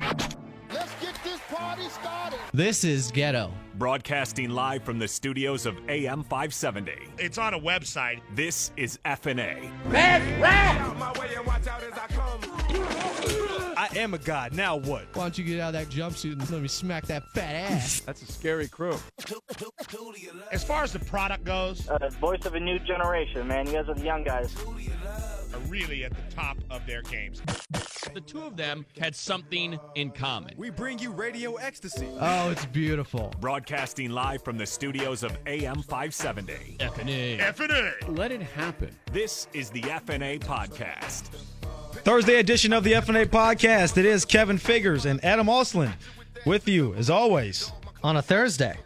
Let's get this party started. This is Ghetto. Broadcasting live from the studios of AM 570. It's on a website. This is FNA. I am a god. Now what? Why don't you get out of that jumpsuit and let me smack that fat ass? That's a scary crew. As far as the product goes, uh, voice of a new generation, man. You guys are the young guys. Are really at the top of their games. The two of them had something in common. We bring you radio ecstasy. oh, it's beautiful. Broadcasting live from the studios of AM 570. FNA. F&A. Let it happen. This is the FNA podcast. Thursday edition of the FNA podcast. It is Kevin Figures and Adam Osland with you as always. on a Thursday.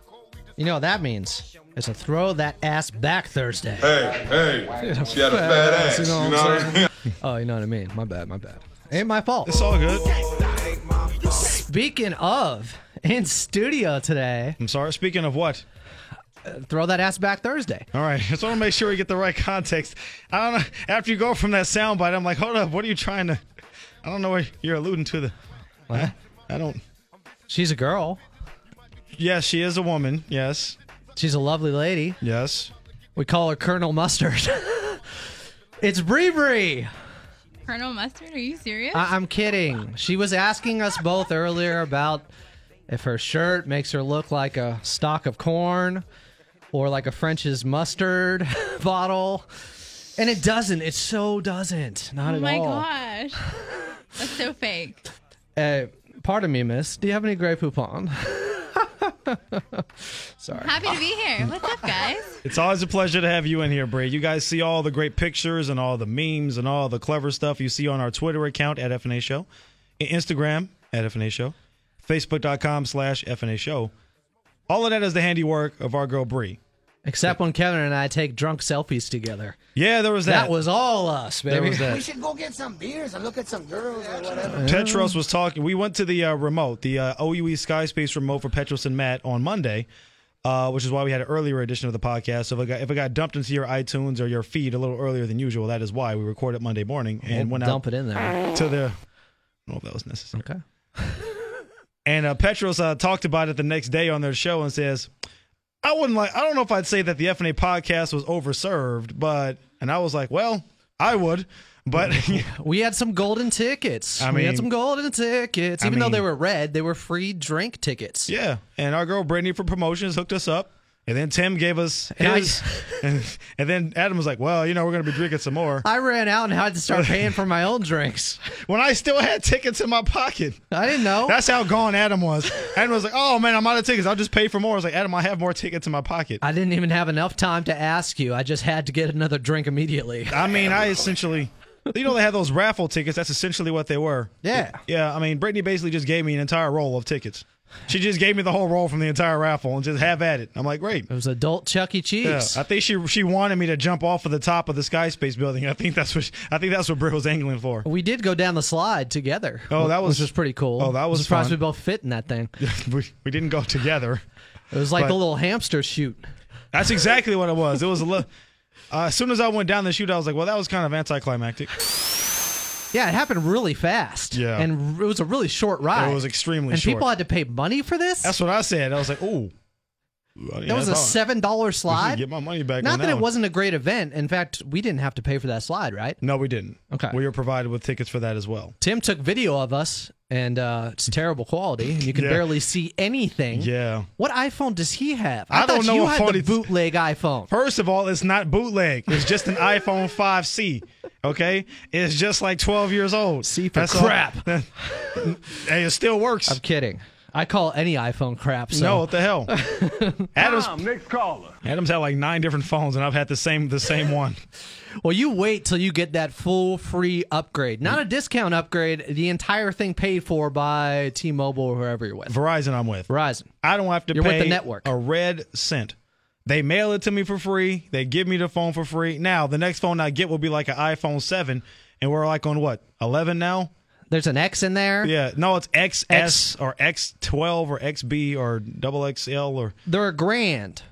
You know what that means? It's a throw that ass back Thursday. Hey, hey, she had a fat ass. You know, what I'm saying? Oh, you know what I mean? My bad, my bad. Ain't my fault. It's all good. Speaking of, in studio today, I'm sorry. Speaking of what? Uh, throw that ass back Thursday. All right, just want to make sure we get the right context. I don't know. After you go from that soundbite, I'm like, hold up. What are you trying to? I don't know what you're alluding to. The I, I don't. She's a girl. Yes, she is a woman. Yes, She's a lovely lady. yes. We call her Colonel Mustard. it's Bree Bree. Colonel Mustard, are you serious? I- I'm kidding. She was asking us both earlier about if her shirt makes her look like a stalk of corn or like a French's mustard bottle. And it doesn't. It so doesn't. Not oh at all. Oh my all. gosh. That's so fake. Uh, pardon me, miss. Do you have any Grey Poupon? Sorry. Happy to be here. What's up, guys? It's always a pleasure to have you in here, Bree. You guys see all the great pictures and all the memes and all the clever stuff you see on our Twitter account at FNA Show, Instagram at FNA Show, Facebook.com slash FNA Show. All of that is the handiwork of our girl Bree. Except when Kevin and I take drunk selfies together. Yeah, there was that. That was all us, baby. there was that. should go get some beers and look at some girls or whatever. Petros was talking. We went to the uh, remote, the uh, OUE Skyspace remote for Petros and Matt on Monday, uh, which is why we had an earlier edition of the podcast. So if it, got, if it got dumped into your iTunes or your feed a little earlier than usual, that is why we recorded Monday morning and We'll went dump out it in there. to the. I don't know if that was necessary. Okay. And uh, Petros uh, talked about it the next day on their show and says, "I wouldn't like. I don't know if I'd say that the FNA podcast was overserved, but." And I was like, "Well, I would." But We had some golden tickets. I we mean- had some golden tickets. I Even though they were red, they were free drink tickets. Yeah, and our girl Brittany from promotions hooked us up, and then Tim gave us And I- his, and, and then Adam was like, "Well, you know, we're gonna be drinking some more." I ran out and had to start paying for my own drinks. When I still had tickets in my pocket, I didn't know. that's how gone Adam was. Adam was like, "Oh man, I'm out of tickets. I'll just pay for more." I was like, "Adam, I have more tickets in my pocket." I didn't even have enough time to ask you. I just had to get another drink immediately. I mean, I essentially, you know, they had those raffle tickets. That's essentially what they were. Yeah. Yeah, I mean, Brittany basically just gave me an entire roll of tickets. She just gave me the whole roll from the entire raffle and just have at it. I'm like, great. It was adult Chuck E. Yeah, Cheese. I think she she wanted me to jump off of the top of the Skyspace building. I think that's what she, I think that's what Britt was angling for. we did go down the slide together. Oh, that was- which was pretty cool. oh, that was I'm surprised fun. we both fit in that thing. we, we didn't go together. It was like But- the little hamster shoot. That's exactly what it was. It was a little. Uh, as soon as I went down the chute, I was like, well, that was kind of anticlimactic. Yeah, it happened really fast. Yeah. and it was a really short ride. It was extremely and short. people had to pay money for this. That's what I said. I was like, ooh. that was a seven dollar slide. Get my money back. Not on that it wasn't a great event. In fact, we didn't have to pay for that slide, right? No, we didn't. Okay. We were provided with tickets for that as well. Tim took video of us, and uh, it's terrible quality, and you can Yeah. barely see anything. Yeah. What iPhone does he have? I don't thought know you had the bootleg iPhone. First of all, it's not bootleg. It's just an iPhone 5C. Okay, it's just like 12 years old. C for That's crap. hey, it still works. I'm kidding. I call any iPhone crap. So. No, what the hell? Adam's next caller. Adam's had like nine different phones, and I've had the same the same one. Well, you wait till you get that full free upgrade, not a discount upgrade. The entire thing paid for by T-Mobile or whoever you're with. Verizon, I'm with. Verizon. I don't have to You're with pay the network. a red cent. They mail it to me for free. They give me the phone for free. Now the next phone I get will be like an iPhone seven, and we're like on what 11 now. There's an X in there. Yeah, no, it's XS X- or X12 or XB or double XL or They're a grand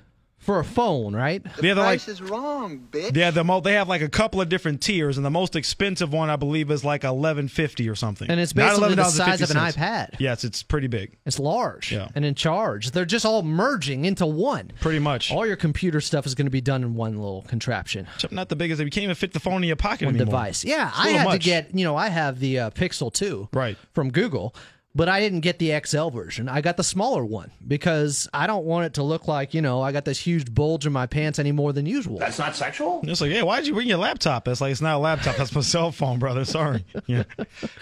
for a phone, right? Yeah, they're like is wrong, bitch. yeah, the mo- they have like a couple of different tiers, and the most expensive one I believe is like eleven fifty or something. And it's Not basically the size of an iPad. Yes, it's pretty big, It's large Yeah. and in charge. They're just all merging into one. pretty much. All your computer stuff is going to be done in one little contraption, Except not the biggest. You can't even fit the phone in your pocket one anymore. device. Yeah, It's a I had much. to get, you know, I have the uh, Pixel 2 Right. from Google, but I didn't get the XL version. I got the smaller one because I don't want it to look like, you know, I got this huge bulge in my pants any more than usual. That's not sexual? It's like, yeah, why'd you bring your laptop? It's like, it's not a laptop. That's my cell phone, brother. Sorry. Yeah.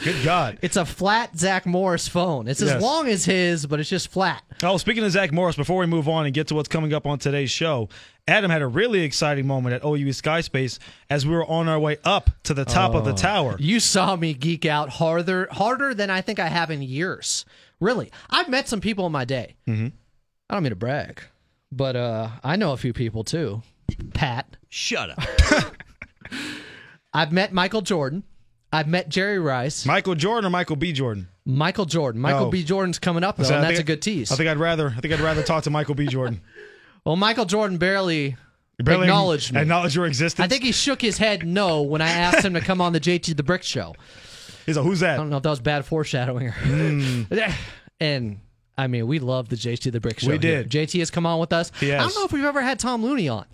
Good God. It's a flat Zach Morris phone. It's as Yes. long as his, but it's just flat. Oh, speaking of Zach Morris, before we move on and get to what's coming up on today's show, Adam had a really exciting moment at OUE Skyspace as we were on our way up to the top of the tower. You saw me geek out harder, harder than I think I have in years. Really, I've met some people in my day. Mm-hmm. I don't mean to brag, but uh, I know a few people too. Pat, Shut up. I've met Michael Jordan. I've met Jerry Rice. Michael Jordan or Michael B. Jordan? Michael Jordan. Michael Oh. B. Jordan's coming up though, So and that's think- a good tease. I think I'd rather. I think I'd rather talk to Michael B. Jordan. well, Michael Jordan barely, Barely acknowledged me. Acknowledge your existence. I think he shook his head no when I asked him to come on the JT the Brick Show. he's like, "Who's that?" I don't know if that was bad foreshadowing. Hmm. and I mean, we love the JT the Brick Show. We here. did. JT has come on with us. He I don't know if we've ever had Tom Looney on,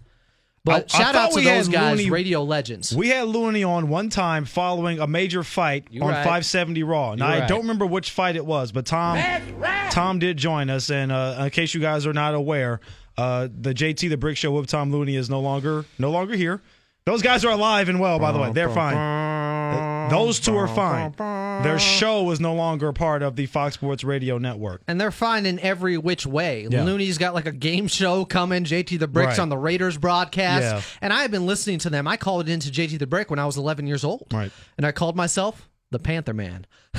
but I- I shout out to those guys, Looney- radio legends. We had Looney on one time following a major fight You on right. 570 Raw. Now You I right. don't remember which fight it was, but Tom Tom did join us. And uh, in case you guys are not aware, uh, the JT the Brick Show with Tom Looney is no longer no longer here. Those guys are alive and well, by the way. They're fine. Those two are fine. Their show is no longer a part of the Fox Sports Radio Network. and they're fine in every which way. Yeah. Looney's got like a game show coming. JT the Brick's Right. on the Raiders broadcast, Yeah. and I have been listening to them. I called it into JT the Brick when I was 11 years old, Right. and I called myself the Panther Man.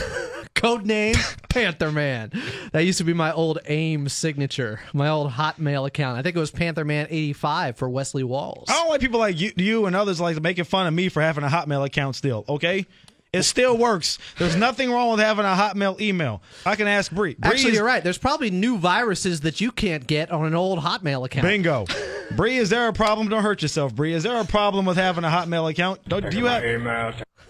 Code name Panther Man. That used to be my old AIM signature, my old Hotmail account. I think it was Panther Man 85 for Wesley Walls. I don't like people like you, you and others like making fun of me for having a Hotmail account still. Okay, it still works. There's nothing wrong with having a Hotmail email. I can ask Bree. Bree Actually, is- you're right. There's probably new viruses that you can't get on an old Hotmail account. Bingo. Bree, is there a problem? Don't hurt yourself, Bree. Is there a problem with having a Hotmail account? Don't, do you have?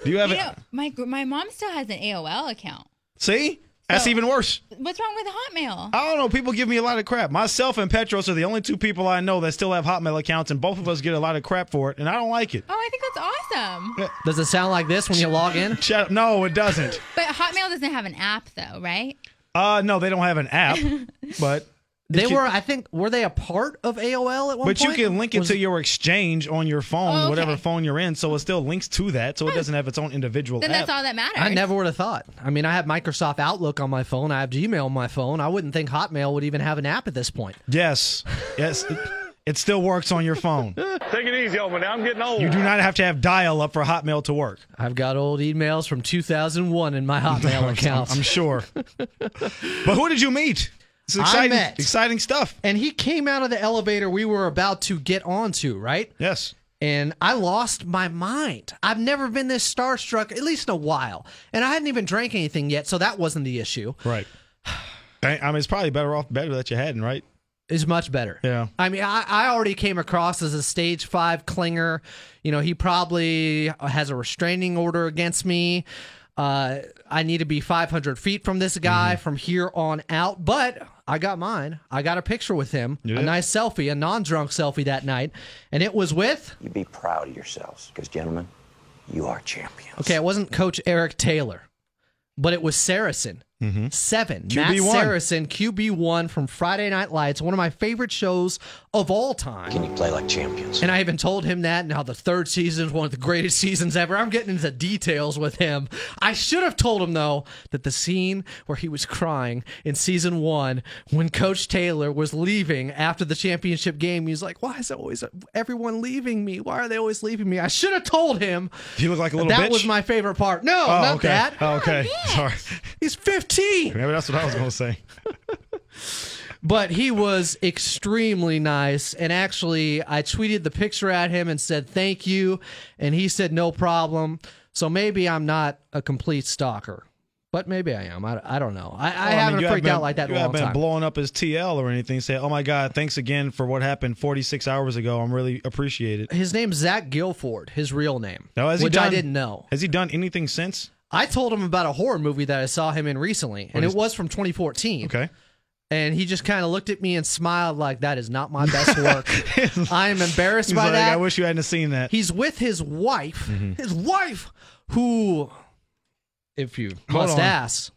Do you have You it? know, my my mom still has an AOL account. See, that's So- even worse. What's wrong with Hotmail? I don't know. People give me a lot of crap. Myself and Petros are the only two people I know that still have Hotmail accounts, and both of us get a lot of crap for it, and I don't like it. Oh, I think that's awesome. Does it sound like this when you log in? Shut up. No, it doesn't. But Hotmail doesn't have an app though, right? Uh, no, they don't have an app, but They you- were, I think, were they a part of AOL at one But point? But you can link it Was- to your exchange on your phone, Oh, okay. whatever phone you're in, so it still links to that, so it doesn't have its own individual Then app. that's all that matters. I never would have thought. I mean, I have Microsoft Outlook on my phone. I have Gmail on my phone. I wouldn't think Hotmail would even have an app at this point. Yes, yes, it, it still works on your phone. Take it easy on me now. I'm getting old. You do not have to have dial-up for Hotmail to work. I've got old emails from 2001 in my Hotmail account. I'm sure. but who did you meet? It's I exciting, met- exciting stuff. and he came out of the elevator we were about to get onto, right? Yes. and I lost my mind. I've never been this starstruck, at least in a while. And I hadn't even drank anything yet, so that wasn't the issue. Right. I I mean, it's probably better off better that you hadn't, right? It's much better. Yeah. I mean, I, I already came across as a stage five clinger. You know, he probably has a restraining order against me. Uh, I need to be 500 feet from this guy Mm-hmm. from here on out. But I got mine. I got a picture with him, Yeah. a nice selfie, a non drunk selfie that night. And it was with, You be proud of yourselves, because, gentlemen, you are champions. okay, it wasn't Coach Eric Taylor, but it was Saracen. Mm-hmm. Seven. Matt QB1. Saracen, QB1 from Friday Night Lights, one of my favorite shows of all time. Can you play like champions? And I even told him that and how the third season is one of the greatest seasons ever. I'm getting into details with him. I should have told him, though, that the scene where he was crying in season one when Coach Taylor was leaving after the championship game, he's like, Why is always everyone leaving me? Why are they always leaving me? I should have told him. You look like a little that bitch. was my favorite part. No, oh, not okay. that. Oh, okay. Sorry. He's 15. Maybe that's what I was going to say. But he was extremely nice. And actually, I tweeted the picture at him and said, thank you. And he said, no problem. So maybe I'm not a complete stalker. but maybe I am. I, I don't know. I, I oh, Well, mean, haven't you freaked been- out like that You haven't been time. blowing up his TL or anything. Say, oh my God, thanks again for what happened 46 hours ago. I'm really appreciated. His name's Zach Gilford, his real name, Now, has he which I didn't know. Has he done anything since? I told him about a horror movie that I saw him in recently, and it was from 2014. Okay. And he just kind of looked at me and smiled like, "That is not my best work. I am embarrassed He's by like, that." I wish you hadn't seen that. He's with his wife, Mm-hmm. his wife, who, if you Hold must on. ask,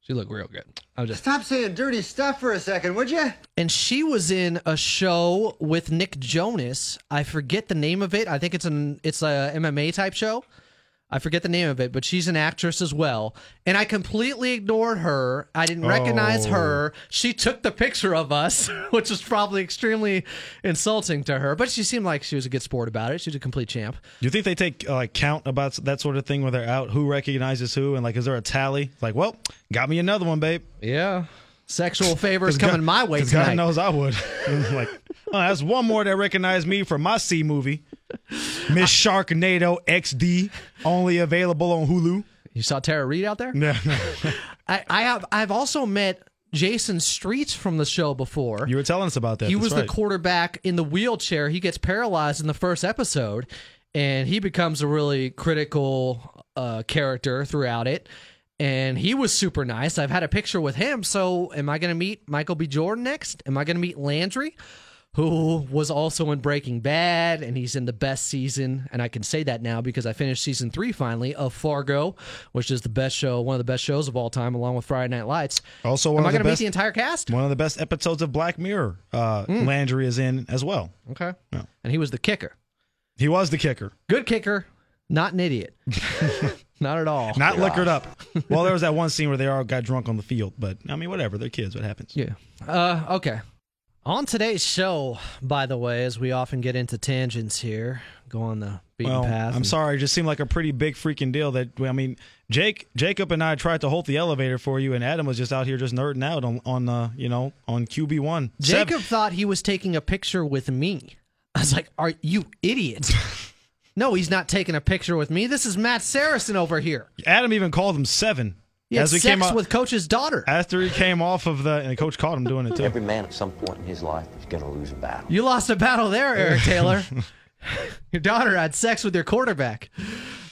she looked real good. I'm just Stop saying dirty stuff for a second, would you? and she was in a show with Nick Jonas. I forget the name of it. I think it's an it's a MMA type show. I forget the name of it, but she's an actress as well. And I completely ignored her. I didn't recognize Oh. her. She took the picture of us, which was probably extremely insulting to her. But she seemed like she was a good sport about it. She was a complete champ. Do you think they take uh, like count about that sort of thing when they're out? Who recognizes who? And like, is there a tally? Like, well, got me another one, babe. Yeah. Sexual favors coming God- my way tonight. God knows I would. like, oh, that's one more that recognized me from my C movie, Miss Sharknado XD, only available on Hulu. You saw Tara Reid out there? Yeah, I, I have I've also met Jason Streets from the show before. you were telling us about that. he That's was right. the quarterback in the wheelchair. He gets paralyzed in the first episode, and he becomes a really critical uh, character throughout it. And he was super nice. I've had a picture with him. So, am I going to meet Michael B. Jordan next? Am I going to meet Landry, who was also in Breaking Bad, and he's in the best season? And I can say that now because I finished season three finally of Fargo, which is the best show, one of the best shows of all time, along with Friday Night Lights. Also, one am I of the going to meet the entire cast? one of the best episodes of Black Mirror. Uh, Hmm. Landry is in as well. Okay. Yeah. And he was the kicker. He was the kicker, Good kicker, not an idiot. not at all. not liquored up. well, there was that one scene where they all got drunk on the field, but I mean, whatever. They're kids. What happens? Yeah. Uh, okay. On today's show, by the way, as we often get into tangents here, go on the beaten Well, path. I'm and- sorry. It just seemed like a pretty big freaking deal. That I mean, Jake, Jacob, and I tried to hold the elevator for you, and Adam was just out here just nerding out on on uh, you know on QB one. Jacob thought he was taking a picture with me. I was like, "Are you idiot?" no, he's not taking a picture with me. This is Matt Saracen over here. Adam even called him seven. He had As we sex came out, with Coach's daughter. after he came off of the, and the coach caught him doing it too. Every man at some point in his life is going to lose a battle. You lost a battle there, Eric Taylor. your daughter had sex with your quarterback.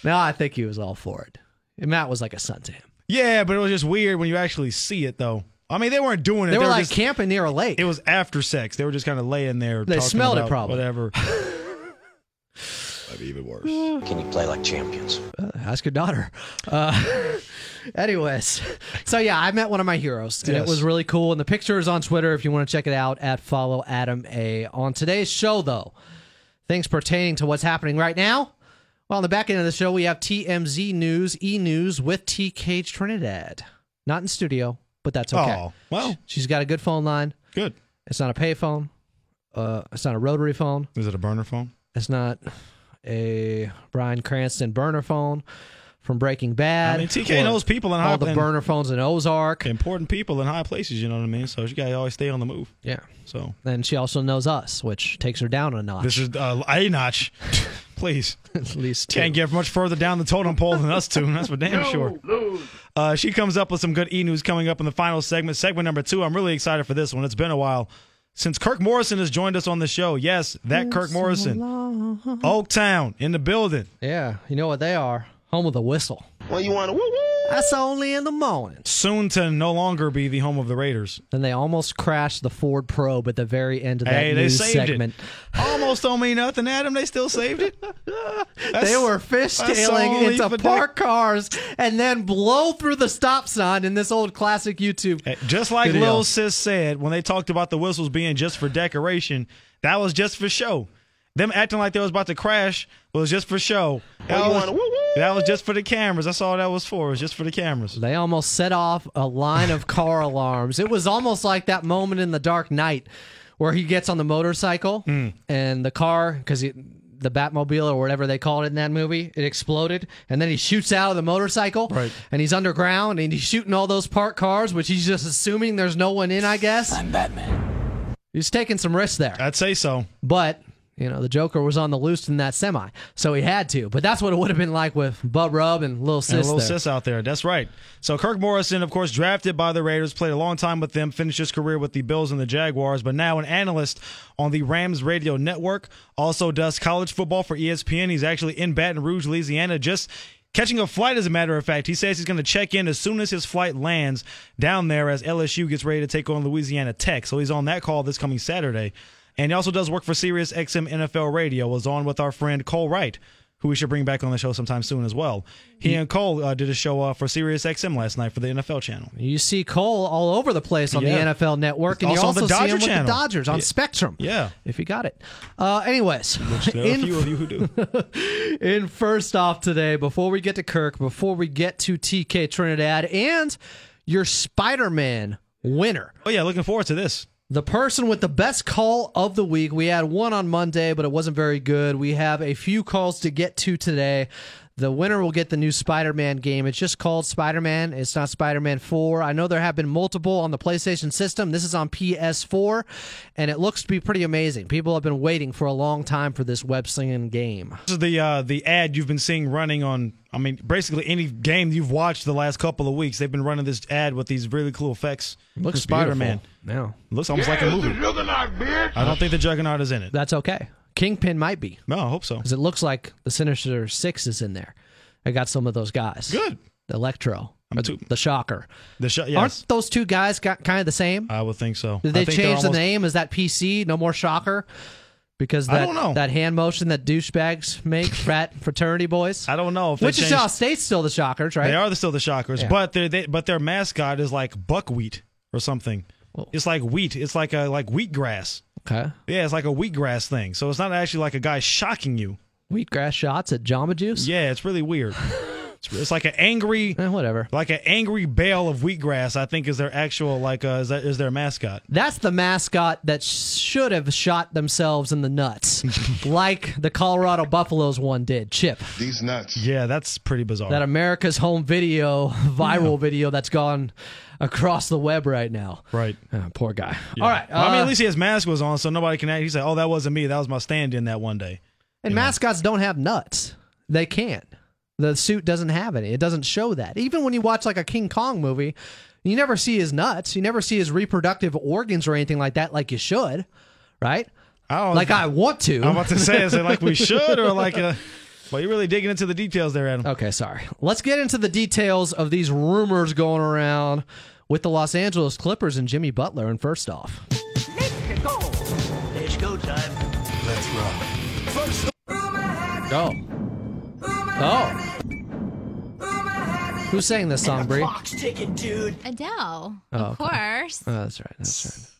No, I think he was all for it. And Matt was like a son to him. Yeah, but it was just weird when you actually see it, though. I mean, they weren't doing it. They were like just, camping near a lake. It was after sex. They were just kind of laying there. They talking smelled it probably. Whatever. That'd be even worse. Can you play like champions? Uh, ask your daughter. Uh, anyways, so yeah, I met one of my heroes, and it was really cool. And the picture is on Twitter if you want to check it out at follow Adam A. On today's show, though, things pertaining to what's happening right now. Well, on the back end of the show, we have TMZ News, E News with TK Trinidad. Not in studio, but that's okay. Oh, well, She's got a good phone line. good. It's not a payphone. Uh, it's not a rotary phone. Is it a burner phone? It's not a Bryan Cranston burner phone from Breaking Bad. I mean, TK knows people in all high the in- burner phones in Ozark. important people in high places. You know what I mean? So you gotta always stay on the move. Yeah. So And she also knows us, which takes her down a notch. this is uh, a notch. Please, at least two. can't get much further down the totem pole than us two. That's for damn sure. Uh, she comes up with some good e news coming up in the final segment, segment number two. I'm really excited for this one. It's been a while since Kirk Morrison has joined us on the show. Yes, that Kirk Morrison, Oaktown in the building. Yeah, you know what they are? Home of the whistle. Well, you want to woo woo? That's only in the morning. Soon to no longer be the home of the Raiders. Then they almost crashed the Ford Probe at the very end of that Hey, they news saved segment. it. Almost don't mean nothing, Adam. They still saved it. they were fishtailing only into for parked cars and then blow through the stop sign in this old classic YouTube. Hey, Just like video. Lil Sis said when they talked about the whistles being just for decoration, that was just for show. Them acting like they was about to crash was just for show. That, Well, you was, wanna woo woo? that was just for the cameras. That's all that was for. It was just for the cameras. They almost set off a line of car alarms. It was almost like that moment in The Dark Knight where he gets on the motorcycle Hmm. and the car, because the Batmobile or whatever they called it in that movie, it exploded. And then he shoots out of the motorcycle. Right. And he's underground and he's shooting all those parked cars, which he's just assuming there's no one in, I guess. I'm Batman. He's taking some risks there. I'd say so. But You know, the Joker was on the loose in that semi, so he had to. But that's what it would have been like with Bubb Rubb and Lil Sis. And little there. sis out there. That's right. So Kirk Morrison, of course, drafted by the Raiders, played a long time with them, finished his career with the Bills and the Jaguars, but now an analyst on the Rams radio network. Also does college football for ESPN. He's actually in Baton Rouge, Louisiana, just catching a flight, as a matter of fact. He says he's going to check in as soon as his flight lands down there as LSU gets ready to take on Louisiana Tech. So he's on that call this coming Saturday. And he also does work for Sirius XM NFL Radio. Was on with our friend Cole Wright, who we should bring back on the show sometime soon as well. He and Cole uh, did a show uh, for Sirius XM last night for the NFL channel. You see Cole all over the place on Yeah. the NFL Network, and you Also on also the see Dodger him with channel. the Dodgers on Yeah. Spectrum. Yeah. if you got it. Uh, anyways, There are a in- few of you who do. in first off today, before we get to Kirk, before we get to TK Trinidad, and your Spider Man winner. Oh, yeah, looking forward to this. The person with the best call of the week. We had one on Monday, but it wasn't very good. We have a few calls to get to today. The winner will get the new Spider Man game. It's just called Spider Man. It's not Spider Man 4. I know there have been multiple on the PlayStation system. This is on PS4, and it looks to be pretty amazing. People have been waiting for a long time for this web slinging game. This is the uh, the ad you've been seeing running on. I mean, basically any game you've watched the last couple of weeks, they've been running this ad with these really cool effects. Looks Spider Man. Yeah. Looks almost like a movie. I don't think the Juggernaut is in it. That's okay. Kingpin might be. No, I hope so. Because it looks like the Sinister Six is in there. I got some of those guys. Good. The Electro. Too- The Shocker. The sh- yes, Aren't those two guys got kind of the same? I would think so. Did they change the name? Is that PC? No more Shocker? Because I that, don't know. that hand motion that douchebags make, frat fraternity boys. I don't know if Wichita changed- State's still the Shockers, right? They are the, still the Shockers, Yeah. but they but their mascot is like buckwheat or something. It's like wheat. It's like a like wheatgrass. Okay. Yeah, it's like a wheatgrass thing. So it's not actually like a guy shocking you. Wheatgrass shots at Jamba Juice? Yeah, it's really weird. it's, it's like an angry, Eh, whatever. like an angry bale of wheatgrass. I think is their actual like uh, is, that, is their mascot. That's the mascot that should have shot themselves in the nuts, like the Colorado Buffaloes one did. Chip. These nuts. Yeah, that's pretty bizarre. That America's Home Video viral video that's gone across the web right now. right. Uh, poor guy. Yeah. All right. Well, I mean, uh, at least his mask was on, so nobody can. He said, "Oh, that wasn't me. That was my stand-in that one day." and mascots don't have nuts. They can't. The suit doesn't have any. It doesn't show that. Even when you watch like a King Kong movie, you never see his nuts. You never see his reproductive organs or anything like that, like you should, right? I don't Like I want to. I'm about to say, is it like we should or like a? Well, you're really digging into the details there, Adam. Okay, sorry. Let's get into the details of these rumors going around with the Los Angeles Clippers and Jimmy Butler. And first off, It's go time. Let's rock. oh, oh, who's saying this song, Bree? Clock's ticking, dude. Adele, Oh, of okay. course. Oh, that's right. That's right.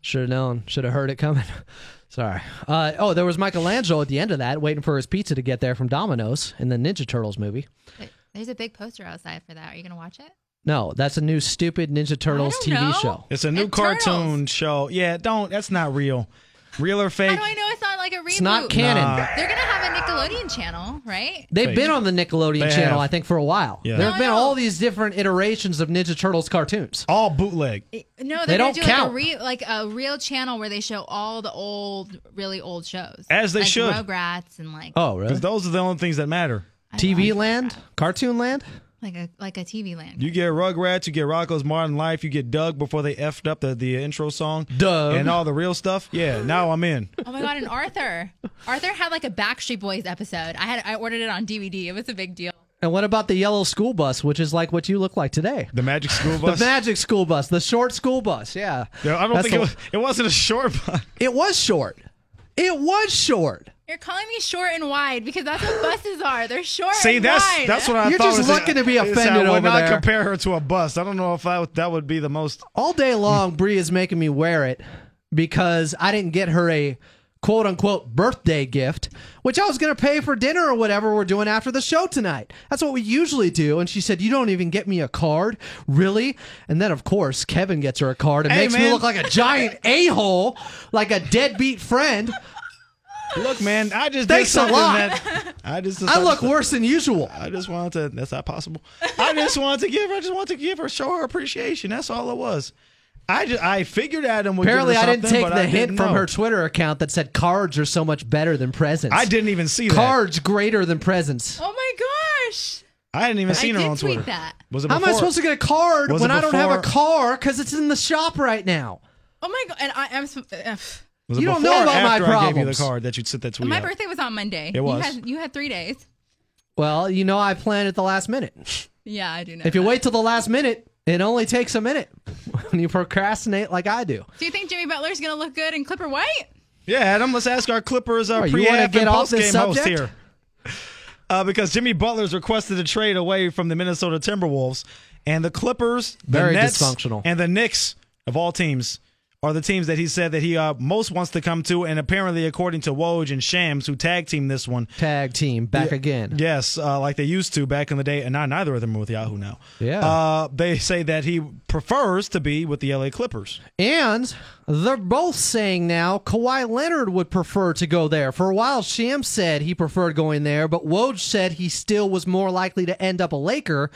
Should have known. Should have heard it coming. Sorry. Uh, oh, there was Michelangelo at the end of that, waiting for his pizza to get there from Domino's in the Ninja Turtles movie. Wait, There's a big poster outside for that. Are you gonna watch it? No, that's a new stupid Ninja Turtles TV know. show. It's a new It's cartoon show. Yeah, don't. That's not real. Real or How fake? do I know it's not like a reboot? It's not canon. Nah. They're gonna have a Nickelodeon channel, right? They've Fake. been on the Nickelodeon They channel, have. I think, for a while. Yeah. There No, have been I know. all these different iterations of Ninja Turtles cartoons. All bootleg. No, They they're don't gonna do count. like a re- like a real channel where they show all the old, really old shows, As they like should. Rugrats and like Oh, really? Because those are the only things that matter. I TV Land? that. Cartoon Land? Like a like a TV land. You get Rugrats, you get Rocko's Modern Life, you get Doug before they effed up the, the intro song. Doug. And all the real stuff. Yeah, now I'm in. Oh my god, and Arthur. Arthur had like a Backstreet Boys episode. I had I ordered it on DVD. It was a big deal. And what about the yellow school bus, which is like what you look like today? The Magic School bus. The magic school bus, the short school bus. Yeah. Yeah, I don't That's think it was, it wasn't a short bus. It was short. It was short. You're calling me short and wide because that's what buses are. They're short See, and that's wide. that's that's what I thought. You're just was looking to be is I offended would over not there. compare her to a bus. I don't know if I that would be the most. All day long, Bree is making me wear it because I didn't get her a quote unquote birthday gift, which I was going to pay for dinner or whatever we're doing after the show tonight. That's what we usually do. And she said, You don't even get me a card? Really? And then, of course, Kevin gets her a card and Hey, makes me look like a giant a hole, like a deadbeat friend. Look, man, I just Thanks did a lot. that I just. I look worse than usual. I just wanted to. That's not possible. I just wanted to give her. I just wanted to give her, show her appreciation. That's all it was. I, just, I figured Adam would. Apparently, give I didn't take the I hint from know. her Twitter account that said cards are so much better than presents. I didn't even see that. Cards greater than presents. Oh my gosh. I hadn't even I seen her did on tweet Twitter. that. Was it How am I supposed to get a card when it I don't have a car because it's in the shop right now? Oh my god. And I, I'm. Uh, so- it You don't know or about my after I gave you the problems. card that you'd sent that tweet my out? birthday was on Monday. It was. You had, you had three days. Well, you know I planned at the last minute. Yeah, I do know. If you that. wait till the last minute, it only takes a minute when you procrastinate like I do. Do you think Jimmy Butler's gonna look good in Clipper White? Yeah, Adam, let's ask our Clippers uh, pre wanna and get off post this game host here. Uh, because Jimmy Butler's requested a trade away from the Minnesota Timberwolves, and the Clippers, the Very Nets, dysfunctional. and the Knicks of all teams are the teams that he said that he uh, most wants to come to. And apparently, according to Woj and Shams, who tag team this one, Tag team back Yeah. again. Yes, uh, like they used to back in the day, and not neither of them are with Yahoo now. Yeah. uh, they say that he prefers to be with the LA Clippers. And they're both saying now Kawhi Leonard would prefer to go there. For a while, Sham said he preferred going there, but Woj said he still was more likely to end up a Laker.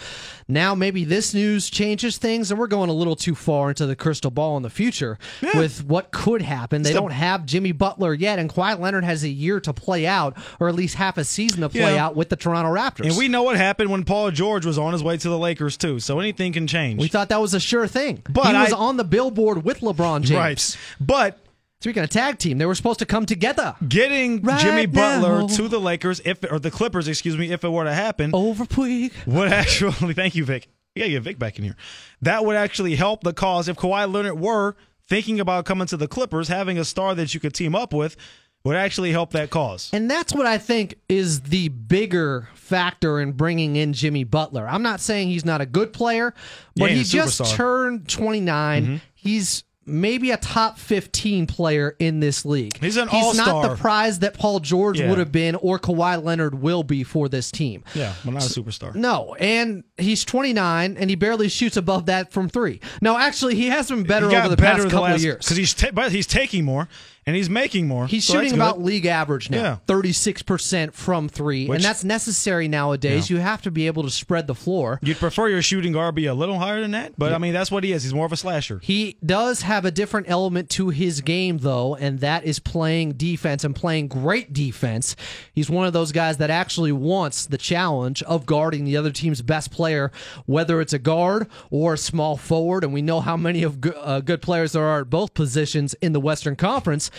Now maybe this news changes things, and we're going a little too far into the crystal ball in the future with what could happen. They don't have Jimmy Butler yet, and Kawhi Leonard has a year to play out, or at least half a season to play Yeah. out with the Toronto Raptors. And we know what happened when Paul George was on his way to the Lakers too. So anything can change. we thought that was a sure thing. But he was I- on the billboard with LeBron James. right, but Speaking of tag team, they were supposed to come together. getting Right Jimmy Butler now. to the Lakers, if or the Clippers, excuse me, if it were to happen, Over Puig. would actually thank you, Vic. You gotta get Vic back in here. That would actually help the cause if Kawhi Leonard were thinking about coming to the Clippers, having a star that you could team up with would actually help that cause. And that's what I think is the bigger factor in bringing in Jimmy Butler. I'm not saying he's not a good player, but Yeah, he just. Mm-hmm. turned 29. He's maybe a top 15 player in this league. He's an all He's not the prize that Paul George Yeah. would have been or Kawhi Leonard will be for this team. Yeah, but not a superstar. No, and he's 29 and he barely shoots above that from 3. No, actually he has been better over the better past the couple last, of years. because he's ta- but he's taking more and he's making more. He's so shooting about league average now, 36% from three. Which- and that's necessary nowadays. You have to be able to spread the floor. You'd prefer your shooting guard be a little higher than that, but I mean that's what he is. He's more of a slasher. He does have a different element to his game, though, and that is playing defense and playing great defense. He's one of those guys that actually wants the challenge of guarding the other team's best player, whether it's a guard or a small forward. And we know how many of good, uh, good players there are at both positions in the Western Conference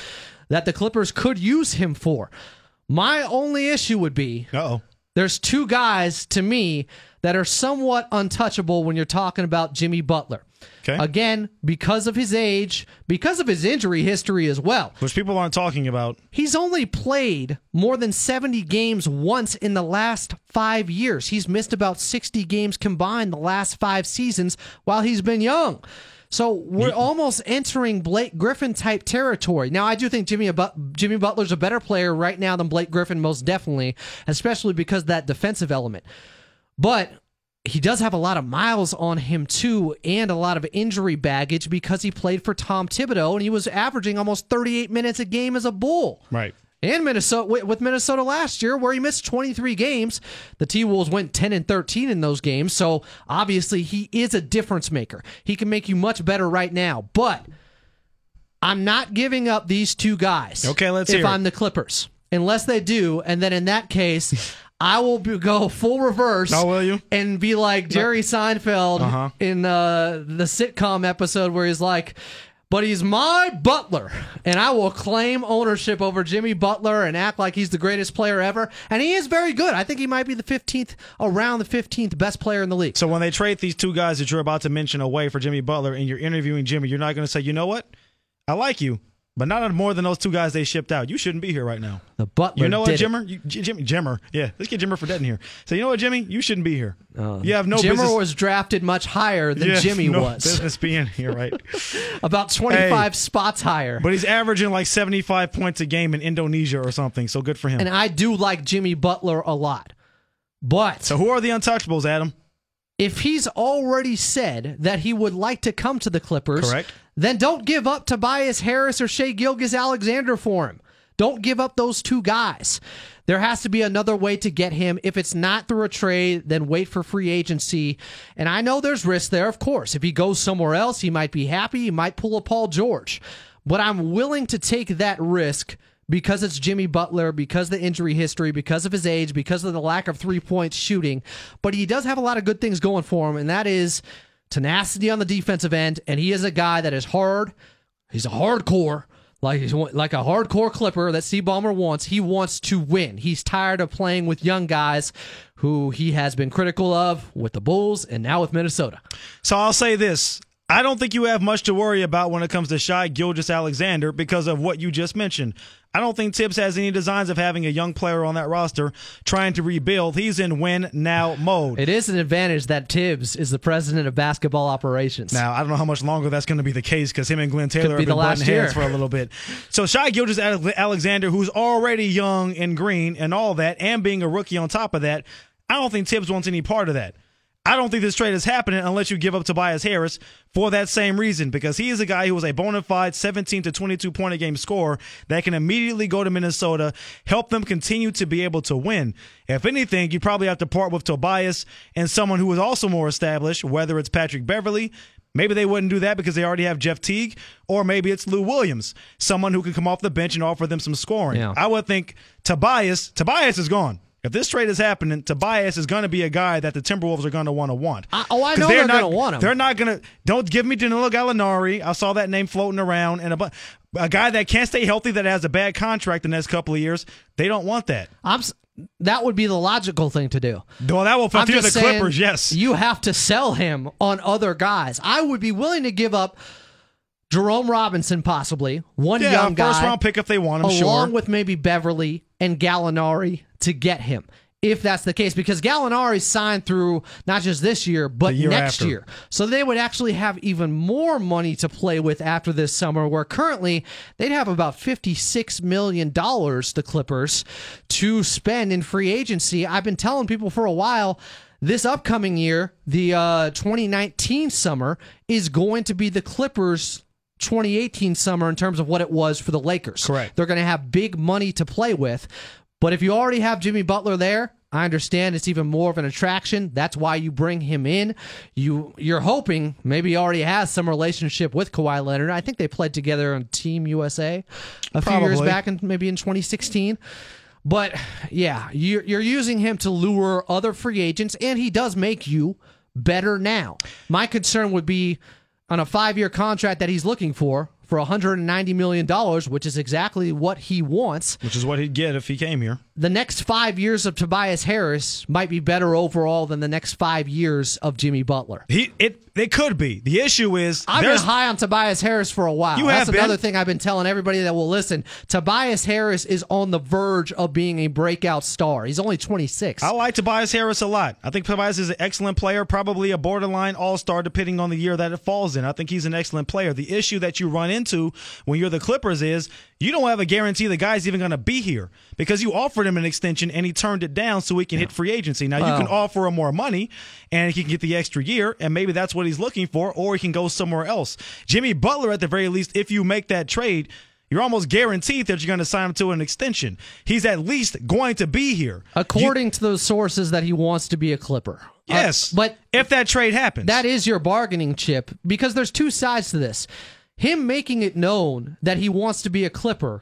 that the Clippers could use him for. My only issue would be Uh-oh. there's two guys to me that are somewhat untouchable when you're talking about Jimmy Butler. Okay. Again, because of his age, because of his injury history as well. Which people aren't talking about. He's only played more than 70 games once in the last five years. He's missed about 60 games combined the last five seasons while he's been young. So we're almost entering Blake Griffin type territory. Now, I do think Jimmy Jimmy Butler's a better player right now than Blake Griffin, most definitely, especially because of that defensive element. But he does have a lot of miles on him too, and a lot of injury baggage because he played for Tom Thibodeau and he was averaging almost 38 minutes a game as a Bull. Right. And Minnesota with- Minnesota last year, where he missed 23 games, the T Wolves went 10 and 13 in those games. So obviously he is a difference maker. He can make you much better right now, but I'm not giving up these two guys. Okay, let's see. if. I'm the Clippers, unless they do, and then in that case. I will be, go full reverse. Oh, will you? And be like Jerry Seinfeld Uh-huh. in uh, the sitcom episode where he's like, but he's my butler, and I will claim ownership over Jimmy Butler and act like he's the greatest player ever. And he is very good. I think he might be the 15th, around the 15th best player in the league. So when they trade these two guys that you're about to mention away for Jimmy Butler and you're interviewing Jimmy, you're not going to say, you know what? I like you, but not more than those two guys they shipped out. You shouldn't be here right now. The Butler, You know what. Jimmer? You, Jimmy, Jimmer. Yeah, let's get Jimmer dead in here. So you know what, Jimmy? You shouldn't be here. Uh, you have no Jimmer business. was drafted much higher than have Jimmy no was, business being here, right? about 25 Hey. spots higher. but he's averaging like 75 points a game in Indonesia or something. So good for him. and I do like Jimmy Butler a lot. But so who are the untouchables, Adam? If he's already said that he would like to come to the Clippers, Correct. then don't give up Tobias Harris or Shai Gilgeous-Alexander for him. Don't give up those two guys. There has to be another way to get him. If it's not through a trade, then wait for free agency. And I know there's risk there, of course. If he goes somewhere else, he might be happy. He might pull a Paul George. But I'm willing to take that risk because it's Jimmy Butler, because the injury history, because of his age, because of the lack of three point shooting. But he does have a lot of good things going for him, and that is tenacity on the defensive end. And he is a guy that is hard. He's a hardcore. Like like a hardcore clipper that Steve Ballmer wants. He wants to win. He's tired of playing with young guys who he has been critical of with the Bulls and now with Minnesota. So I'll say this. I don't think you have much to worry about when it comes to Shai Gilgeous-Alexander because of what you just mentioned. I don't think Thibs has any designs of having a young player on that roster trying to rebuild. He's in win now mode. It is an advantage that Thibs is the president of basketball operations. Now, I don't know how much longer that's going to be the case because him and Glen Taylor Could have be been butting year. heads for a little bit. So Shy Gilgis Alexander, who's already young and green and all that, and being a rookie on top of that, I don't think Thibs wants any part of that. I don't think this trade is happening unless you give up Tobias Harris for that same reason, because he is a guy who is a bona fide 17 to 22 point a game scorer that can immediately go to Minnesota, help them continue to be able to win. If anything, you probably have to part with Tobias and someone who is also more established, whether it's Patrick Beverley. Maybe they wouldn't do that because they already have Jeff Teague, or maybe it's Lou Williams, someone who can come off the bench and offer them some scoring. Yeah. I would think Tobias, Tobias is gone. If this trade is happening, Tobias is going to be a guy that the Timberwolves are going to want to want. I- oh, I know they're not, gonna want him. They're not going to. Don't give me Danilo Gallinari. I saw that name floating around, and a, a guy that can't stay healthy that has a bad contract the next couple of years. They don't want that. I'm. That would be the logical thing to do. Well, that will fulfill the saying, Clippers. Yes. You have to sell him on other guys. I would be willing to give up Jerome Robinson, possibly one yeah, young guy, first round pick if they want him. along sure. with maybe Beverley and Gallinari to get him. If that's the case, because Gallinari signed through not just this year, but year next after. year. So they would actually have even more money to play with after this summer, where currently they'd have about $56 million, the Clippers, to spend in free agency. I've been telling people for a while this upcoming year, the uh, 2019 summer, is going to be the Clippers' 2018 summer in terms of what it was for the Lakers. Correct. They're going to have big money to play with. But if you already have Jimmy Butler there, I understand it's even more of an attraction. That's why you bring him in. You you're hoping maybe he already has some relationship with Kawhi Leonard. I think they played together on Team USA a few years back, and maybe in 2016. But yeah, you're, you're using him to lure other free agents, and he does make you better now. My concern would be on a five year contract that he's looking for for $190 million, which is exactly what he wants. Which is what he'd get if he came here. The next five years of Tobias Harris might be better overall than the next five years of Jimmy Butler. He it it could be. The issue is I've been high on Tobias Harris for a while. You That's have been. another thing I've been telling everybody that will listen. Tobias Harris is on the verge of being a breakout star. He's only 26. I like Tobias Harris a lot. I think Tobias is an excellent player, probably a borderline all star, depending on the year that it falls in. I think he's an excellent player. The issue that you run into when you're the Clippers is you don't have a guarantee the guy's even going to be here because you offered him an extension and he turned it down so he can hit free agency. Now, you can offer him more money and he can get the extra year, and maybe that's what he's looking for, or he can go somewhere else. Jimmy Butler, at the very least, if you make that trade, you're almost guaranteed that you're going to sign him to an extension. He's at least going to be here. According to those sources, that he wants to be a Clipper. Yes, Uh, but if that trade happens, that is your bargaining chip because there's two sides to this. Him making it known that he wants to be a Clipper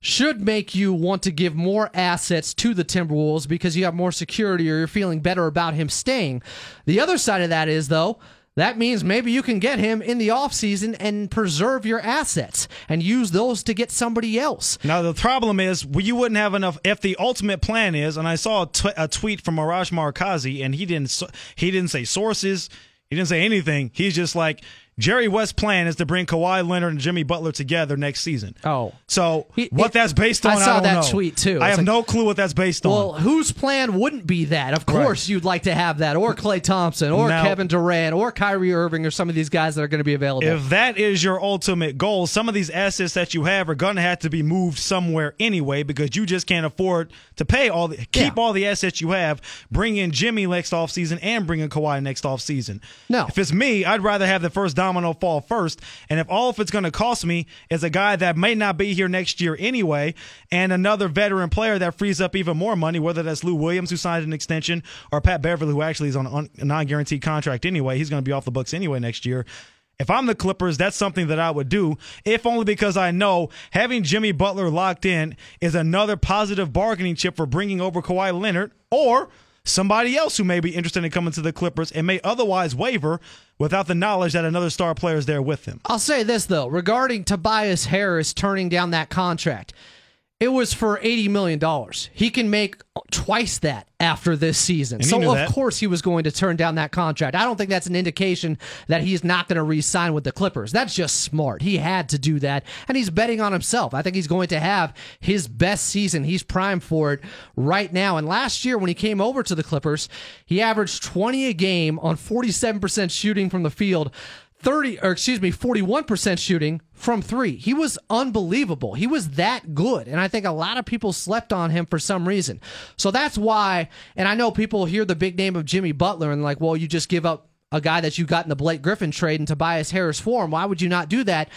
should make you want to give more assets to the Timberwolves because you have more security or you're feeling better about him staying. The other side of that is, though, that means maybe you can get him in the offseason and preserve your assets and use those to get somebody else. Now the problem is well, you wouldn't have enough. If the ultimate plan is, and I saw a, tweet from Arash Markazi, and he didn't he didn't say sources, he didn't say anything. He's just like Jerry West's plan is to bring Kawhi Leonard and Jimmy Butler together next season. Oh, so what that's based on? I saw don't that know. tweet too. I It's have like- no clue what that's based on. Well, whose plan wouldn't be that? Of course, you'd like to have that, or Klay Thompson, or Now- Kevin Durant, or Kyrie Irving, or some of these guys that are going to be available. If that is your ultimate goal, some of these assets that you have are going to have to be moved somewhere anyway because you just can't afford to pay all the keep all the assets you have, bring in Jimmy next offseason and bring in Kawhi next offseason. No. If it's me, I'd rather have the first domino fall first. And if all of it's going to cost me is a guy that may not be here next year anyway, and another veteran player that frees up even more money, whether that's Lou Williams, who signed an extension, or Pat Beverley, who actually is on a non guaranteed contract anyway, he's going to be off the books anyway next year. If I'm the Clippers, that's something that I would do, if only because I know having Jimmy Butler locked in is another positive bargaining chip for bringing over Kawhi Leonard or somebody else who may be interested in coming to the Clippers and may otherwise waver without the knowledge that another star player is there with him. I'll say this, though, regarding Tobias Harris turning down that contract. It was for $80 million. He can make twice that after this season. So, of that. course, he was going to turn down that contract. I don't think that's an indication that he's not going to re sign with the Clippers. That's just smart. He had to do that, and he's betting on himself. I think he's going to have his best season. He's primed for it right now. And last year, when he came over to the Clippers, he averaged 20 a game on 47% shooting from the field. 30 or excuse me 41% shooting from 3. He was unbelievable. He was that good and I think a lot of people slept on him for some reason. So that's why and I know people hear the big name of Jimmy Butler and like, "Well, you just give up a guy that you got in the Blake Griffin trade and Tobias Harris for him. Why would you not do that?"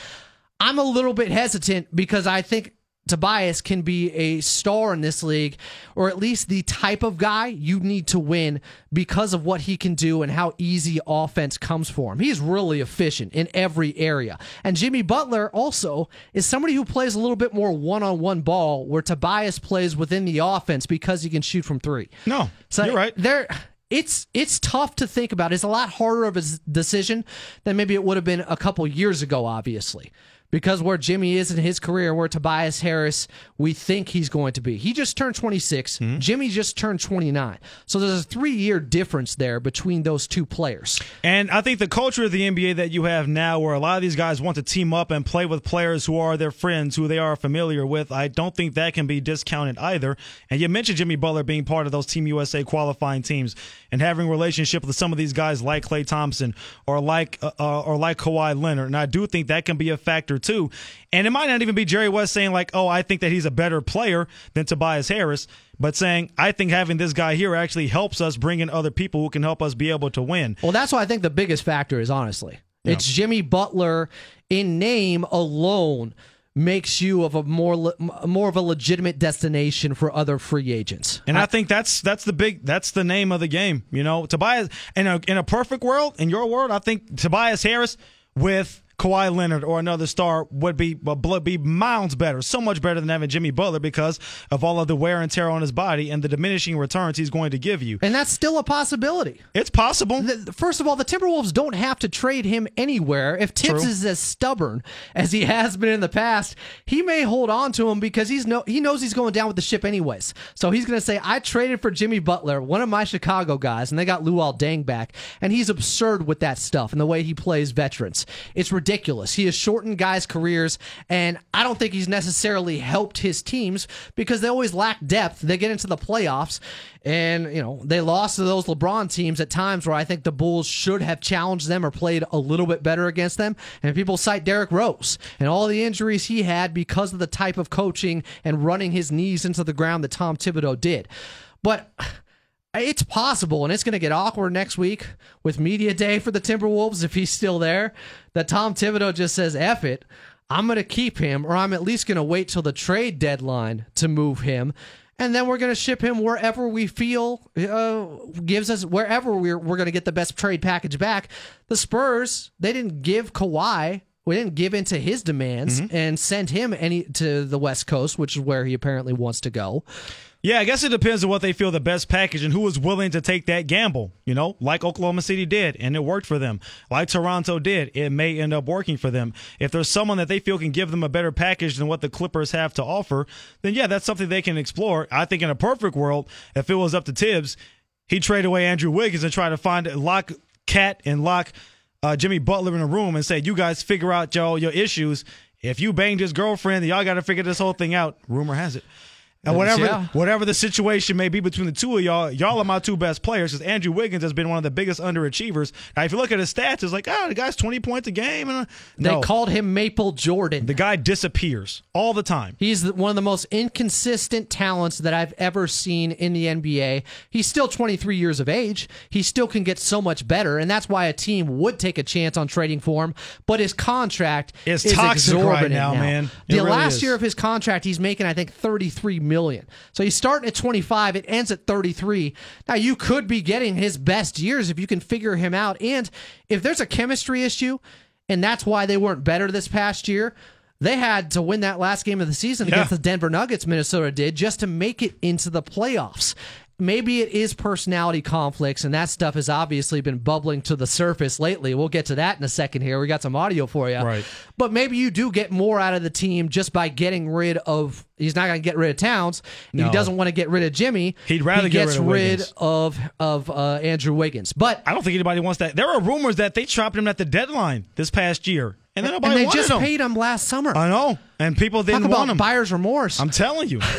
I'm a little bit hesitant because I think Tobias can be a star in this league, or at least the type of guy you need to win because of what he can do and how easy offense comes for him. He's really efficient in every area. And Jimmy Butler also is somebody who plays a little bit more one on one ball, where Tobias plays within the offense because he can shoot from three. No, So you're right. There. It's it's tough to think about. It's a lot harder of a decision than maybe it would have been a couple years ago, obviously. Because where Jimmy is in his career, where Tobias Harris, we think he's going to be. He just turned 26. Hmm? Jimmy just turned 29. So there's a three year difference there between those two players. And I think the culture of the NBA that you have now, where a lot of these guys want to team up and play with players who are their friends, who they are familiar with, I don't think that can be discounted either. And you mentioned Jimmy Butler being part of those Team USA qualifying teams and having relationship with some of these guys like Klay Thompson or like uh, uh, or like Kawhi Leonard. And I do think that can be a factor too. And it might not even be Jerry West saying like, "Oh, I think that he's a better player than Tobias Harris." But saying, I think having this guy here actually helps us bring in other people who can help us be able to win. Well, that's why I think the biggest factor is, honestly. It's Jimmy Butler in name alone makes you of a more more of a legitimate destination for other free agents. And I, think that's that's the big that's the name of the game. You know, Tobias in a in a perfect world, in your world, I think Tobias Harris with Kawhi Leonard or another star would be would be miles better, so much better than having Jimmy Butler because of all of the wear and tear on his body and the diminishing returns he's going to give you. And that's still a possibility. It's possible. The- first of all, the Timberwolves don't have to trade him anywhere. If Thibs True. is as stubborn as he has been in the past, he may hold on to him because he's no he knows he's going down with the ship anyways. So he's going to say, "I traded for Jimmy Butler, one of my Chicago guys, and they got Luol Deng back." And he's absurd with that stuff and the way he plays veterans. It's ridiculous. He has shortened guys' careers, and I don't think he's necessarily helped his teams because they always lack depth. They get into the playoffs, and you know they lost to those LeBron teams at times where I think the Bulls should have challenged them or played a little bit better against them. And people cite Derrick Rose and all the injuries he had because of the type of coaching and running his knees into the ground that Tom Thibodeau did. But it's possible, and it's going to get awkward next week with media day for the Timberwolves if he's still there. That Tom Thibodeau just says, "F it." I'm going to keep him, or I'm at least going to wait till the trade deadline to move him. And then we're going to ship him wherever we feel uh, gives us, wherever we're, we're going to get the best trade package back. The Spurs, they didn't give Kawhi, we didn't give into his demands and send him any to the West Coast, which is where he apparently wants to go. Yeah, I guess it depends on what they feel the best package and who is willing to take that gamble. You know, like Oklahoma City did, and it worked for them. Like Toronto did, it may end up working for them. If there's someone that they feel can give them a better package than what the Clippers have to offer, then yeah, that's something they can explore. I think in a perfect world, if it was up to Thibs, he'd trade away Andrew Wiggins and try to find lock Cat and lock uh, Jimmy Butler in a room and say, "You guys figure out y'all your issues. If you banged his girlfriend, y'all got to figure this whole thing out." Rumor has it. And whatever Yeah. whatever the situation may be between the two of y'all, y'all are my two best players. Because Andrew Wiggins has been one of the biggest underachievers. Now, if you look at his stats, it's like, oh, the guy's twenty points a game, and uh, They called him Maple Jordan. the guy disappears all the time. He's one of the most inconsistent talents that I've ever seen in the NBA. He's still 23 years of age. He still can get so much better, and that's why a team would take a chance on trading for him. But his contract It's is toxic right exorbitant now, man. It The really last is. year of his contract, he's making I think 33 million. So he's starting at 25. It ends at 33. Now you could be getting his best years if you can figure him out, and if there's a chemistry issue, and that's why they weren't better this past year. They had to win that last game of the season Yeah. against the Denver Nuggets, Minnesota did, just to make it into the playoffs. Maybe it is personality conflicts, and that stuff has obviously been bubbling to the surface lately. We'll get to that in a second here. We got some audio for you. Right. But maybe you do get more out of the team just by getting rid of. He's not going to get rid of Towns. No. He doesn't want to get rid of Jimmy. He'd rather he get gets rid of Wiggins. of of uh, Andrew Wiggins. But I don't think anybody wants that. There are rumors that they chopped him at the deadline this past year, and then nobody and they wanted just him. paid him last summer. I know, and people didn't Talk about want him. buyer's remorse. I'm telling you.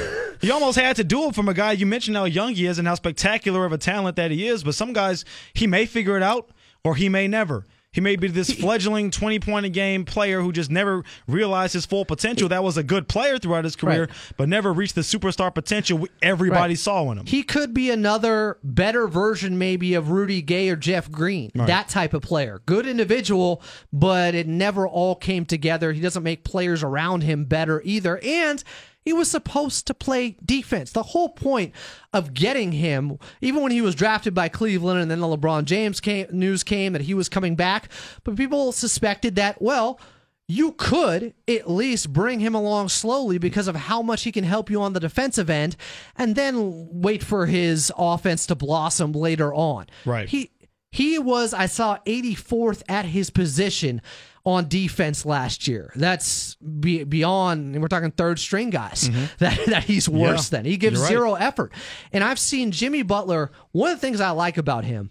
You almost had to do it from a guy you mentioned how young he is and how spectacular of a talent that he is. But some guys, he may figure it out or he may never. He may be this fledgling 20 point a game player who just never realized his full potential. That was a good player throughout his career, Right. but never reached the superstar potential everybody Right. saw in him. He could be another better version, maybe, of Rudy Gay or Jeff Green. That type of player. Good individual, but it never all came together. He doesn't make players around him better either. And he was supposed to play defense. The whole point of getting him, even when he was drafted by Cleveland and then the LeBron James came, news came that he was coming back, but people suspected that, well, you could at least bring him along slowly because of how much he can help you on the defensive end and then wait for his offense to blossom later on. Right. He he was I saw 84th at his position on defense last year. That's be, beyond and we're talking third string guys. Mm-hmm. That that he's worse Yeah, than. He gives right. zero effort. And I've seen Jimmy Butler, one of the things I like about him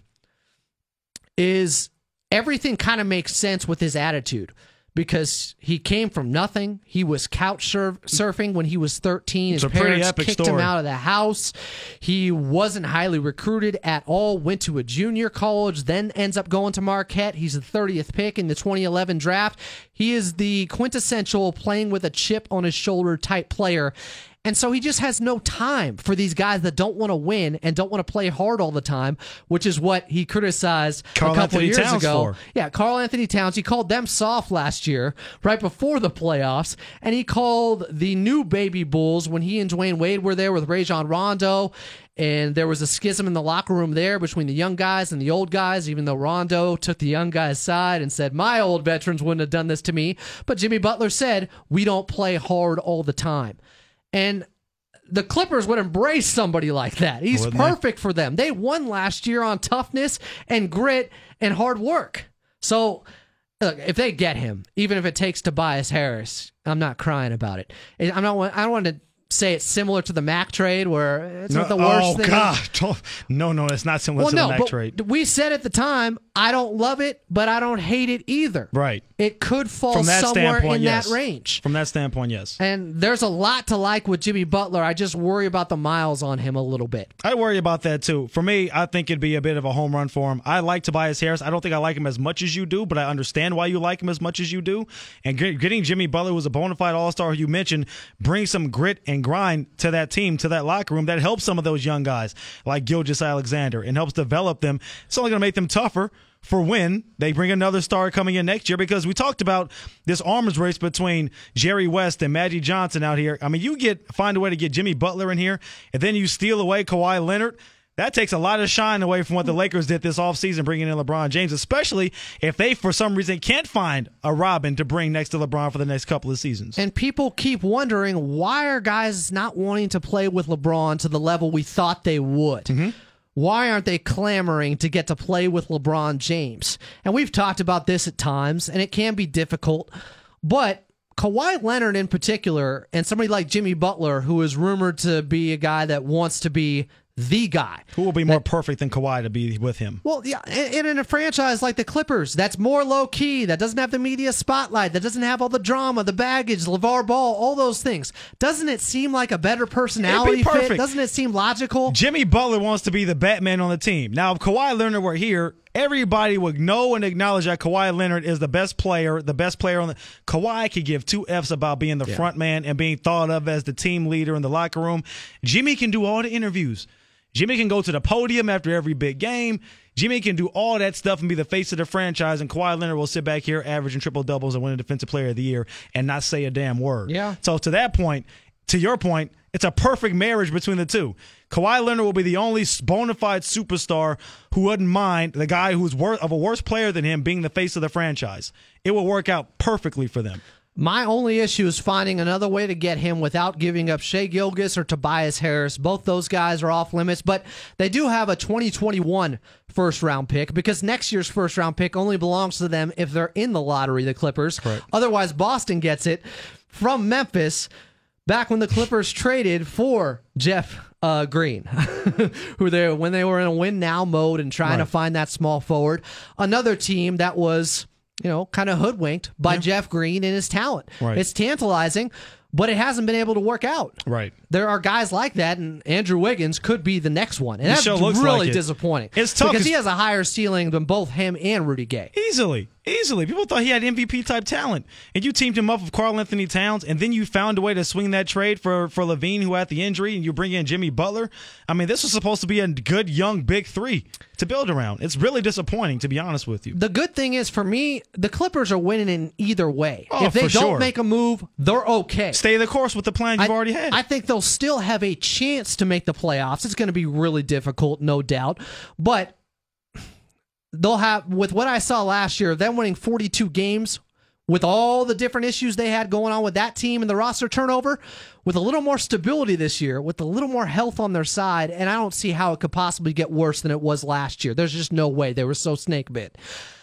is everything kind of makes sense with his attitude because he came from nothing. He was couch surf- surfing when he was 13. His It's a pretty parents kicked him out of the house. He wasn't highly recruited at all. Went to a junior college, then ends up going to Marquette. He's the 30th pick in the 2011 draft. He is the quintessential playing with a chip on his shoulder type player. And so he just has no time for these guys that don't want to win and don't want to play hard all the time, which is what he criticized Karl a couple Anthony years Towns ago. for. Yeah, Karl Anthony Towns. He called them soft last year, right before the playoffs, and he called the new baby Bulls when he and Dwyane Wade were there with Rajon Rondo, and there was a schism in the locker room there between the young guys and the old guys. Even though Rondo took the young guys' side and said, "My old veterans wouldn't have done this to me," but Jimmy Butler said, "We don't play hard all the time," and the Clippers would embrace somebody like that. He's Wouldn't they? perfect for them. They won last year on toughness and grit and hard work. So, look, if they get him, even if it takes Tobias Harris, I'm not crying about it. I'm not. I don't want to say it's similar to the Mac trade where it's not the worst oh thing. God! No, no, it's not similar Well, to no, the Mac trade. we said at the time, I don't love it, but I don't hate it either. Right. It could fall From that somewhere in yes. that range. From that standpoint, yes. And there's a lot to like with Jimmy Butler. I just worry about the miles on him a little bit. I worry about that too. For me, I think it'd be a bit of a home run for him. I like Tobias Harris. I don't think I like him as much as you do, but I understand why you like him as much as you do. And getting Jimmy Butler, who's a bona fide All Star, you mentioned, brings some grit and grind to that team, to that locker room. That helps some of those young guys like Gilgeous-Alexander and helps develop them. It's only going to make them tougher. For when they bring another star coming in next year, because we talked about this arms race between Jerry West and Magic Johnson out here. I mean, you get find a way to get Jimmy Butler in here, and then you steal away Kawhi Leonard. That takes a lot of shine away from what the Lakers did this offseason, bringing in LeBron James, especially if they, for some reason, can't find a Robin to bring next to LeBron for the next couple of seasons. And people keep wondering why are guys not wanting to play with LeBron to the level we thought they would? Mm-hmm. Why aren't they clamoring to get to play with LeBron James? And we've talked about this at times, and it can be difficult. But Kawhi Leonard, in particular, and somebody like Jimmy Butler, who is rumored to be a guy that wants to be the guy. Who will be more perfect than Kawhi to be with him? Well, yeah, and in a franchise like the Clippers, that's more low key, that doesn't have the media spotlight, that doesn't have all the drama, the baggage, LeVar Ball, all those things. Doesn't it seem like a better personality perfect. fit? Doesn't it seem logical? Jimmy Butler wants to be the Batman on the team. Now, if Kawhi Leonard were here, everybody would know and acknowledge that Kawhi Leonard is the best player, the best player on the. Kawhi could give two F's about being the front man and being thought of as the team leader in the locker room. Jimmy can do all the interviews. Jimmy can go to the podium after every big game. Jimmy can do all that stuff and be the face of the franchise, and Kawhi Leonard will sit back here averaging triple doubles and win a Defensive Player of the Year and not say a damn word. Yeah. So to that point, to your point, it's a perfect marriage between the two. Kawhi Leonard will be the only bona fide superstar who wouldn't mind the guy who's worth of a worse player than him being the face of the franchise. It will work out perfectly for them. My only issue is finding another way to get him without giving up Shai Gilgeous or Tobias Harris. Both those guys are off limits, but they do have a 2021 first round pick because next year's first round pick only belongs to them if they're in the lottery, the Clippers. Otherwise, Boston gets it from Memphis back when the Clippers traded for Jeff uh, Green, who they when they were in a win now mode and trying to find that small forward. Another team that was you know kind of hoodwinked by Jeff Green and his talent. Right. It's tantalizing, but it hasn't been able to work out. Right. There are guys like that, and Andrew Wiggins could be the next one, and He that's really like it. disappointing. It's tough because he has a higher ceiling than both him and Rudy Gay. Easily, easily. People thought he had MVP type talent, and you teamed him up with Karl Anthony Towns, and then you found a way to swing that trade for for LaVine, who had the injury, and you bring in Jimmy Butler. I mean, this was supposed to be a good young big three to build around. It's really disappointing, to be honest with you. The good thing is for me, the Clippers are winning in either way. Oh, if they don't sure. make a move, they're okay. Stay the course with the plan you've I, already had. I think they'll still have a chance to make the playoffs. It's going to be really difficult, no doubt. But they'll have, with what I saw last year, them winning 42 games with all the different issues they had going on with that team and the roster turnover, with a little more stability this year, with a little more health on their side, and I don't see how it could possibly get worse than it was last year. There's just no way. They were so snake bit.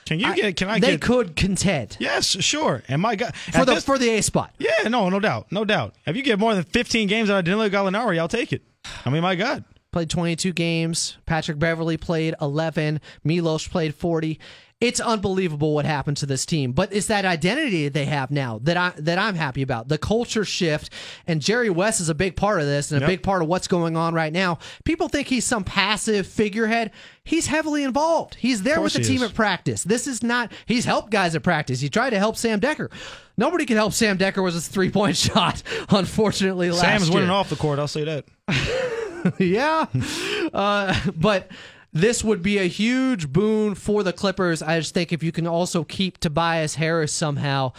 Can you get? Can I get they get? could contend Yes, sure. And my God, for the this- for the A spot. yeah, no, no doubt, no doubt. If you get more than 15 games out of Danilo Gallinari, I'll take it. I mean, my God. Played 22 games. Patrick Beverley played 11. Milos played 40. It's unbelievable what happened to this team, but it's that identity they have now that I that I'm happy about. The culture shift, and Jerry West is a big part of this and a Yep. big part of what's going on right now. People think he's some passive figurehead. He's heavily involved. He's there with the team is. at practice. This is not. He's helped guys at practice. He tried to help Sam Dekker. Nobody could help Sam Dekker with his three point shot. Unfortunately, last Sam's year winning off the court. I'll say that. yeah. Uh, but this would be a huge boon for the Clippers. I just think if you can also keep Tobias Harris somehow,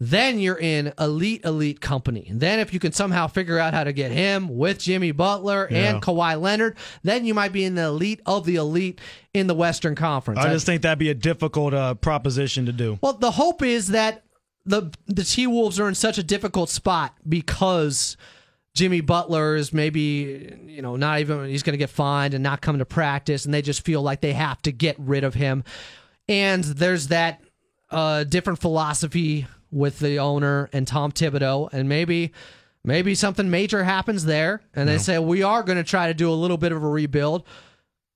then you're in elite, elite company. And then if you can somehow figure out how to get him with Jimmy Butler Yeah. and Kawhi Leonard, then you might be in the elite of the elite in the Western Conference. I just think that'd be a difficult uh, proposition to do. Well, the hope is that the the T Wolves are in such a difficult spot because Jimmy Butler is maybe you know not even he's going to get fined and not come to practice, and they just feel like they have to get rid of him. And there's that uh, different philosophy with the owner and Tom Thibodeau, and maybe. Maybe something major happens there, and they say we are going to try to do a little bit of a rebuild.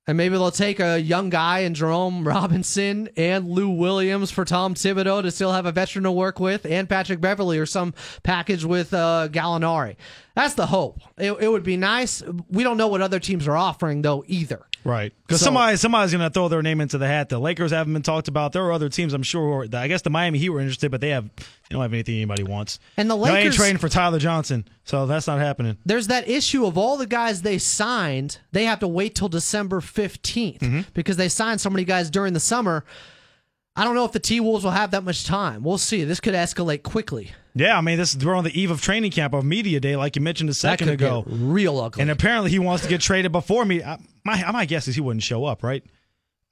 And maybe they'll take a young guy in Jerome Robinson and Lou Williams for Tom Thibodeau to still have a veteran to work with, and Patrick Beverley or some package with uh, Gallinari. That's the hope. It, it would be nice. We don't know what other teams are offering though either. Right. Because So- somebody somebody's going to throw their name into the hat. The Lakers haven't been talked about. There are other teams, I'm sure. Who are, I guess the Miami Heat were interested, but they have they don't have anything anybody wants. And the Lakers They ain't trading for Tyler Johnson, so that's not happening. There's that issue of all the guys they signed, they have to wait till December 15th mm-hmm. because they signed so many guys during the summer. I don't know if the T Wolves will have that much time. We'll see. This could escalate quickly. Yeah, I mean, this we're on the eve of training camp of media day, like you mentioned a second ago. real ugly. And apparently, he wants to get traded before me. I, my my guess is he wouldn't show up, right?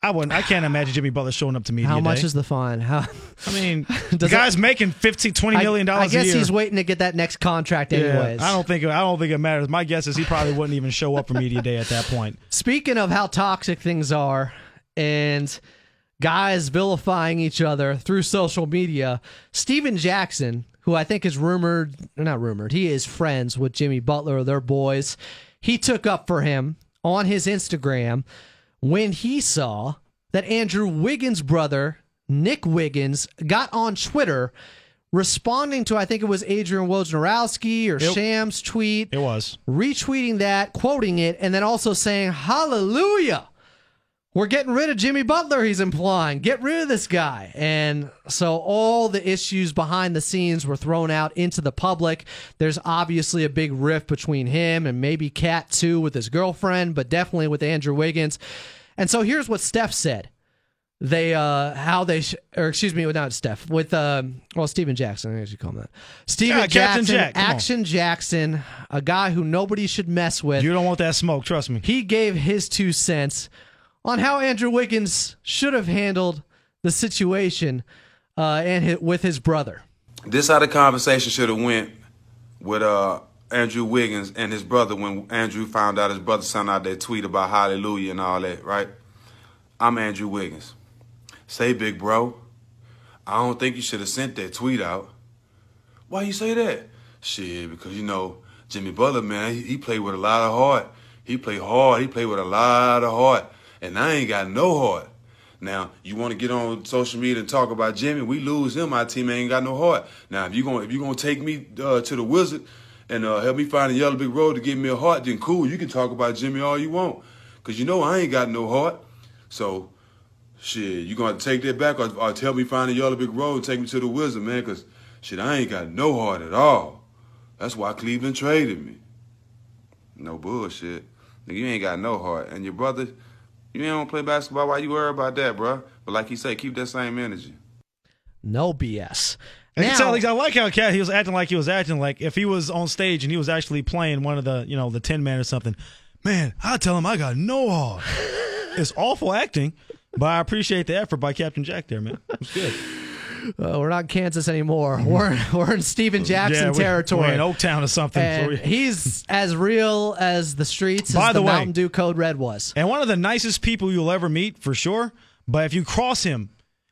I wouldn't. I can't imagine Jimmy Butler showing up to media How much day. is the fine? How, I mean, the guy's making 15, 20 million I, I dollars a guess he's waiting to get that next contract, Yeah, anyways. I don't think I don't think it matters. My guess is he probably wouldn't even show up for media day at that point. Speaking of how toxic things are, and guys vilifying each other through social media, Stephen Jackson, who I think is rumored, not rumored, he is friends with Jimmy Butler, or their boys. He took up for him on his Instagram when he saw that Andrew Wiggins' brother, Nick Wiggins, got on Twitter responding to, I think it was Adrian Wojnarowski or Yep. Shams' tweet, It was. retweeting that, quoting it, and then also saying, Hallelujah! We're getting rid of Jimmy Butler, he's implying. Get rid of this guy. And so all the issues behind the scenes were thrown out into the public. There's obviously a big rift between him and maybe Cat too with his girlfriend, but definitely with Andrew Wiggins. And so here's what Steph said. They uh how they sh- or excuse me not Steph with um well Stephen Jackson I should call him that Stephen Yeah, Jackson Jack, come on. Action Jackson a guy who nobody should mess with You don't want that smoke, trust me. he gave his two cents on how Andrew Wiggins should have handled the situation uh, and hi with his brother. This how the conversation should have went with uh Andrew Wiggins and his brother when Andrew found out his brother sent out that tweet about hallelujah and all that, right? I'm Andrew Wiggins. Say, big bro, I don't think you should have sent that tweet out. Why you say that? Shit, because you know Jimmy Butler, man, he, he played with a lot of heart. He played hard. He played with a lot of heart, and I ain't got no heart. Now you want to get on social media and talk about Jimmy? We lose him. My team ain't got no heart. Now if you gonna if you gonna take me uh, to the Wizard and uh, help me find the yellow big road to give me a heart, then cool. You can talk about Jimmy all you want, cause you know I ain't got no heart. So shit, you gonna take that back or, or tell me find the yellow big road and take me to the Wizard, man? Cause shit, I ain't got no heart at all. That's why Cleveland traded me. No bullshit. You ain't got no heart. And your brother, you ain't gonna play basketball. Why you worry about that, bruh? But like he said, keep that same energy. No BS. And Now- tell, I like how Cat he was acting like he was acting like if he was on stage and he was actually playing one of the you know the Tin Man or something. Man, I tell him I got no heart. it's awful acting, but I appreciate the effort by Captain Jack there, man. It's good. Uh, we're not in Kansas anymore. We're we're in Stephen Jackson yeah, we- territory. We're in Oaktown or something. And he's as real as the streets By as the the, way- Mountain Dew Code Red was. and one of the nicest people you'll ever meet for sure. But if you cross him,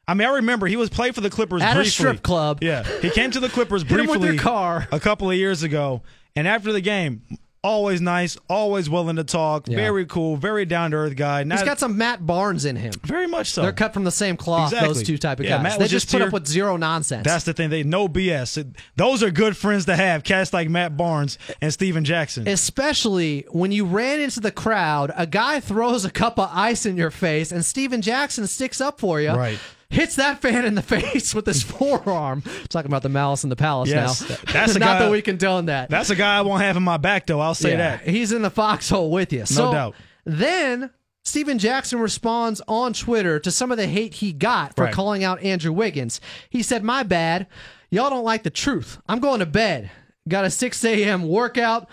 I mean, I remember he was played for the Clippers At a strip club. Yeah, he came to the Clippers Hit him briefly with your car. a couple of years ago, and after the game, always nice, always willing to talk, Yeah. very cool, very down to earth guy. Not, He's got some Matt Barnes in him. very much so. They're cut from the same cloth. Exactly. Those two type of Yeah, guys. Matt they just just put here- up with zero nonsense. That's the thing. They no BS. Those are good friends to have. Cats like Matt Barnes and Stephen Jackson. Especially when you ran into the crowd, a guy throws a cup of ice in your face, and Stephen Jackson sticks up for you. Right. Hits that fan in the face with his forearm. Talking about the malice in the palace Yes, now. that- that's a not guy- that we condone that. That's a guy I won't have in my back though. I'll say Yeah, that. He's in the foxhole with you. No doubt. Then Stephen Jackson responds on Twitter to some of the hate he got for Right. calling out Andrew Wiggins. He said, My bad. Y'all don't like the truth. I'm going to bed. Got a 6 a.m. workout.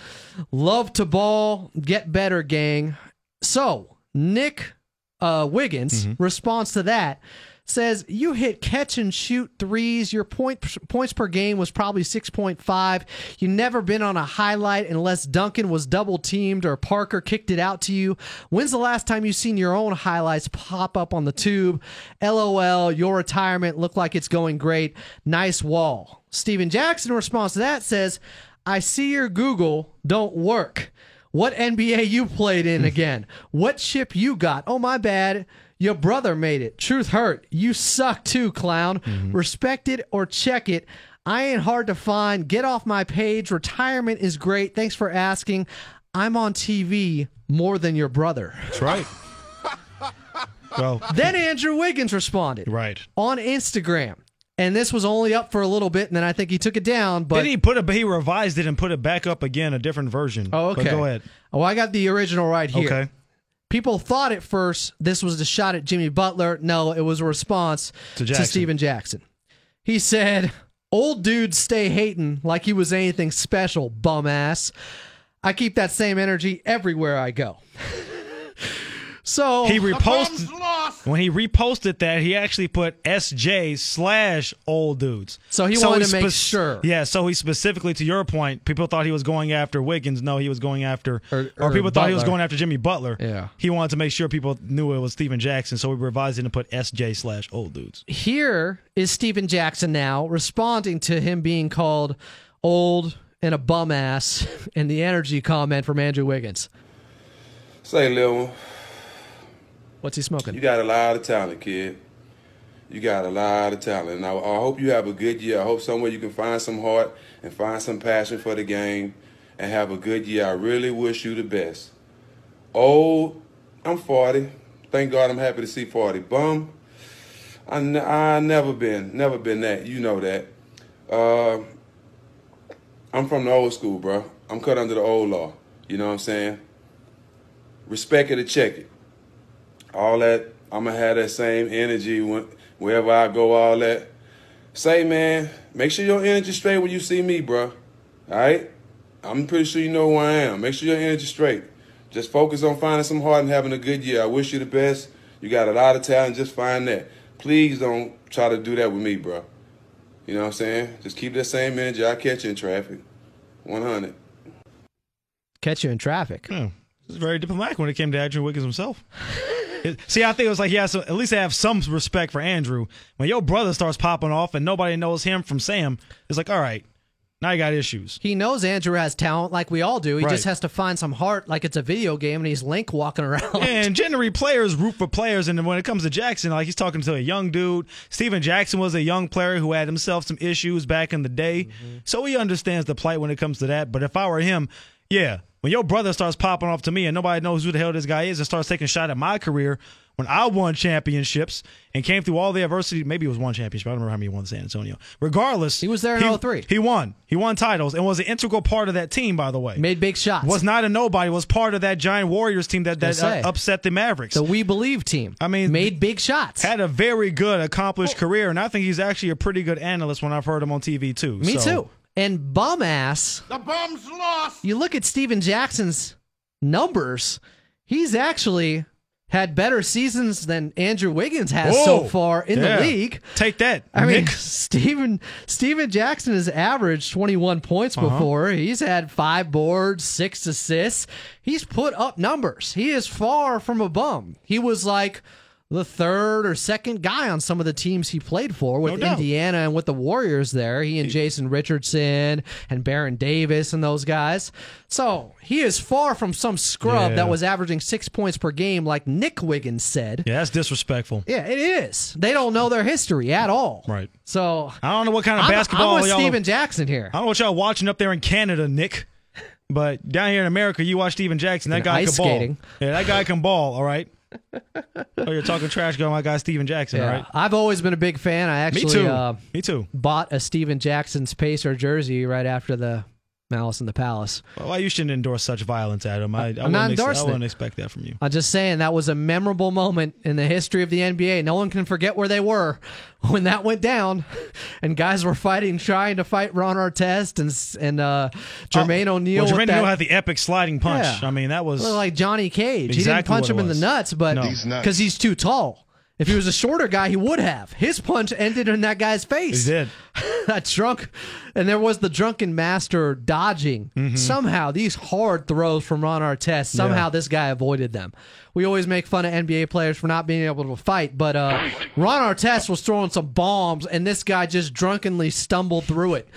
Love to ball. Get better, gang. So, Nick uh, Wiggins responds to that. Says you hit catch and shoot threes. Your point points per game was probably six point five. You never been on a highlight unless Duncan was double teamed or Parker kicked it out to you. When's the last time you seen your own highlights pop up on the tube? LOL. Your retirement looked like it's going great. Nice wall. Stephen Jackson in response to that says, "I see your Google don't work." What NBA you played in again? What ship you got? Oh, my bad. Your brother made it. Truth hurt. You suck too, clown. Mm-hmm. Respect it or check it. I ain't hard to find. Get off my page. Retirement is great. Thanks for asking. I'm on TV more than your brother. That's right. Well, Then Andrew Wiggins responded right. on Instagram. And this was only up for a little bit, and then I think he took it down. But Then he put it, but he revised it and put it back up again, a different version. Oh, But okay. go ahead. Oh, I got the original right here. Okay. People thought at first this was a shot at Jimmy Butler. No, it was a response To to, Jackson. Stephen Jackson. He said, Old dudes stay hating like he was anything special, bum ass. I keep that same energy everywhere I go. so He reposted when he reposted that he actually put SJ slash old dudes. So he wanted he to make sure. Yeah, so he specifically to your point, people thought he was going after Wiggins. No, he was going after, or, or people thought he was going after Jimmy Butler. Yeah. he wanted to make sure people knew it was Stephen Jackson, so we revised it and put SJ slash old dudes. here is Stephen Jackson now responding to him being called old and a bum ass and the energy comment from Andrew Wiggins. Say, Lil, What's he smoking? you got a lot of talent, kid. You got a lot of talent. And I, I hope you have a good year. I hope somewhere you can find some heart and find some passion for the game and have a good year. I really wish you the best. Old, I'm 40. Thank God I'm happy to see 40. Bum, I, n- I never been, never been that. You know that. Uh, I'm from the old school, bro. I'm cut under the old law. You know what I'm saying? Respect it or check it. All that, I'm gonna have that same energy when, wherever I go. All that. Say, man, make sure your energy straight when you see me, bro. All right? I'm pretty sure you know who I am. Make sure your energy straight. Just focus on finding some heart and having a good year. I wish you the best. You got a lot of talent. Just find that. Please don't try to do that with me, bro. You know what I'm saying? Just keep that same energy. I'll catch you in traffic. 100. Catch you in traffic. Hmm. He was very diplomatic when it came to Andrew Wiggins himself. See, I think it was like, yeah, so at least have some respect for Andrew. When your brother starts popping off and nobody knows him from Sam, it's like, all right, now you got issues. He knows Andrew has talent like we all do. He Right. just has to find some heart like it's a video game and he's Link walking around. and generally, players root for players. And when it comes to Jackson, like he's talking to a young dude. Stephen Jackson was a young player who had himself some issues back in the day. Mm-hmm. So he understands the plight when it comes to that. But if I were him, yeah, when your brother starts popping off to me and nobody knows who the hell this guy is and starts taking a shot at my career when I won championships and came through all the adversity, maybe it was one championship. I don't remember how many he won San Antonio. Regardless, he was there in he, 03. He won. He won titles and was an integral part of that team, by the way. Made big shots. Was not a nobody. Was part of that giant Warriors team that, that uh, upset the Mavericks. The We Believe team. I mean, made big shots. Had a very good, accomplished career, and I think he's actually a pretty good analyst when I've heard him on TV too. Me So- too. And bum ass. The bum's lost. You look at Stephen Jackson's numbers, he's actually had better seasons than Andrew Wiggins has so far in Yeah. the league. Take that. I mean, Nick. Stephen Stephen Jackson has averaged 21 points Uh-huh. before. He's had five boards, six assists. He's put up numbers. He is far from a bum. He was like the third or second guy on some of the teams he played for with No. Indiana and with the Warriors there. He and Jason Richardson and Baron Davis and those guys. So he is far from some scrub Yeah. that was averaging six points per game, like Nick Wiggins said. yeah, that's disrespectful. Yeah, it is. They don't know their history at all. Right. So I don't know what kind of I'm, basketball I'm with. Stephen Jackson here. I don't know what y'all watching up there in Canada, Nick. But down here in America, you watch Stephen Jackson. That guy can ball. Yeah, that guy can ball. All right. Oh, you're talking trash, going my guy Stephen Jackson. Yeah, right. I've always been a big fan. I actually Me too. Uh, Me too. bought a Stephen Jackson's Pacer jersey right after the Malice in the Palace. Well, you shouldn't endorse such violence, Adam. I, I, I'm wouldn't not ex- I wouldn't expect that from you. I'm just saying that was a memorable moment in the history of the NBA. No one can forget where they were when that went down, and guys were fighting, trying to fight Ron Artest and and uh, Jermaine O'Neal. Well, Jermaine that- O'Neal had the epic sliding punch. Yeah. I mean, that was like Johnny Cage. he Exactly didn't punch him it in the nuts, but No. He's because he's too tall. If he was a shorter guy, he would have. His punch ended in that guy's face. He did. that drunk, and there was the drunken master dodging. Mm-hmm. Somehow, these hard throws from Ron Artest. Somehow, Yeah. this guy avoided them. We always make fun of NBA players for not being able to fight, but uh, Ron Artest was throwing some bombs, and this guy just drunkenly stumbled through it.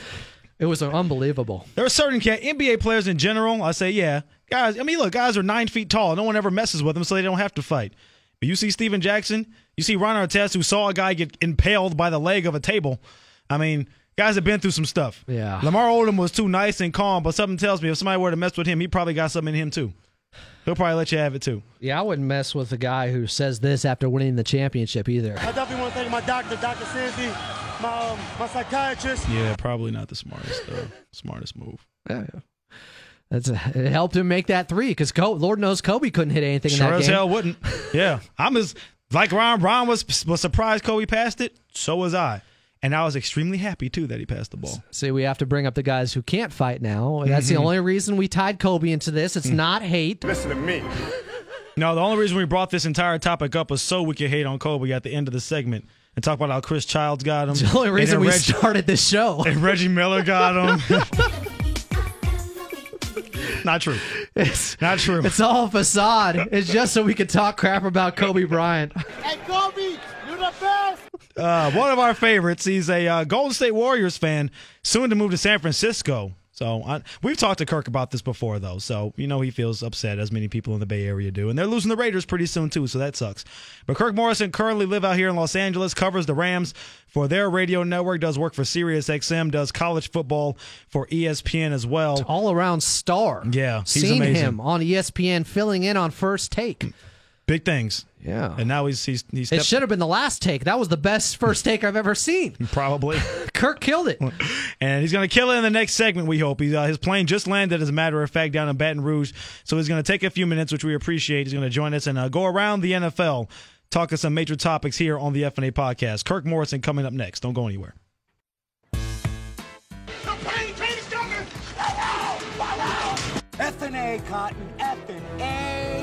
It was unbelievable. There are certain NBA players in general. I say, yeah, guys. I mean, look, guys are nine feet tall. No one ever messes with them, so they don't have to fight. But you see Stephen Jackson, you see Ron Artest, who saw a guy get impaled by the leg of a table. I mean, guys have been through some stuff. Yeah. Lamar Odom was too nice and calm, but something tells me if somebody were to mess with him, he probably got something in him too. He'll probably let you have it too. Yeah, I wouldn't mess with a guy who says this after winning the championship either. I definitely want to thank my doctor, Dr. Sandy, my, um, my psychiatrist. Yeah, probably not the smartest, uh, smartest move. Yeah, yeah. That's a, it helped him make that three because Lord knows Kobe couldn't hit anything in Sure that as game. hell wouldn't. Yeah, I'm as like Ron. Ron was was surprised Kobe passed it. So was I, and I was extremely happy too that he passed the ball. See, we have to bring up the guys who can't fight now. That's the Mhm. only reason we tied Kobe into this. It's not hate. Listen to me. No, the only reason we brought this entire topic up was so we could hate on Kobe at the end of the segment and talk about how Chris Childs got him. It's the only reason we Reg- started this show. And Reggie Miller got him. Not true. It's not true. It's all facade. It's just so we could talk crap about Kobe Bryant. Hey, Kobe, you're the best. Uh, one of our favorites. He's a uh, Golden State Warriors fan, soon to move to San Francisco. So I, we've talked to Kirk about this before, though. So you know he feels upset, as many people in the Bay Area do, and they're losing the Raiders pretty soon too. So that sucks. But Kirk Morrison currently live out here in Los Angeles, covers the Rams for their radio network, does work for Sirius XM, does college football for ESPN as well. All around star. Yeah, he's Seen amazing. him on ESPN filling in on first take. Big things. Yeah. And now he's he's he's It should have been the last take. That was the best first take I've ever seen. Probably. Kirk killed it. and he's going to kill it in the next segment. We hope. He's, uh, his plane just landed, as a matter of fact, down in Baton Rouge. So he's going to take a few minutes, which we appreciate. He's going to join us and uh, go around the NFL, talking some major topics here on the FNA podcast. Kirk Morrison coming up next. Don't go anywhere. FNA Cotton, FNA.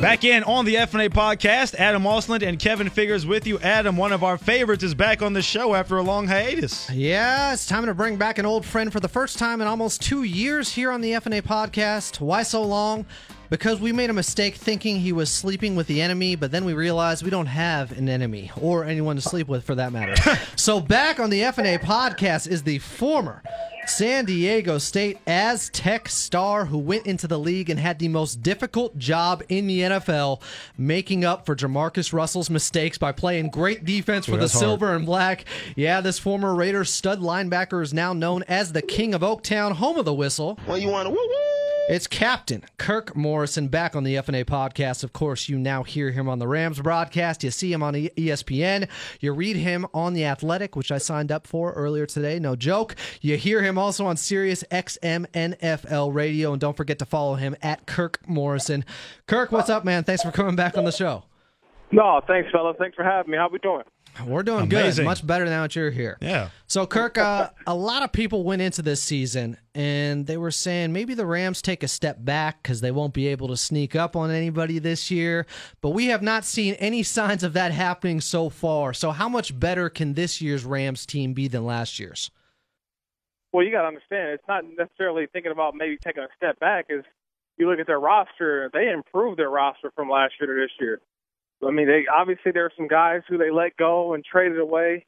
Back in on the FNA podcast, Adam Osland and Kevin Figures with you. Adam, one of our favorites, is back on the show after a long hiatus. Yeah, it's time to bring back an old friend for the first time in almost two years here on the FNA podcast. Why so long? Because we made a mistake thinking he was sleeping with the enemy, but then we realized we don't have an enemy or anyone to sleep with for that matter. so, back on the FNA podcast is the former San Diego State Aztec star who went into the league and had the most difficult job in the NFL, making up for Jamarcus Russell's mistakes by playing great defense for Ooh, the that's hard. Silver and Black. Yeah, this former Raiders stud linebacker is now known as the King of Oaktown, home of the whistle. Well, you want to woo woo? It's Captain Kirk Morrison back on the FNA podcast. Of course, you now hear him on the Rams broadcast. You see him on ESPN. You read him on The Athletic, which I signed up for earlier today. No joke. You hear him also on Sirius XM NFL radio. And don't forget to follow him at Kirk Morrison. Kirk, what's up, man? Thanks for coming back on the show. No, thanks, fellas. Thanks for having me. How we doing? We're doing Amazing. good. Much better now that you're here. Yeah. So, Kirk, uh, a lot of people went into this season and they were saying maybe the Rams take a step back because they won't be able to sneak up on anybody this year. But we have not seen any signs of that happening so far. So, how much better can this year's Rams team be than last year's? Well, you got to understand, it's not necessarily thinking about maybe taking a step back. Is you look at their roster, they improved their roster from last year to this year. I mean, they obviously there are some guys who they let go and traded away,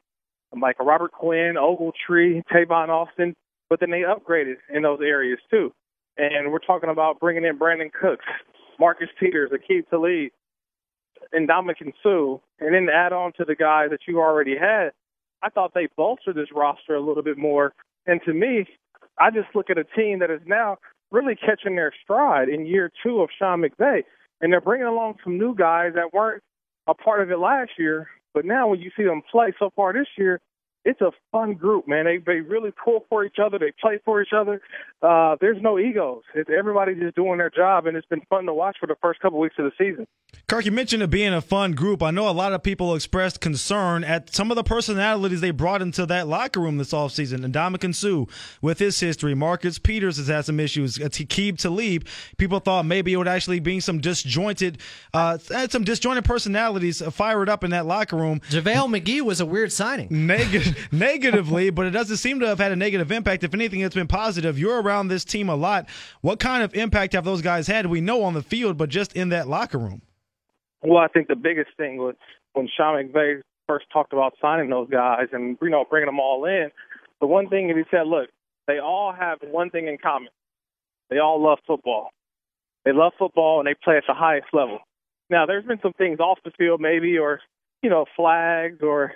like Robert Quinn, Ogletree, Tavon Austin, but then they upgraded in those areas too. And we're talking about bringing in Brandin Cooks, Marcus Peters, Aqib Talib, and Ndamukong Suh, and then add on to the guys that you already had. I thought they bolstered this roster a little bit more. And to me, I just look at a team that is now really catching their stride in year two of Sean McVay. And they're bringing along some new guys that weren't a part of it last year. But now when you see them play so far this year, it's a fun group, man. They they really pull for each other. They play for each other. Uh, there's no egos. It's everybody just doing their job, and it's been fun to watch for the first couple weeks of the season. Kirk, you mentioned it being a fun group. I know a lot of people expressed concern at some of the personalities they brought into that locker room this offseason. And Ndamukong Suh, with his history, Marcus Peters has had some issues. Uh, Aqib Talib, people thought maybe it would actually be some disjointed, uh, had some disjointed personalities fired up in that locker room. JaVale McGee was a weird signing. Neg- negatively, but it doesn't seem to have had a negative impact. If anything, it's been positive. You're around this team a lot. What kind of impact have those guys had? We know on the field, but just in that locker room. Well, I think the biggest thing was when Sean McVay first talked about signing those guys and you know bringing them all in. The one thing he said, look, they all have one thing in common: they all love football. They love football and they play at the highest level. Now, there's been some things off the field, maybe, or you know, flags or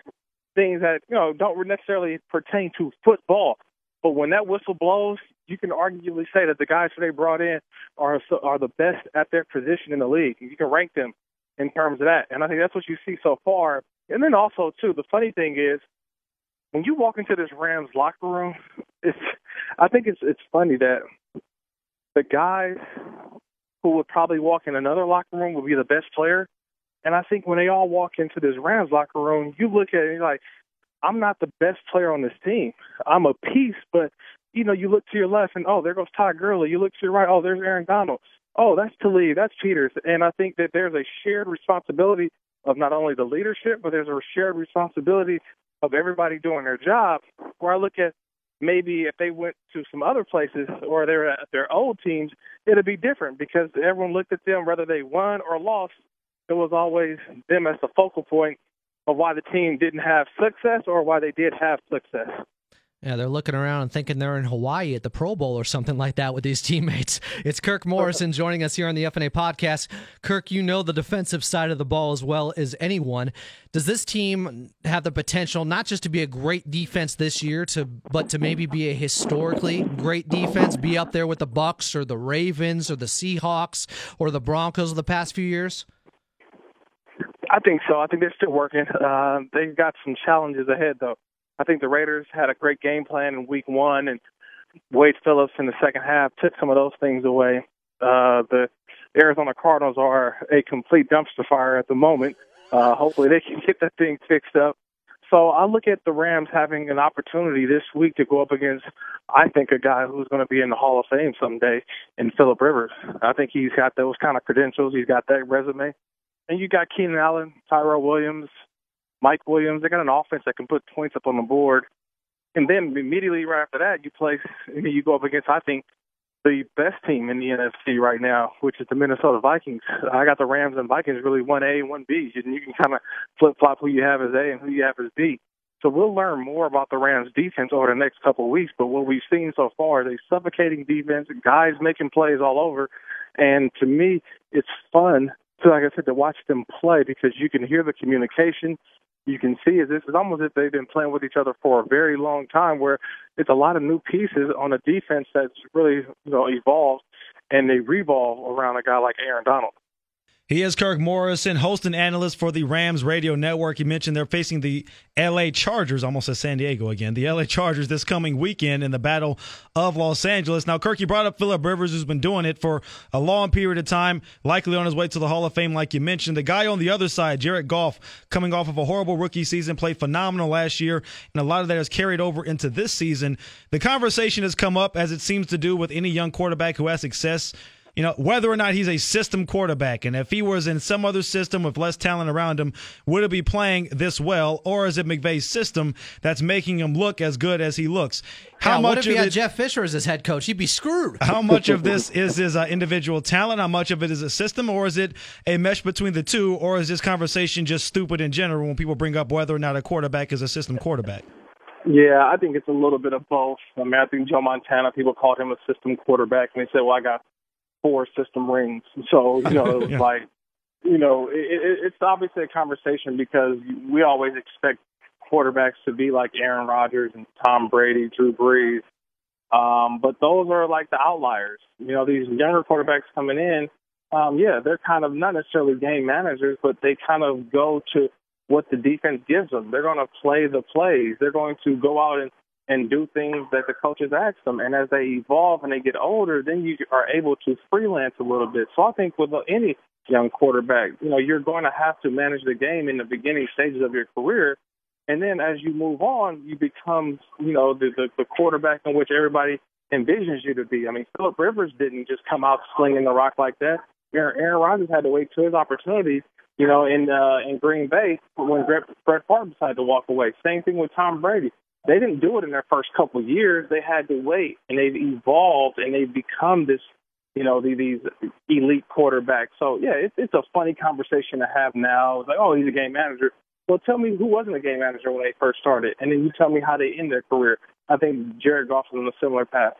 things that you know don't necessarily pertain to football. But when that whistle blows, you can arguably say that the guys that they brought in are are the best at their position in the league. You can rank them in terms of that, and I think that's what you see so far. And then also too, the funny thing is when you walk into this Rams locker room, it's I think it's it's funny that the guys who would probably walk in another locker room would be the best player. And I think when they all walk into this Rams locker room, you look at it like, I'm not the best player on this team. I'm a piece, but you know, you look to your left and oh, there goes Todd Gurley. You look to your right, oh, there's Aaron Donald. Oh, that's Talib, that's Peters. And I think that there's a shared responsibility of not only the leadership, but there's a shared responsibility of everybody doing their job. Where I look at maybe if they went to some other places or they're at their old teams, it'd be different because everyone looked at them whether they won or lost. It was always them as the focal point of why the team didn't have success or why they did have success. Yeah, they're looking around and thinking they're in Hawaii at the Pro Bowl or something like that with these teammates. It's Kirk Morrison joining us here on the FNA podcast. Kirk, you know the defensive side of the ball as well as anyone. Does this team have the potential not just to be a great defense this year, to but to maybe be a historically great defense, be up there with the Bucs or the Ravens or the Seahawks or the Broncos of the past few years? I think so. I think they're still working. Uh, they've got some challenges ahead, though. I think the Raiders had a great game plan in week one, and Wade Phillips in the second half took some of those things away. Uh, the Arizona Cardinals are a complete dumpster fire at the moment. Uh, hopefully, they can get that thing fixed up. So I look at the Rams having an opportunity this week to go up against, I think, a guy who's going to be in the Hall of Fame someday in Philip Rivers. I think he's got those kind of credentials. He's got that resume. And you got Keenan Allen, Tyrell Williams, Mike Williams. They got an offense that can put points up on the board. And then immediately right after that, you play, I mean, you go up against, I think, the best team in the NFC right now, which is the Minnesota Vikings. I got the Rams and Vikings really one A and one B, and you can kind of flip flop who you have as A and who you have as B. So we'll learn more about the Rams defense over the next couple of weeks. But what we've seen so far is a suffocating defense, guys making plays all over, and to me, it's fun. To, like I said, to watch them play because you can hear the communication, you can see is this is almost as if they've been playing with each other for a very long time where it's a lot of new pieces on a defense that's really you know evolved and they revolve around a guy like Aaron Donald. He is Kirk Morrison, host and analyst for the Rams radio network. He mentioned they're facing the LA Chargers, almost as San Diego again, the LA Chargers this coming weekend in the Battle of Los Angeles. Now, Kirk, you brought up Philip Rivers, who's been doing it for a long period of time, likely on his way to the Hall of Fame, like you mentioned. The guy on the other side, Jared Goff, coming off of a horrible rookie season, played phenomenal last year, and a lot of that has carried over into this season. The conversation has come up, as it seems to do with any young quarterback who has success you know, whether or not he's a system quarterback. And if he was in some other system with less talent around him, would it be playing this well? Or is it McVay's system that's making him look as good as he looks? How yeah, much what if he had it, Jeff Fisher as his head coach? He'd be screwed. How much of this is his uh, individual talent? How much of it is a system? Or is it a mesh between the two? Or is this conversation just stupid in general when people bring up whether or not a quarterback is a system quarterback? Yeah, I think it's a little bit of both. I mean, I think Joe Montana, people called him a system quarterback, and they said, well, I got four system rings. So you know, yeah. like you know, it, it, it's obviously a conversation because we always expect quarterbacks to be like Aaron Rodgers and Tom Brady, Drew Brees. Um, but those are like the outliers. You know, these younger quarterbacks coming in, um, yeah, they're kind of not necessarily game managers, but they kind of go to what the defense gives them. They're going to play the plays. They're going to go out and and do things that the coaches ask them. And as they evolve and they get older, then you are able to freelance a little bit. So I think with any young quarterback, you know, you're going to have to manage the game in the beginning stages of your career. And then as you move on, you become, you know, the, the, the quarterback in which everybody envisions you to be. I mean, Philip Rivers didn't just come out slinging the rock like that. Aaron, Aaron Rodgers had to wait to his opportunity, you know, in uh, in Green Bay when Brett, Favre decided to walk away. Same thing with Tom Brady they didn't do it in their first couple years. They had to wait, and they've evolved, and they've become this, you know, these elite quarterbacks. So yeah, it's it's a funny conversation to have now. It's like, oh, he's a game manager. Well, tell me who wasn't a game manager when they first started, and then you tell me how they end their career. I think Jared Goff is on a similar path.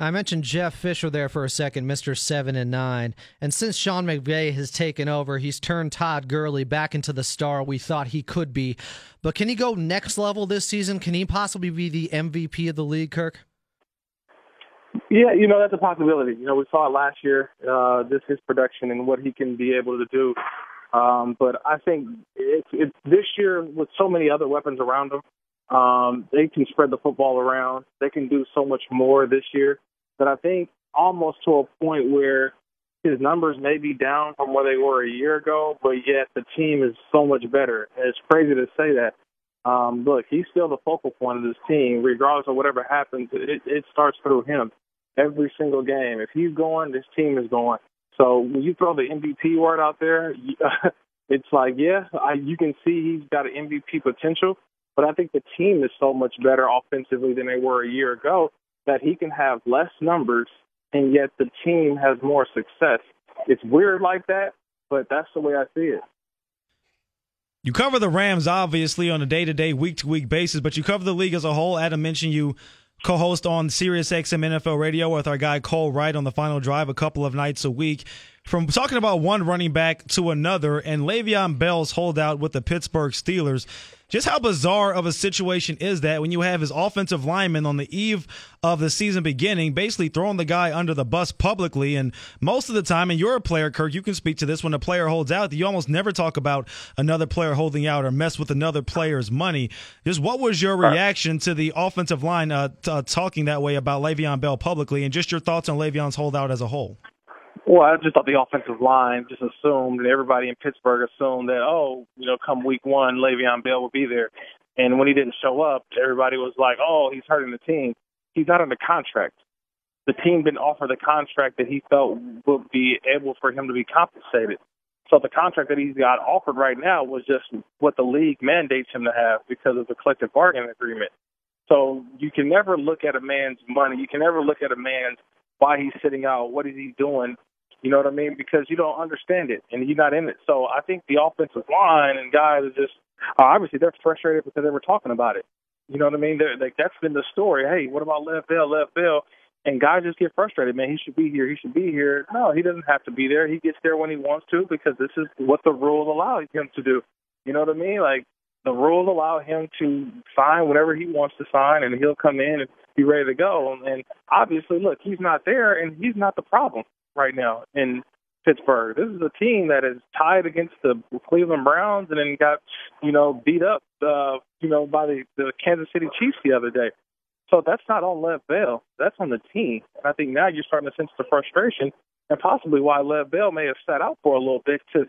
I mentioned Jeff Fisher there for a second, Mr. 7 and 9. And since Sean McVay has taken over, he's turned Todd Gurley back into the star we thought he could be. But can he go next level this season? Can he possibly be the MVP of the league, Kirk? Yeah, you know, that's a possibility. You know, we saw it last year, uh, his production and what he can be able to do. Um, but I think it's, it's this year with so many other weapons around him, um, they can spread the football around. They can do so much more this year but I think almost to a point where his numbers may be down from where they were a year ago, but yet the team is so much better. It's crazy to say that. Um, look, he's still the focal point of this team, regardless of whatever happens. It, it starts through him every single game. If he's going, this team is going. So when you throw the MVP word out there, it's like, yeah, I, you can see he's got an MVP potential, but I think the team is so much better offensively than they were a year ago that he can have less numbers and yet the team has more success. It's weird like that, but that's the way I see it. You cover the Rams obviously on a day to day, week to week basis, but you cover the league as a whole. Adam mentioned you co host on SiriusXM NFL Radio with our guy Cole Wright on the final drive a couple of nights a week. From talking about one running back to another and Le'Veon Bell's holdout with the Pittsburgh Steelers, just how bizarre of a situation is that when you have his offensive lineman on the eve of the season beginning, basically throwing the guy under the bus publicly? And most of the time, and you're a player, Kirk, you can speak to this. When a player holds out, you almost never talk about another player holding out or mess with another player's money. Just what was your reaction to the offensive line uh, t- uh, talking that way about Le'Veon Bell publicly, and just your thoughts on Le'Veon's holdout as a whole? Well, I just thought the offensive line just assumed, and everybody in Pittsburgh assumed that, oh, you know, come week one, Le'Veon Bell will be there. And when he didn't show up, everybody was like, oh, he's hurting the team. He's not under contract. The team didn't offer the contract that he felt would be able for him to be compensated. So the contract that he's got offered right now was just what the league mandates him to have because of the collective bargaining agreement. So you can never look at a man's money. You can never look at a man's why he's sitting out, what is he doing, you know what I mean? Because you don't understand it and you're not in it. So I think the offensive line and guys are just uh, obviously they're frustrated because they were talking about it. You know what I mean? They're, like that's been the story. Hey, what about Lev Bell? Lev Bell. And guys just get frustrated, man. He should be here. He should be here. No, he doesn't have to be there. He gets there when he wants to because this is what the rules allow him to do. You know what I mean? Like the rules allow him to sign whatever he wants to sign, and he'll come in and be ready to go. And obviously, look, he's not there, and he's not the problem right now in Pittsburgh. This is a team that is tied against the Cleveland Browns and then got, you know, beat up, uh, you know, by the, the Kansas City Chiefs the other day. So that's not on Lev Bell. That's on the team. And I think now you're starting to sense the frustration and possibly why Lev Bell may have sat out for a little bit to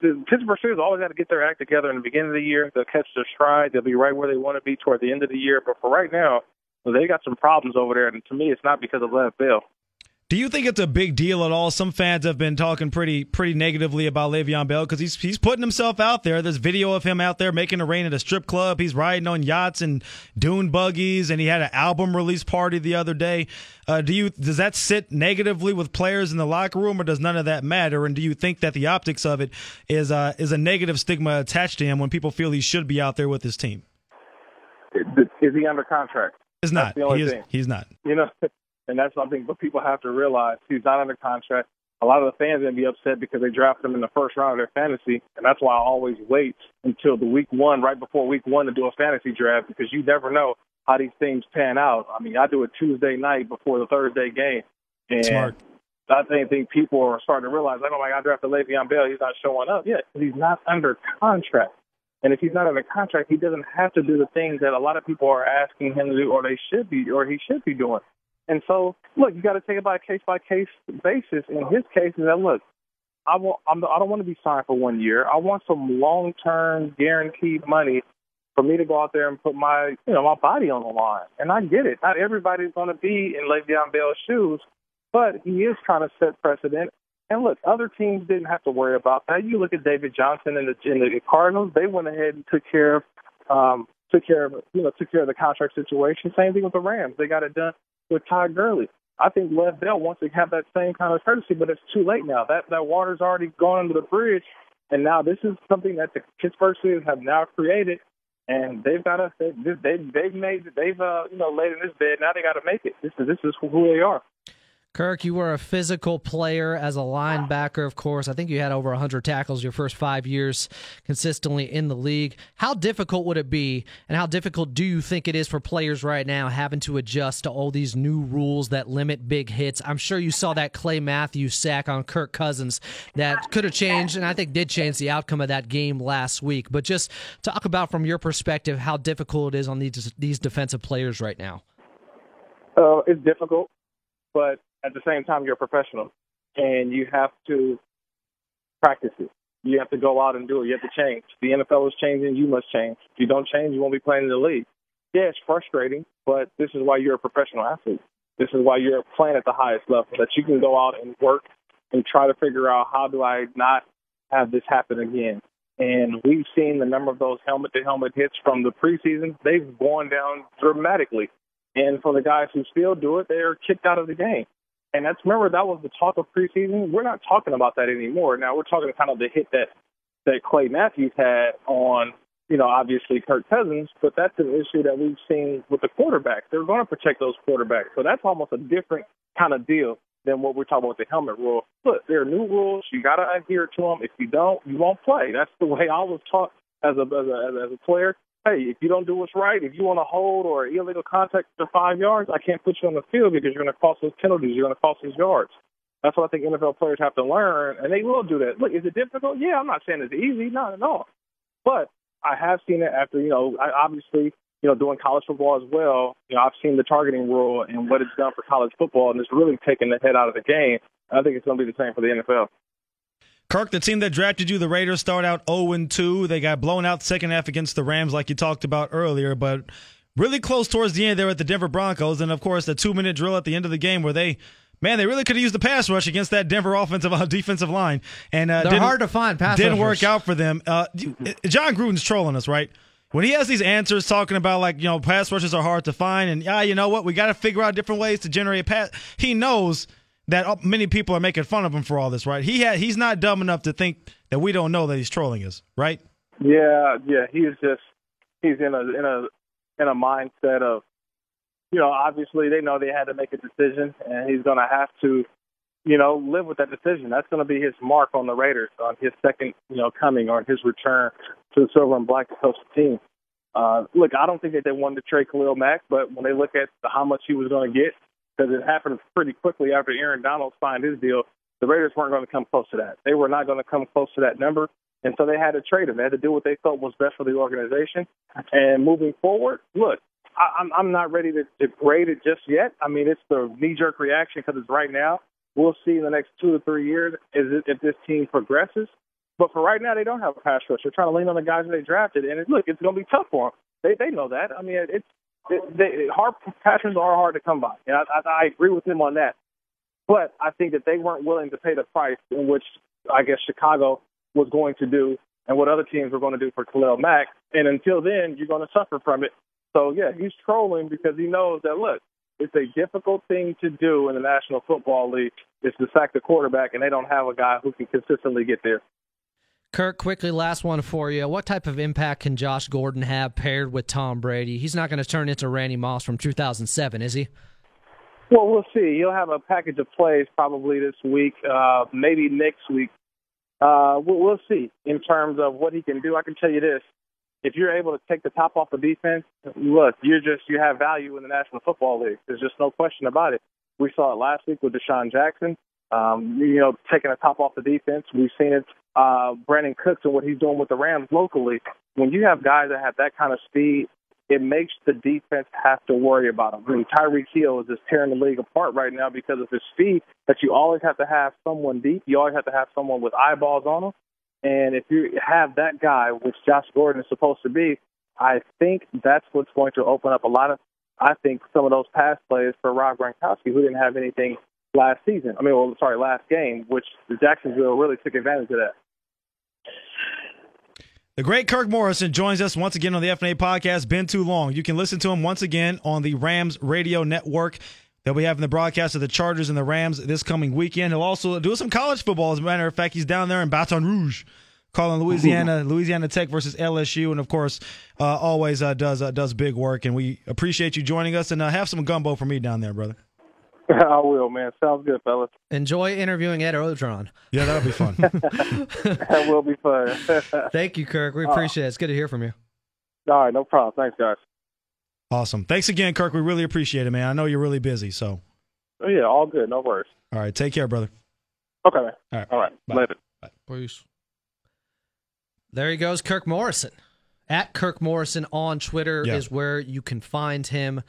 the, the Pittsburgh Steelers always got to get their act together in the beginning of the year. They'll catch their stride. They'll be right where they want to be toward the end of the year. But for right now, they got some problems over there. And to me, it's not because of Lev Bell. Do you think it's a big deal at all? Some fans have been talking pretty pretty negatively about Le'Veon Bell because he's he's putting himself out there. There's video of him out there making a rain at a strip club. He's riding on yachts and dune buggies, and he had an album release party the other day. Uh, do you does that sit negatively with players in the locker room, or does none of that matter? And do you think that the optics of it is uh, is a negative stigma attached to him when people feel he should be out there with his team? Is he under contract? Is not. He is, thing. he's not. You know, and that's something. But people have to realize he's not under contract. A lot of the fans are gonna be upset because they drafted him in the first round of their fantasy, and that's why I always wait until the week one, right before week one, to do a fantasy draft because you never know how these things pan out. I mean, I do it Tuesday night before the Thursday game, and Smart. I think, think people are starting to realize, like, oh my God, I drafted Le'Veon Bell, he's not showing up yet. Because he's not under contract. And if he's not under contract, he doesn't have to do the things that a lot of people are asking him to do, or they should be, or he should be doing. And so, look, you got to take it by a case by case basis. In his case, is that look, I want, I'm, I don't want to be signed for one year. I want some long term guaranteed money for me to go out there and put my, you know, my body on the line. And I get it. Not everybody's going to be in Le'Veon Bell's shoes, but he is trying to set precedent. And look, other teams didn't have to worry about that. You look at David Johnson and the, and the Cardinals; they went ahead and took care of, um, took care of, you know, took care of the contract situation. Same thing with the Rams; they got it done with Todd Gurley. I think Lev Bell wants to have that same kind of courtesy, but it's too late now. That that water's already gone under the bridge, and now this is something that the Pittsburgh Steelers have now created, and they've got to they they've they've made they've uh you know laid in this bed. Now they got to make it. This is this is who they are. Kirk, you were a physical player as a linebacker, of course. I think you had over 100 tackles your first five years consistently in the league. How difficult would it be, and how difficult do you think it is for players right now having to adjust to all these new rules that limit big hits? I'm sure you saw that Clay Matthews sack on Kirk Cousins that could have changed, and I think did change the outcome of that game last week. But just talk about from your perspective how difficult it is on these, these defensive players right now. Uh, it's difficult, but at the same time, you're a professional, and you have to practice it. You have to go out and do it. You have to change. The NFL is changing. You must change. If you don't change, you won't be playing in the league. Yeah, it's frustrating, but this is why you're a professional athlete. This is why you're playing at the highest level, that you can go out and work and try to figure out how do I not have this happen again. And we've seen the number of those helmet to helmet hits from the preseason. They've gone down dramatically. And for the guys who still do it, they're kicked out of the game. And that's remember that was the talk of preseason. We're not talking about that anymore. Now we're talking kind of the hit that that Clay Matthews had on, you know, obviously Kirk Cousins, but that's an issue that we've seen with the quarterbacks. They're going to protect those quarterbacks. So that's almost a different kind of deal than what we're talking about with the helmet rule. Look, there are new rules. You got to adhere to them. If you don't, you won't play. That's the way I was taught as a, as a, as a player. Hey, if you don't do what's right, if you want to hold or illegal contact to five yards, I can't put you on the field because you're going to cost us penalties. You're going to cost us yards. That's what I think NFL players have to learn, and they will do that. Look, is it difficult? Yeah, I'm not saying it's easy, not at all. But I have seen it after, you know, I obviously, you know, doing college football as well. You know, I've seen the targeting rule and what it's done for college football, and it's really taken the head out of the game. I think it's going to be the same for the NFL. Kirk, the team that drafted you, the Raiders, start out 0 2. They got blown out second half against the Rams, like you talked about earlier, but really close towards the end there at the Denver Broncos. And of course, the two minute drill at the end of the game where they man, they really could have used the pass rush against that Denver offensive uh, defensive line, and uh, they're hard to find. Pass didn't rushers. work out for them. Uh, Jon Gruden's trolling us, right? When he has these answers talking about like you know pass rushes are hard to find, and yeah, you know what, we got to figure out different ways to generate pass. He knows that many people are making fun of him for all this, right? He had he's not dumb enough to think that we don't know that he's trolling us, right? Yeah, yeah, he's just he's in a in a in a mindset of you know, obviously they know they had to make a decision, and he's going to have to, you know, live with that decision. That's going to be his mark on the Raiders on his second, you know, coming or his return to the silver and black to the team. Uh, look, I don't think that they wanted to trade Khalil Mack, but when they look at how much he was going to get, because it happened pretty quickly after Aaron Donald signed his deal, the Raiders weren't going to come close to that. They were not going to come close to that number. And so they had to trade him. They had to do what they felt was best for the organization. And moving forward, look, I, I'm I'm not ready to degrade it just yet. I mean, it's the knee jerk reaction because it's right now. We'll see in the next two to three years is it, if this team progresses. But for right now, they don't have a pass rush. They're trying to lean on the guys that they drafted, and it, look, it's going to be tough for them. They they know that. I mean, it's it, they, hard passions are hard to come by, and I, I, I agree with him on that. But I think that they weren't willing to pay the price in which I guess Chicago was going to do, and what other teams were going to do for Khalil Mack. And until then, you're going to suffer from it so yeah, he's trolling because he knows that look, it's a difficult thing to do in the National Football League is to sack the quarterback, and they don't have a guy who can consistently get there. Kirk, quickly, last one for you. What type of impact can Josh Gordon have paired with Tom Brady? He's not going to turn into Randy Moss from 2007, is he? Well, we'll see. He'll have a package of plays probably this week, uh, maybe next week. Uh, we'll, we'll see in terms of what he can do. I can tell you this: if you're able to take the top off the defense, look, you're just you have value in the National Football League. There's just no question about it. We saw it last week with DeSean Jackson. Um, you know, taking the top off the defense. We've seen it. Uh, Brandin Cooks and what he's doing with the Rams locally. When you have guys that have that kind of speed, it makes the defense have to worry about him. I mean, Tyreek Hill is just tearing the league apart right now because of his speed. That you always have to have someone deep. You always have to have someone with eyeballs on him. And if you have that guy, which Josh Gordon is supposed to be, I think that's what's going to open up a lot of, I think, some of those pass plays for Rob Gronkowski, who didn't have anything last season. I mean, well, sorry, last game, which Jacksonville really took advantage of that. The great Kirk Morrison joins us once again on the FNA podcast. Been too long. You can listen to him once again on the Rams radio network. They'll be having the broadcast of the Chargers and the Rams this coming weekend. He'll also do some college football. As a matter of fact, he's down there in Baton Rouge, calling Louisiana, Louisiana Tech versus LSU, and of course, uh, always uh, does uh, does big work. And we appreciate you joining us. And uh, have some gumbo for me down there, brother. I will, man. Sounds good, fellas. Enjoy interviewing Ed Orgeron. Yeah, that'll be fun. that will be fun. Thank you, Kirk. We uh, appreciate it. It's good to hear from you. All right, no problem. Thanks, guys. Awesome. Thanks again, Kirk. We really appreciate it, man. I know you're really busy, so. Oh, yeah, all good. No worries. All right. Take care, brother. Okay, man. All right. All right. Bye. Later. Bye. Peace. There he goes, Kirk Morrison. At Kirk Morrison on Twitter Yeah. is where you can find him.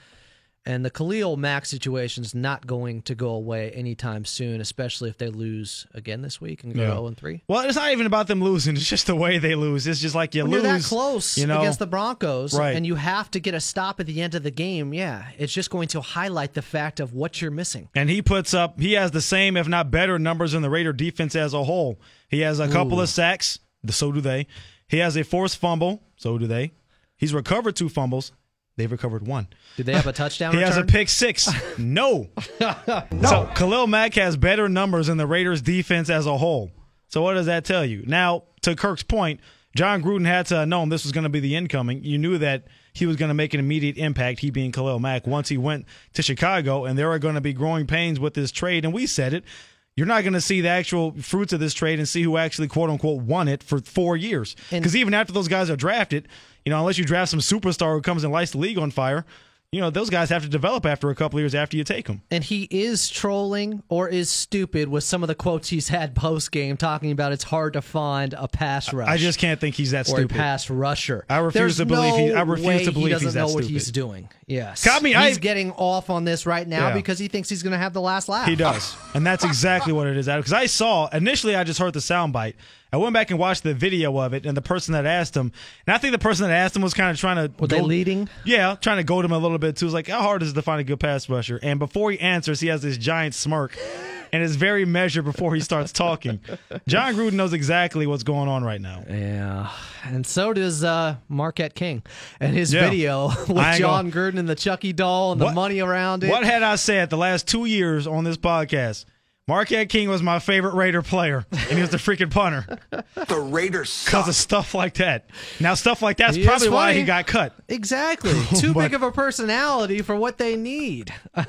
And the Khalil Mack situation is not going to go away anytime soon, especially if they lose again this week and go Yeah. 0 and 3. Well, it's not even about them losing. It's just the way they lose. It's just like you When lose. you're that close you know, against the Broncos Right. and you have to get a stop at the end of the game, yeah, it's just going to highlight the fact of what you're missing. And he puts up, he has the same, if not better, numbers in the Raider defense as a whole. He has a couple Ooh. of sacks, so do they. He has a forced fumble, so do they. He's recovered two fumbles. They've recovered one. Did they have a touchdown He has a pick six. No. So Khalil Mack has better numbers in the Raiders defense as a whole. So what does that tell you? Now, to Kirk's point, Jon Gruden had to have known this was going to be the incoming. You knew that he was going to make an immediate impact, he being Khalil Mack, once he went to Chicago, and there are going to be growing pains with this trade. And we said it. You're not going to see the actual fruits of this trade and see who actually, quote unquote, won it for four years. Because even after those guys are drafted, you know, unless you draft some superstar who comes and lights the league on fire, you know, those guys have to develop after a couple years after you take them. And he is trolling or is stupid with some of the quotes he's had post game, talking about it's hard to find a pass rush. I just can't think he's that or stupid. a pass rusher. I refuse There's to believe he- I refuse to believe he doesn't he's that know what stupid. he's doing. Yes, I mean, he's I- getting off on this right now Yeah. because he thinks he's going to have the last laugh. He does, and that's exactly what it is. Because I saw initially, I just heard the soundbite. I went back and watched the video of it, and the person that asked him, and I think the person that asked him was kind of trying to. Were they leading? Yeah, trying to goad him a little bit too. It was like, how hard is it to find a good pass rusher? And before he answers, he has this giant smirk, and it's very measured before he starts talking. Jon Gruden knows exactly what's going on right now. Yeah, and so does uh, Marquette King and his Yeah. video with Jon Gruden and the Chucky doll and the money around it. What had I said the last two years on this podcast? Marquette King was my favorite Raider player, and he was the freaking punter. The Raiders Because of stuff like that. Now, stuff like that's He is probably why funny. he got cut. Exactly. Too big of a personality for what they need. I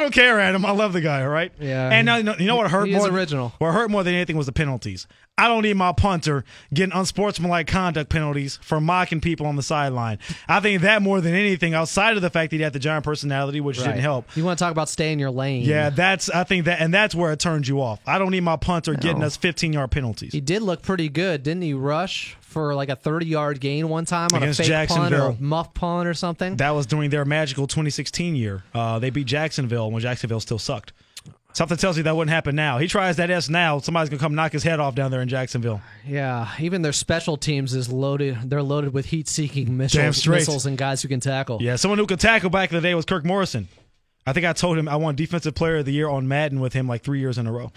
don't care, Adam. I love the guy, all right? Yeah. And uh, you know- you know what hurt He is more? original. What hurt more than anything was the penalties. I don't need my punter getting unsportsmanlike conduct penalties for mocking people on the sideline. I think that more than anything, outside of the fact that he had the giant personality, which Right. didn't help. You want to talk about stay in your lane? Yeah, that's I think that, and that's where it turns you off. I don't need my punter getting us 15 yard penalties. He did look pretty good, didn't he? Rush for like a 30 yard gain one time on Against a fake punt or muff punt or something. That was during their magical 2016 year. Uh, they beat Jacksonville when Jacksonville still sucked. Something tells you that wouldn't happen now. He tries that S now, somebody's gonna come knock his head off down there in Jacksonville. Yeah, even their special teams is loaded. They're loaded with heat-seeking missiles, straight. missiles and guys who can tackle. Yeah, someone who could tackle back in the day was Kirk Morrison. I think I told him I won Defensive Player of the Year on Madden with him like three years in a row.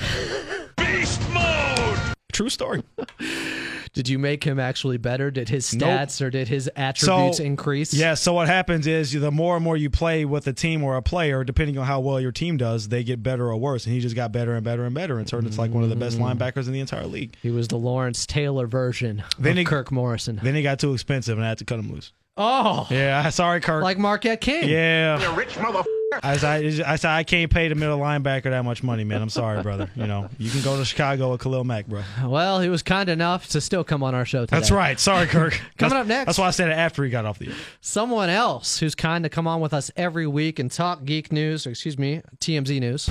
Beast mode. True story. Did you make him actually better? Did his Nope. stats or did his attributes So- increase? Yeah, so what happens is the more and more you play with a team or a player, depending on how well your team does, they get better or worse. And he just got better and better and better and turned into like one of the best Mm. linebackers in the entire league. He was the Lawrence Taylor version Then of he- Kirk Morrison. Then he got too expensive and I had to cut him loose. Oh, Yeah, sorry, Kirk. like Marquette King. yeah. You rich motherfucker. I said, I said I can't pay the middle linebacker that much money, man. I'm sorry, brother. You know, you can go to Chicago with Khalil Mack, bro. Well, he was kind enough to still come on our show today. That's right. Sorry, Kirk. Coming That's- up next. That's why I said it after he got off the air. Someone else who's kind to come on with us every week and talk geek news, or excuse me, TMZ news.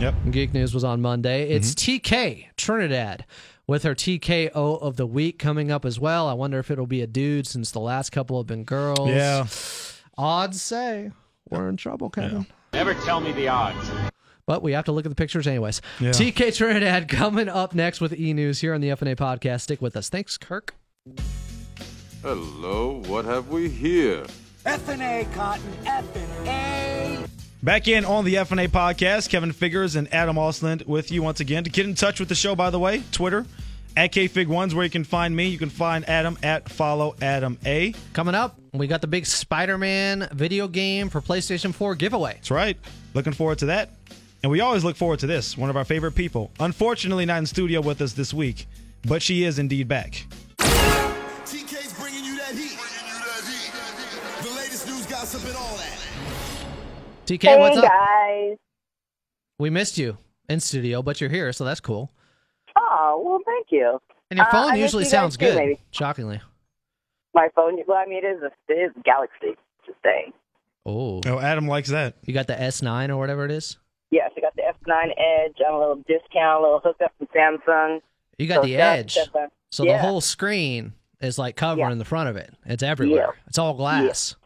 Yep. Geek news was on Monday. It's Mm-hmm. TK Trinidad with her TKO of the week coming up as well. I wonder if it'll be a dude since the last couple have been girls. Yeah. Odds say we're in trouble, Kevin. Never tell me the odds. But we have to look at the pictures anyways. Yeah. TK Trinidad coming up next with E News here on the FNA podcast. Stick with us. Thanks, Kirk. Hello, what have we here? FNA Cotton, FNA. Back in on the FNA podcast, Kevin Figures and Adam Osland with you once again. To get in touch with the show, by the way, Twitter at KFig1s where you can find me. You can find Adam at follow Adam A. Coming up, we got the big Spider Man video game for PlayStation 4 giveaway. That's right. Looking forward to that. And we always look forward to this. One of our favorite people. Unfortunately, not in studio with us this week, but she is indeed back. TK's bringing you that heat. The latest news, gossip, and all that. TK, hey what's up? guys. We missed you in studio, but you're here, so that's cool. Oh well, thank you. And your Uh, phone I miss usually you sounds too, good, maybe. shockingly. My phone. Well, I mean, it is a it is a Galaxy. Just saying. Oh. Oh, Adam likes that. You got the S9 or whatever it is? Yes, I got the F9 Edge on a little discount, a little hookup from Samsung. You got So the Edge. that's So yeah. the whole screen is like covering Yeah. the front of it. It's everywhere. Yeah. It's all glass.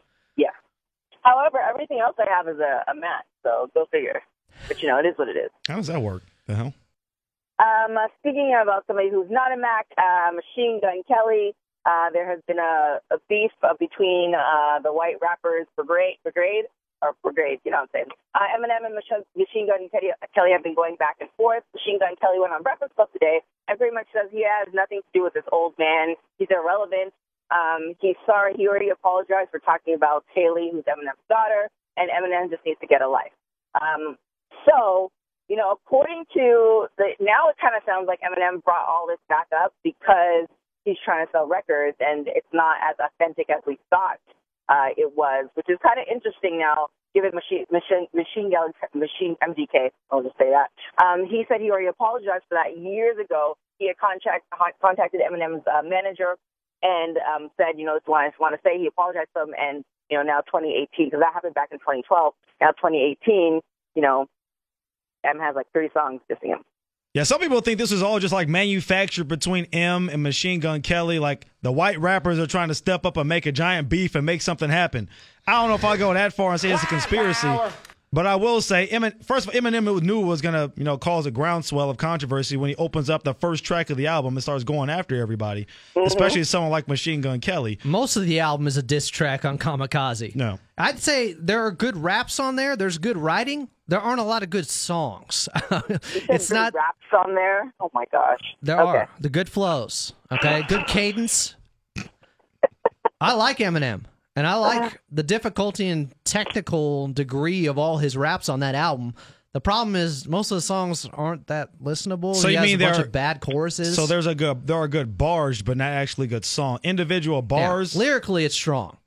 However, everything else I have is a, a Mac, so go figure. But you know, it is what it is. How does that work? The hell? Um, uh, speaking about somebody who's not a Mac, uh, Machine Gun Kelly, uh, there has been a, a beef uh, between uh, the white rappers Brigade, Brigade, or Brigade, you know what I'm saying. Uh, Eminem and Mach- Machine Gun Kelly, Kelly have been going back and forth. Machine Gun Kelly went on Breakfast Club today and pretty much says he has nothing to do with this old man. He's irrelevant. Um, he's sorry. He already apologized for talking about Hailie, who's Eminem's daughter, and Eminem just needs to get a life. Um, so you know, according to the now, it kind of sounds like Eminem brought all this back up because he's trying to sell records, and it's not as authentic as we thought uh, it was, which is kind of interesting now. Given machine machine machine gun machine MGK, I'll just say that. Um, he said he already apologized for that years ago. He had contact, contacted Eminem's uh, manager and um, said, you know, this is what I just want to say. He apologized to him, and you know, now 2018, because that happened back in 2012. Now 2018, you know, M has like three songs dissing him. Yeah, some people think this is all just like manufactured between M and Machine Gun Kelly. Like the white rappers are trying to step up and make a giant beef and make something happen. I don't know if I go that far and say it's a conspiracy. But I will say, Emin, first of all, Eminem knew it was gonna, you know, cause a groundswell of controversy when he opens up the first track of the album and starts going after everybody, Mhm. especially someone like Machine Gun Kelly. Most of the album is a diss track on Kamikaze. No. I'd say there are good raps on there. There's good writing. There aren't a lot of good songs. it's Good not. raps on there. Oh my gosh. There okay. are the good flows. Okay, good cadence. I like Eminem, and I uh, like the difficulty and technical degree of all his raps on that album. The problem is most of the songs aren't that listenable. So he you has mean a bunch there are- of bad choruses? So there's a good, there are good bars, but not actually good song. Individual bars. lyrically, it's strong.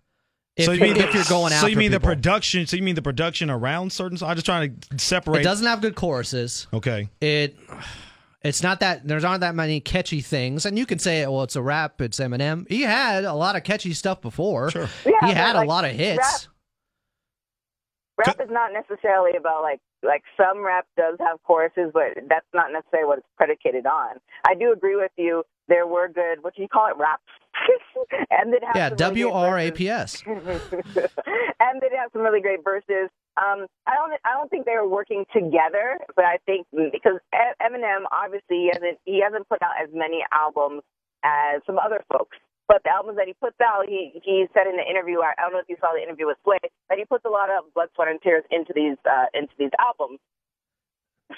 If, so you, you mean if you're going after So you mean people. the production? So you mean the production around certain? songs? I'm just trying to separate. It doesn't have good choruses. Okay. It it's not that there's aren't that many catchy things, and you can say, well, it's a rap, it's Eminem. He had a lot of catchy stuff before. Sure. Yeah, he but, had a lot of hits. Rap is not necessarily about like like some rap does have choruses, but that's not necessarily what it's predicated on. I do agree with you. There were good. What do you call it? Raps. and it has Yeah, some really great R A P S. and they have some really great verses. Um, I don't, I don't think they were working together, but I think because E- Eminem obviously he hasn't, he hasn't put out as many albums as some other folks. But the albums that he puts out, he he said in the interview, I I don't know if you saw the interview with Sway, that he puts a lot of blood, sweat, and tears into these uh, into these albums.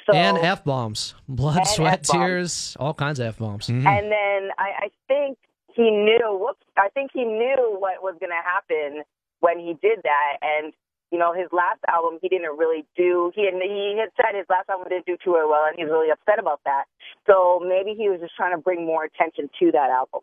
So, and F bombs. Blood, sweat, F-bombs. tears, all kinds of F bombs. Mm-hmm. And then I, I think he knew. Whoops! I think he knew what was going to happen when he did that. And you know, his last album, he didn't really do. He had, he had said his last album didn't do too well, and he's really upset about that. So maybe he was just trying to bring more attention to that album.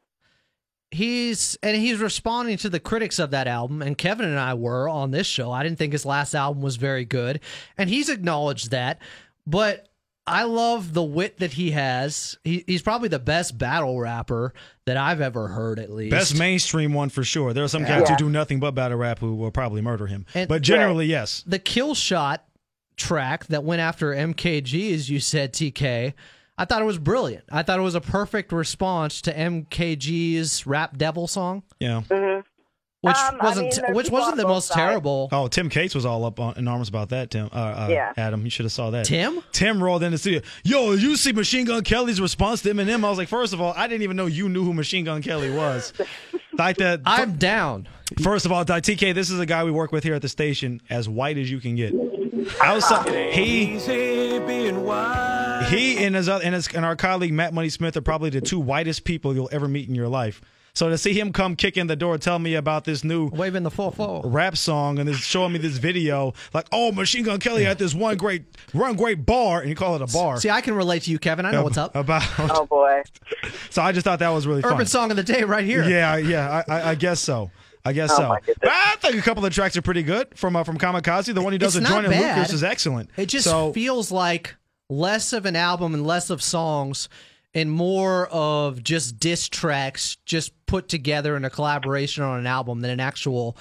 He's and he's responding to the critics of that album, and Kevin and I were on this show. I didn't think his last album was very good, and he's acknowledged that. But I love the wit that he has. He, he's probably the best battle rapper that I've ever heard, at least. Best mainstream one for sure. There are some guys Yeah. who do nothing but battle rap who will probably murder him. And- but generally, yes. the kill shot track that went after MKG, as you said, TK. I thought it was brilliant. I thought it was a perfect response to MKG's Rap Devil song, Yeah. Mm-hmm. Which Um, wasn't mean, which wasn't the most sides. terrible. Oh, Tim Cates was all up on, in arms about that. Tim, uh, uh, Yeah. Adam, you should have saw that. Tim? Tim rolled in the studio. Yo, you see Machine Gun Kelly's response to Eminem? I was like, first of all, I didn't even know you knew who Machine Gun Kelly was. like that. I'm down. First of all, Di- TK, this is a guy we work with here at the station, as white as you can get. Outside, he he and his and his and our colleague Matt Money Smith are probably the two whitest people you'll ever meet in your life. So to see him come kick in the door, tell me about this new waving the four four rap song, and is showing me this video, like, oh, Machine Gun Kelly had this one great, one great bar, and you call it a bar. See, I can relate to you, Kevin. I know what's up. About Oh boy. so I just thought that was really Urban fun. song of the day, right here. Yeah, yeah, I, I, I guess so. I guess Oh, so. my goodness. But I think a couple of the tracks are pretty good from uh, from Kamikaze. The one he does It's with not Joyner. Lucas is excellent. It just so, feels like less of an album and less of songs and more of just diss tracks just put together in a collaboration on an album than an actual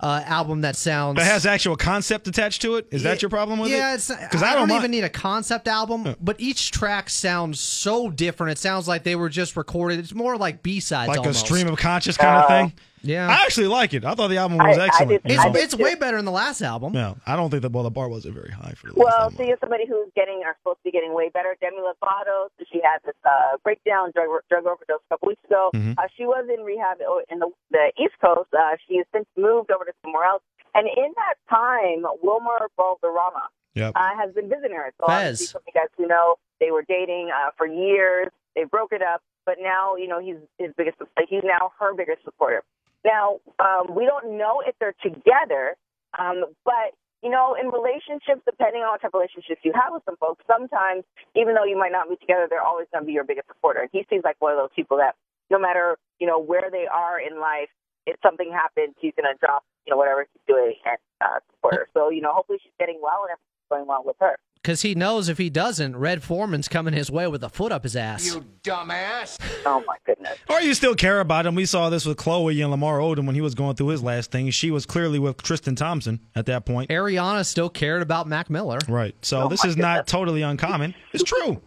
uh, album that sounds that has actual concept attached to it. Is that your problem with it? yeah, it? it's because I, I, don't, don't, even need a concept album, but each track sounds so different. It sounds like they were just recorded. It's more like B sides, like almost. a stream of conscious kind of Uh, thing. Yeah, I actually like it. I thought the album was excellent. you It's, it's way better than the last album. No, I don't think that. Well, the bar wasn't very high for the Well, see, as somebody who's getting or supposed to be getting way better, Demi Lovato, so she had this uh, breakdown, drug drug overdose a couple weeks ago. Mhm. Uh, she was in rehab in the the East Coast. Uh, she has since moved over to somewhere else, and in that time, Wilmer Valderrama Yep. uh, has been visiting her. So Fez. obviously, some of you guys who know, they were dating uh, for years. They broke it up, but now you know he's his biggest. He's now her biggest supporter. Now um, we don't know if they're together, um, but you know, in relationships, depending on what type of relationships you have with some folks, sometimes even though you might not be together, they're always going to be your biggest supporter. And he seems like one of those people that no matter you know where they are in life, if something happens, he's going to drop you know whatever he's doing and uh, support her. So you know, hopefully she's getting well and everything's going well with her. Because he knows if he doesn't, Red Foreman's coming his way with a foot up his ass. You dumbass! Oh my goodness! Or you still care about him. We saw this with Khloe and Lamar Odom when he was going through his last thing. She was clearly with Tristan Thompson at that point. Ariana still cared about Mac Miller. Right. So Oh this my is not totally uncommon. It's true.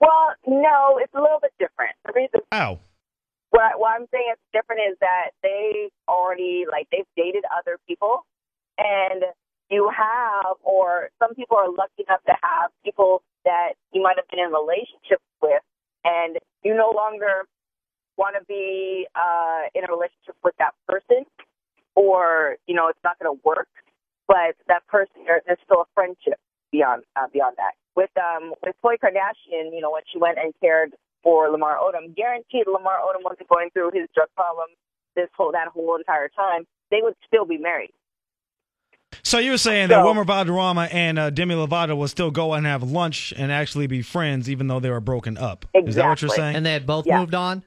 Well, no, it's a little bit different. The reason Ow. what, I- what I'm saying it's different is that they already like they've dated other people, and you have, or some people are lucky enough to have people that you might have been in relationships with, and you no longer want to be uh, in a relationship with that person, or you know it's not going to work, but that person there, there's still a friendship beyond uh, beyond that. With um with Khloe Kardashian, you know when she went and cared for Lamar Odom, guaranteed Lamar Odom wasn't going through his drug problem this whole that whole entire time. They would still be married. So you were saying that Wilmer Valderrama and uh, Demi Lovato will still go and have lunch and actually be friends, even though they were broken up. Is that what you're saying? And they had both Yeah. moved on?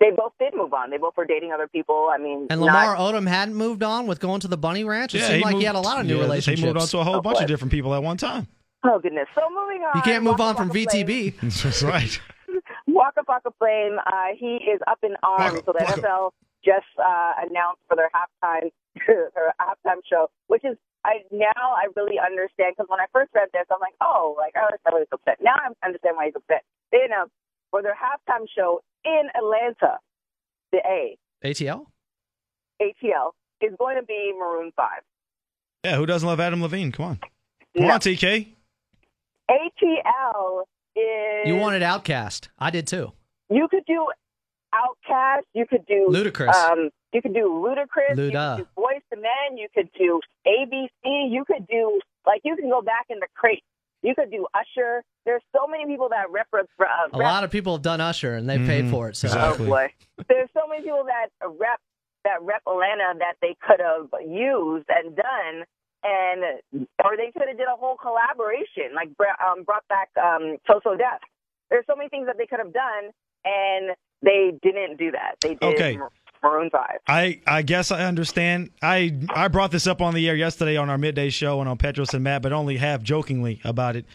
They both did move on. They both were dating other people. I mean, And not- Lamar Odom hadn't moved on with going to the Bunny Ranch? It Yeah, seemed like moved, he had a lot of new yeah, relationships. He moved on to a whole Oh, bunch boy. of different people at one time. Oh goodness. So moving on. You can't move on from VTB. That's right. Waka Waka Flame, uh, he is up in arms. Waka so the Waka. NFL just uh, announced for their halftime their halftime show, which is I now I really understand because when I first read this, I'm like, oh, like I understand why he's upset. Now I understand why he's upset. They announced for their halftime show in Atlanta, the A ATL? ATL is going to be Maroon Five. Yeah, who doesn't love Adam Levine? Come on. Come No. on, TK. ATL is You wanted OutKast. I did too. You could do OutKast. You could do Ludacris. Um, you could do Ludacris. You could do Boyz II Men. You could do ABC. You could do like you can go back in the crate. You could do Usher. There's so many people that rep. rep uh, A lot of people have done Usher and they paid Mhm, for it. So exactly. Oh boy. There's so many people that rep that rep Atlanta that they could have used and done, and or they could have did a whole collaboration, like um, brought back um, So So Def. There's so many things that they could have done, and they didn't do that. They did Okay. Maroon Five. I, I guess I understand. I I brought this up on the air yesterday on our midday show and on Petros and Matt, but only half jokingly about it.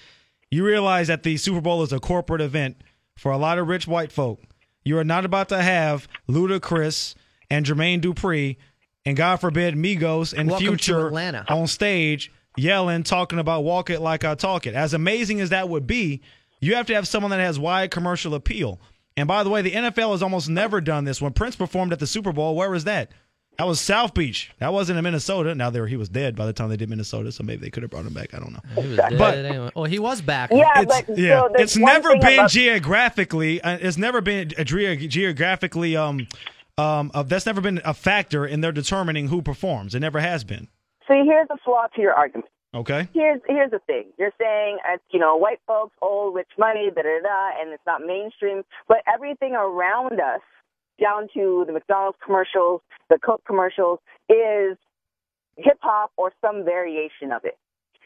You realize that the Super Bowl is a corporate event for a lot of rich white folk. You are not about to have Ludacris and Jermaine Dupri and God forbid Migos and Welcome Future Atlanta. on stage yelling, talking about walk it like I talk it. As amazing as that would be, you have to have someone that has wide commercial appeal. And by the way, the NFL has almost never done this. When Prince performed at the Super Bowl, where was that? That was South Beach. That wasn't in Minnesota. Now there he was dead by the time they did Minnesota, so maybe they could have brought him back. I don't know. he was dead But- anyway. Well, he was back. Yeah, It's, but yeah, so it's never been about- geographically. Uh, it's never been a ge- geographically. Um, um, uh, that's never been a factor in their determining who performs. It never has been. See, here's the flaw to your argument. Okay. Here's here's the thing. You're saying it's you know white folks, old rich money, da da da, and it's not mainstream. But everything around us, down to the McDonald's commercials, the Coke commercials, is hip hop or some variation of it.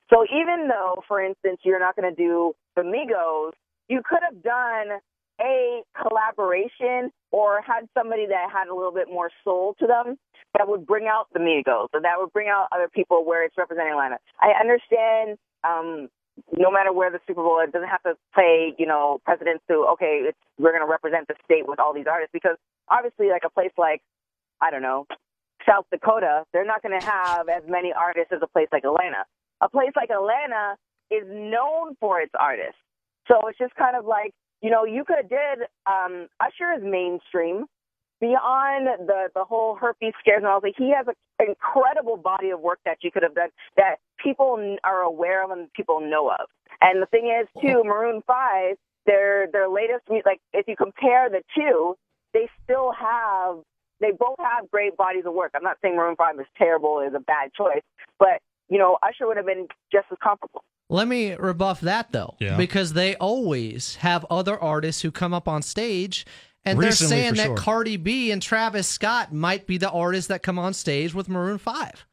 So even though, for instance, you're not going to do the Migos, you could have done a collaboration or had somebody that had a little bit more soul to them that would bring out the Migos or that would bring out other people where it's representing Atlanta. I understand um no matter where the Super Bowl, it doesn't have to play, you know, presidents to okay, it's we're going to represent the state with all these artists because obviously, like a place like I don't know, South Dakota, they're not going to have as many artists as a place like Atlanta. A place like Atlanta is known for its artists, so it's just kind of like you know, you could have did um, Usher is mainstream beyond the the whole herpes scares and all that. He has an incredible body of work that you could have done that people are aware of and people know of. And the thing is, too, Maroon Five, their their latest like if you compare the two, they still have they both have great bodies of work. I'm not saying Maroon Five is terrible, is a bad choice, but you know, Usher would have been just as comparable. Let me rebuff that though, Yeah. because they always have other artists who come up on stage, and Recently, they're saying that sure. Cardi B and Travis Scott might be the artists that come on stage with Maroon Five.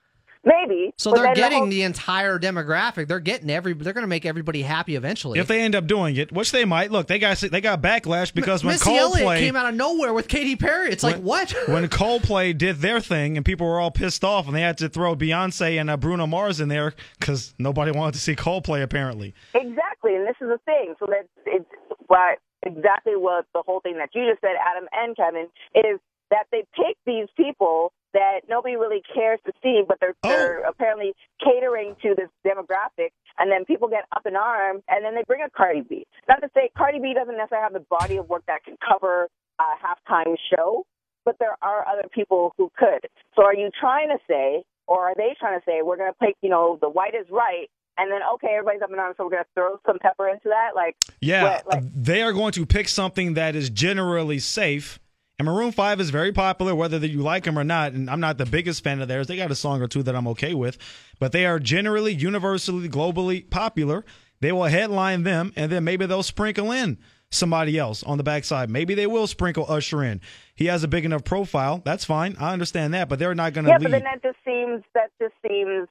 Maybe. So they're then the getting whole- the entire demographic. They're getting every. They're going to make everybody happy eventually. If they end up doing it, which they might, look, they got they got backlash because when Missy Elliott Coldplay came out of nowhere with Katy Perry, it's like what? when Coldplay did their thing and people were all pissed off and they had to throw Beyonce and uh, Bruno Mars in there because nobody wanted to see Coldplay apparently. Exactly, and this is the thing. So that it's what exactly what the whole thing that you just said, Adam and Kevin, is that they pick these people that nobody really cares to see, but they're, oh. they're apparently catering to this demographic, and then people get up in arms, and then they bring a Cardi B. Not to say Cardi B doesn't necessarily have the body of work that can cover a halftime show, but there are other people who could. So are you trying to say, or are they trying to say, we're going to pick, you know, the white is right, and then okay, everybody's up in arms, so we're going to throw some pepper into that, like Yeah, what, like they are going to pick something that is generally safe. And Maroon 5 is very popular, whether you like them or not. And I'm not the biggest fan of theirs. They got a song or two that I'm okay with. But they are generally, universally, globally popular. They will headline them, and then maybe they'll sprinkle in somebody else on the backside. Maybe they will sprinkle Usher in. He has a big enough profile. That's fine. I understand that. But they're not going to yeah, lead. but then that just seems that just seems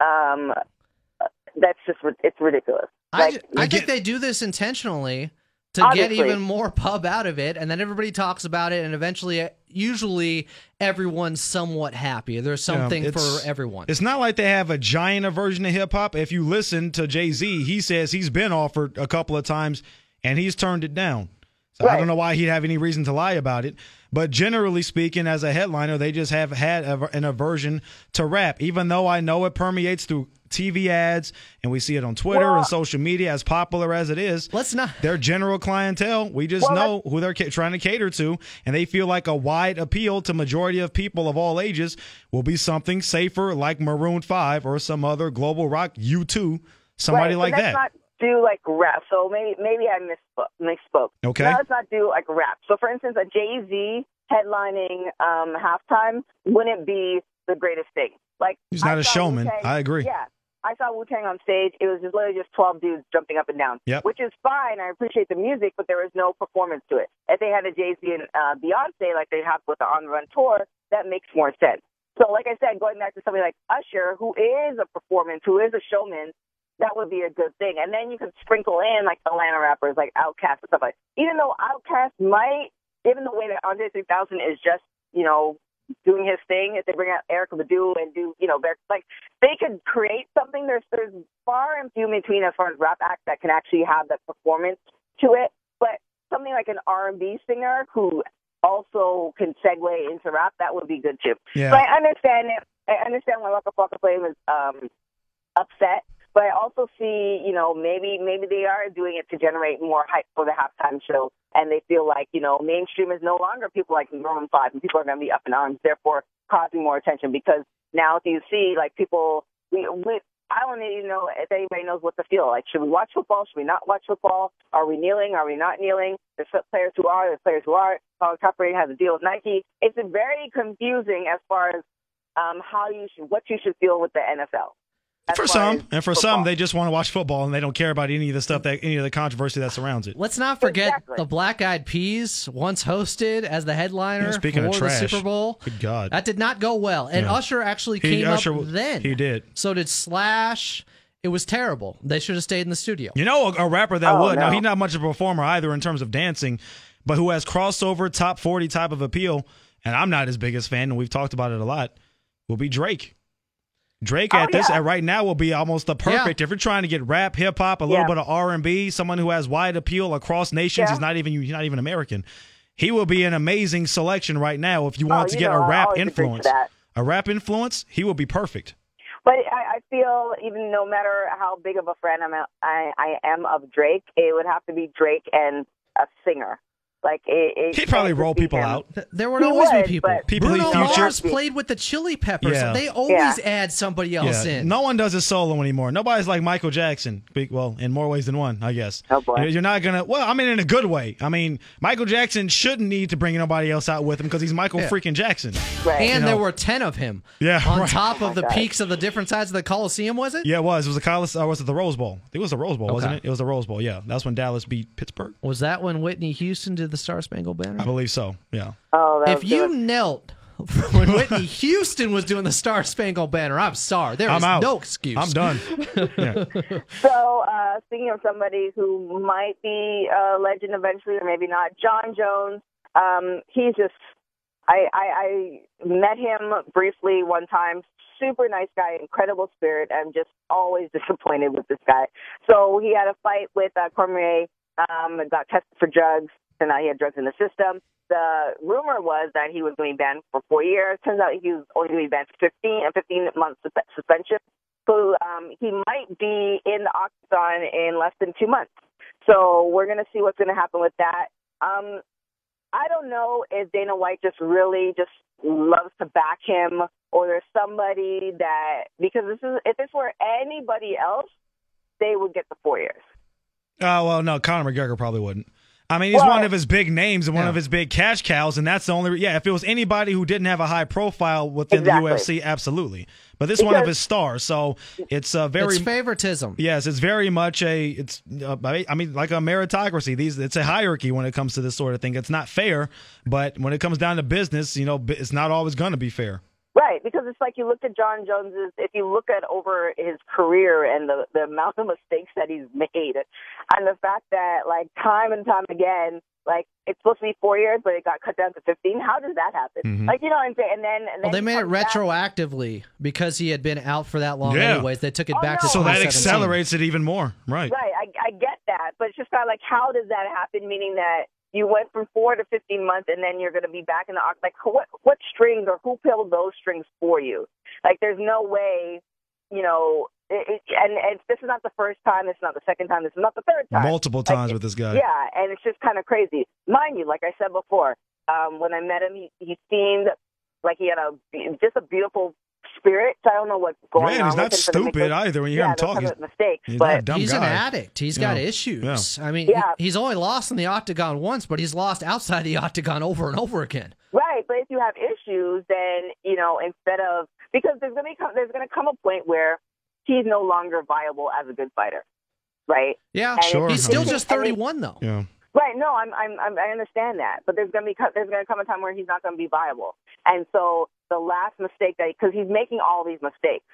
um that's just it's ridiculous. I, Like, ju- I think they do this intentionally to Obviously. get even more pub out of it, and then everybody talks about it, and eventually, uh, usually, everyone's somewhat happy. There's something it's- for everyone. It's not like they have a giant version of hip hop. If you listen to Jay Z, he says he's been offered a couple of times and he's turned it down. So I don't know why he'd have any reason to lie about it. But generally speaking, as a headliner, they just have had a, an aversion to rap, even though I know it permeates through TV ads and we see it on Twitter Well- and social media as popular as it is. Let's not. Their general clientele, we just Well, know who they're ca- trying to cater to, and they feel like a wide appeal to majority of people of all ages will be something safer like Maroon 5 or some other global rock U2, somebody right, like that. not do like rap. So maybe maybe I misspoke. misspoke. Okay. Now let's not do like rap. So for instance, a Jay Z headlining um halftime wouldn't be the greatest thing. Like He's not I a showman. Wu-Tang- I agree. Yeah. I saw Wu Tang on stage. It was just literally just twelve dudes jumping up and down, Yep. which is fine. I appreciate the music, but there was no performance to it. If they had a Jay Z and uh, Beyonce like they have with the On the Run tour, that makes more sense. So, like I said, going back to somebody like Usher, who is a performance, who is a showman, that would be a good thing. And then you could sprinkle in like Atlanta rappers like OutKast and stuff like. Even though OutKast might, given the way that Andre 3000 is just, you know, doing his thing, if they bring out Erykah Badu and do, you know, like they could create something. There's there's far and few in between as far as rap acts that can actually have that performance to it. But something like an R&B singer who also can segue into rap, that would be good too. Yeah. So I understand it. I understand why Waka Flocka Flame is um, upset, but I also see, you know, maybe maybe they are doing it to generate more hype for the halftime show, and they feel like, you know, mainstream is no longer people like Maroon Five, and people are going to be up in arms, therefore causing more attention. Because now, if you see, like people, we, we I don't even know if anybody knows what to feel. Like, should we watch football? Should we not watch football? Are we kneeling? Are we not kneeling? There's players who are. There's players who aren't. Colin Kaepernick has a deal with Nike. It's very confusing as far as um, how you should, what you should feel with the NFL. As For some, and for some, they just want to watch football and they don't care about any of the stuff that any of the controversy that surrounds it. Let's not forget the Black Eyed Peas once hosted as the headliner Yeah, speaking for of trash, the Super Bowl. Good God, That did not go well, and Yeah. Usher actually He- came Usher up w- then. he did. So did Slash. It was terrible. They should have stayed in the studio. You know, a, a rapper that Oh, would. Now no. he's not much of a performer either in terms of dancing, but who has crossover top forty type of appeal. And I'm not his biggest fan, and we've talked about it a lot. Will be Drake. Drake Oh, at this yeah. at right now will be almost the perfect if you're trying to get rap, hip hop, a little Yeah. bit of R and B, someone who has wide appeal across nations. Yeah. He's not even he's not even American. He will be an amazing selection right now if you oh, want Oh, to you get know, a I rap always agree to influence. A rap influence, he will be perfect. But I, I feel even no matter how big of a fan I'm, I am of Drake, it would have to be Drake and a singer. Like it, it He'd probably can't roll people him. out. There would He always would, be people. People Bruno featured- Mars played with the Chili Peppers. Yeah. They always add somebody else Yeah. in. No one does it solo anymore. Nobody's like Michael Jackson. Well, in more ways than one, I guess. Oh boy. You're- You're not gonna. Well, I mean, in a good way. I mean, Michael Jackson shouldn't need to bring nobody else out with him because he's Michael Yeah. freaking Jackson. Right. And You there were ten of him. Yeah, On right. top Oh of the God. peaks of the different sides of the Coliseum, was it? Yeah, it was. It was a college. Or was it the Rose Bowl? It was the Rose Bowl, wasn't it? It was the Rose Bowl. Yeah, that's when Dallas beat Pittsburgh. Was that when Whitney Houston did the Star Spangled Banner? I believe so. Yeah. Oh, that if was you good. knelt when Whitney Houston was doing the Star Spangled Banner. I'm sorry. There I'm is out. no excuse. I'm done. Yeah. So, uh, speaking of somebody who might be a legend eventually, or maybe not, Jon Jones. Um, he's just, I, I, I met him briefly one time. Super nice guy, incredible spirit. I'm just always disappointed with this guy. So he had a fight with uh, Cormier, um, got tested for drugs, and now he had drugs in the system. The rumor was that he was going to be banned for four years. Turns out he was only going to be banned for 15 and 15 months suspension. So um, he might be in the octagon in less than two months. So we're going to see what's going to happen with that. Um, I don't know if Dana White just really just loves to back him, or there's somebody that because this is if this were anybody else, they would get the four years. Oh well, no, Conor McGregor probably wouldn't. I mean, he's Well- one of his big names and one of his big cash cows, and that's the only. Yeah, if it was anybody who didn't have a high profile within Exactly. the UFC, absolutely. But this is one of his stars, so it's a very It's favoritism. Yes, it's very much a. It's. Uh, I mean, like a meritocracy. These. It's a hierarchy when it comes to this sort of thing. It's not fair, but when it comes down to business, you know, it's not always going to be fair. Right, because it's like you look at Jon Jones's. If you look at over his career and the the amount of mistakes that he's made, and the fact that like time and time again, like it's supposed to be four years, but it got cut down to fifteen. How does that happen? Mhm. Like you know, and, and then and then Well, they made it comes back- retroactively because he had been out for that long. Yeah. Anyways, they took it Oh, back no. to So that accelerates it even more, right? Right, I, I get that, but it's just kind of like, how does that happen? Meaning that you went from four to fifteen months, and then you're going to be back in the oct- like what what strings or who pulled those strings for you? Like, there's no way, you know. It, it, and, and this is not the first time. This is not the second time. This is not the third time. Multiple Like, times with this guy. Yeah, and it's just kind of crazy. Mind you, like I said before, um, when I met him, he, he seemed like he had a just a beautiful spirit. So I don't know what's going Man, on. he's not with him for the stupid mistakes. either. When you yeah, hear him those talk, he's, of mistakes, he's but not a dumb he's guy. an addict. He's got Yeah. issues. Yeah. I mean, Yeah. he- he's only lost in the octagon once, but he's lost outside the octagon over and over again. Right, but if you have issues, then you know instead of because there's gonna be there's gonna come a point where he's no longer viable as a good fighter, right? Yeah, And Sure. He's still just 31 though. Yeah. Right. No, I'm, I'm, I'm, I understand that, but there's gonna be, there's gonna come a time where he's not gonna be viable, and so the last mistake that, because he's making all these mistakes,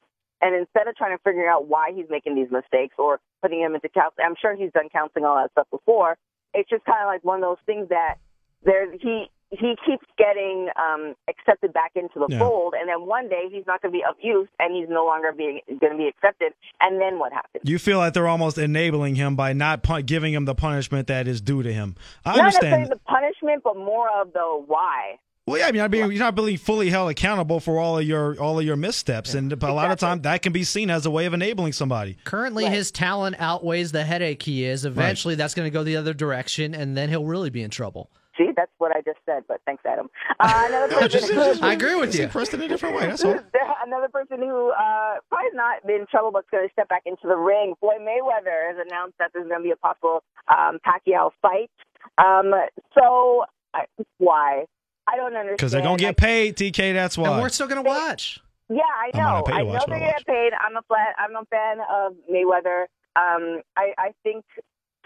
and instead of trying to figure out why he's making these mistakes or putting him into counseling, I'm sure he's done counseling all that stuff before. It's just kind of like one of those things that there's he he keeps getting um accepted back into the Yeah. fold, and then one day he's not gonna be of use, and he's no longer being gonna be accepted, and then what happens? You feel like they're almost enabling him by not pu- giving him the punishment that is due to him. I not necessarily understand. the punishment, but more of the why. Well, yeah, I mean, I mean, you're not really fully held accountable for all of your all of your missteps, and a lot of time that can be seen as a way of enabling somebody. Currently, his talent outweighs the headache he is. Eventually, that's going to go the other direction, and then he'll really be in trouble. See, that's what I just said, but thanks, Adam. Uh, another person who, I agree with you. Expressed in a different way. That's all. another person who uh, probably has not been in trouble, but's going to step back into the ring. Floyd Mayweather has announced that there's going to be a possible um, Pacquiao fight. Um, so I why? I don't understand. Because they're gonna get paid, TK. That's why. And we're still going to watch. Yeah, I I'm know. pay to I know what they're gonna get paid. I'm a fan. I'm a fan of Mayweather. Um, I, I think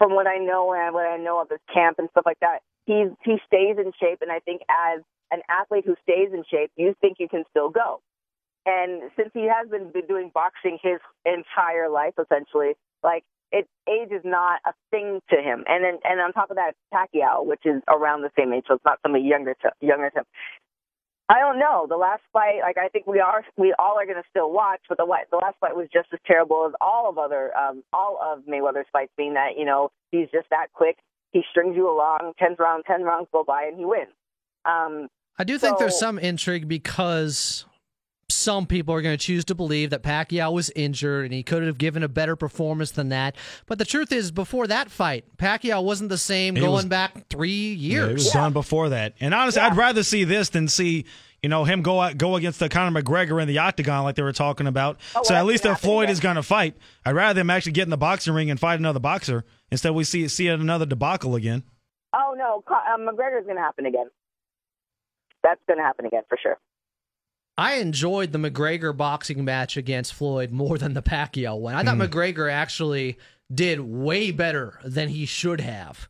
from what I know and what I know of his camp and stuff like that, he's he stays in shape. And I think as an athlete who stays in shape, you think you can still go. And since he has been, been doing boxing his entire life, essentially, like it, age is not a thing to him. And then, and on top of that, Pacquiao, which is around the same age, so it's not somebody younger to younger to him. I don't know. The last fight, like I think we are, we all are going to still watch, but the the last fight was just as terrible as all of other, um, all of Mayweather's fights, being that you know he's just that quick. He strings you along, ten rounds, ten rounds go by, and he wins. Um, I do think there's some intrigue because some people are going to choose to believe that Pacquiao was injured and he could have given a better performance than that. But the truth is, before that fight, Pacquiao wasn't the same He going was- back three Yeah, years. it was done before that. And honestly, I'd rather see this than see you know him go out, go against the Conor McGregor in the octagon like they were talking about. Oh, so at least if Floyd is going to fight, I'd rather him actually get in the boxing ring and fight another boxer instead we see see another debacle again. oh no, Co- um, McGregor's going to happen again. That's going to happen again for sure. I enjoyed the McGregor boxing match against Floyd more than the Pacquiao one. I thought Hmm. McGregor actually did way better than he should have.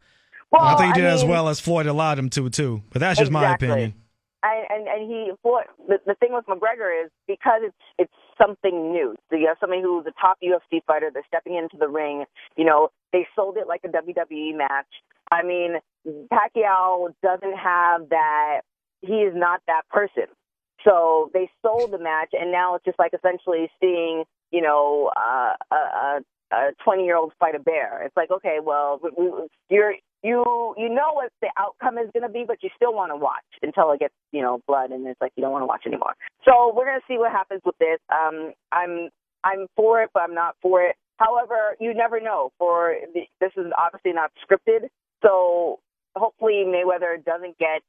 Well, I think he did I as well as Floyd allowed him to too. But that's just my opinion. I, and and he what the, the thing with McGregor is because it's it's something new. So you have somebody who's a top UFC fighter. They're stepping into the ring. You know, they sold it like a WWE match. I mean, Pacquiao doesn't have that. He is not that person. So they sold the match, and now it's just like essentially seeing, you know, uh, a, a 20 year old fight a bear. It's like, okay, well, you're you you know what the outcome is going to be, but you still want to watch until it gets you know blood, and it's like you don't want to watch anymore. So we're going to see what happens with this. Um, I'm I'm for it, but I'm not for it. However, you never know. For the, this is obviously not scripted, so hopefully Mayweather doesn't get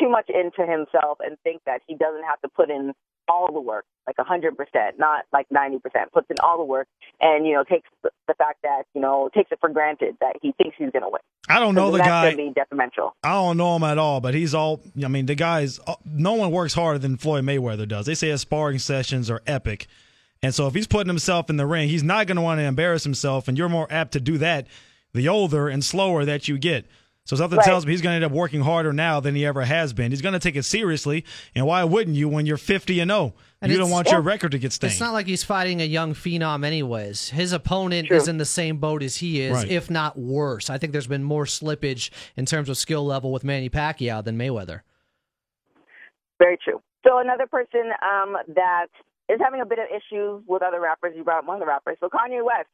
too much into himself and think that he doesn't have to put in all the work, like a hundred percent, not like ninety percent. Puts in all the work, and you know takes the, fact that you know takes it for granted that he thinks he's going to win. I don't know the that's guy. Be detrimental. I don't know him at all, but he's all. I mean, the guy's. Uh, no one works harder than Floyd Mayweather does. They say his sparring sessions are epic, and so if he's putting himself in the ring, he's not going to want to embarrass himself, and you're more apt to do that the older and slower that you get. So something Right. tells me he's going to end up working harder now than he ever has been. He's going to take it seriously, and why wouldn't you when you're 50 and 0? And you don't want your record to get stained. It's not like he's fighting a young phenom, anyways. His opponent True. is in the same boat as he is, Right. if not worse. I think there's been more slippage in terms of skill level with Manny Pacquiao than Mayweather. Very true. So another person um, that is having a bit of issues with other rappers. You brought up one of the rappers. So Kanye West.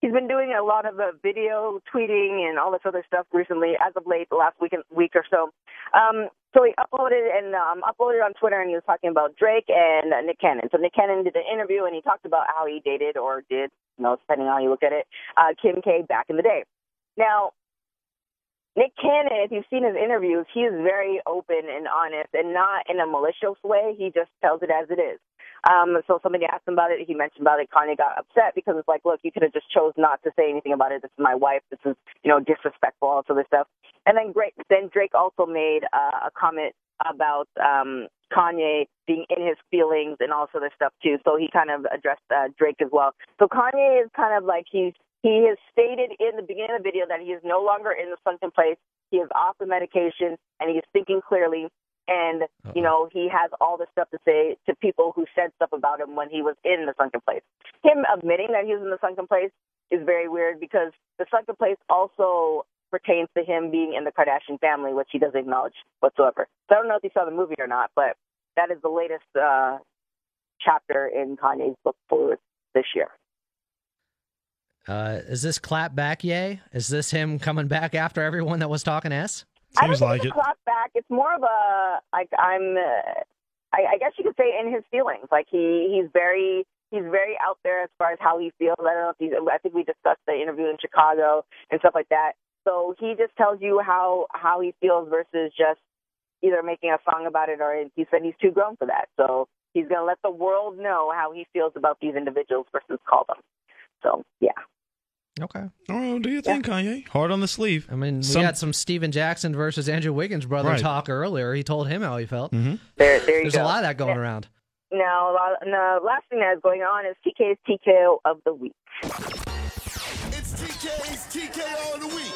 He's been doing a lot of uh, video tweeting and all this other stuff recently, as of late, the last week week or so. Um, so he uploaded and um, uploaded on Twitter, and he was talking about Drake and uh, Nick Cannon. So Nick Cannon did an interview, and he talked about how he dated or did, you know, depending on how you look at it, uh, Kim K back in the day. Now, Nick Cannon, if you've seen his interviews, he is very open and honest and not in a malicious way. He just tells it as it is. Um, so somebody asked him about it. He mentioned about it. Kanye got upset because it's like, look, you could have just chose not to say anything about it. This is my wife. This is, you know, disrespectful, all this other stuff. And then Drake, then Drake also made uh, a comment about um, Kanye being in his feelings and all this other stuff too. So he kind of addressed uh, Drake as well. So Kanye is kind of like he's he has stated in the beginning of the video that he is no longer in the sunken place. He is off the medication and he is thinking clearly. And you know he has all this stuff to say to people who said stuff about him when he was in the sunken place. Him admitting that he was in the sunken place is very weird because the sunken place also pertains to him being in the Kardashian family, which he doesn't acknowledge whatsoever. So I don't know if you saw the movie or not, but that is the latest uh, chapter in Kanye's book for this year. Uh, is this clap back yay? Is this him coming back after everyone that was talking S? I don't think it's a clock back. It's more of a like I'm. Uh, I, I guess you could say in his feelings. Like he he's very he's very out there as far as how he feels. I don't know if he's. I think we discussed the interview in Chicago and stuff like that. So he just tells you how how he feels versus just either making a song about it or he said he's too grown for that. So he's gonna let the world know how he feels about these individuals versus call them. So yeah. Okay. Oh, do you think, Kanye? Hard on the sleeve. I mean, we had some Stephen Jackson versus Andrew Wiggins brother Right. talk earlier. He told him how he felt. Mm-hmm. There, there you There's go. a lot of that going Yeah. around. Now, the last thing that is going on is TK's TKO of the week. It's TK's TKO of the week.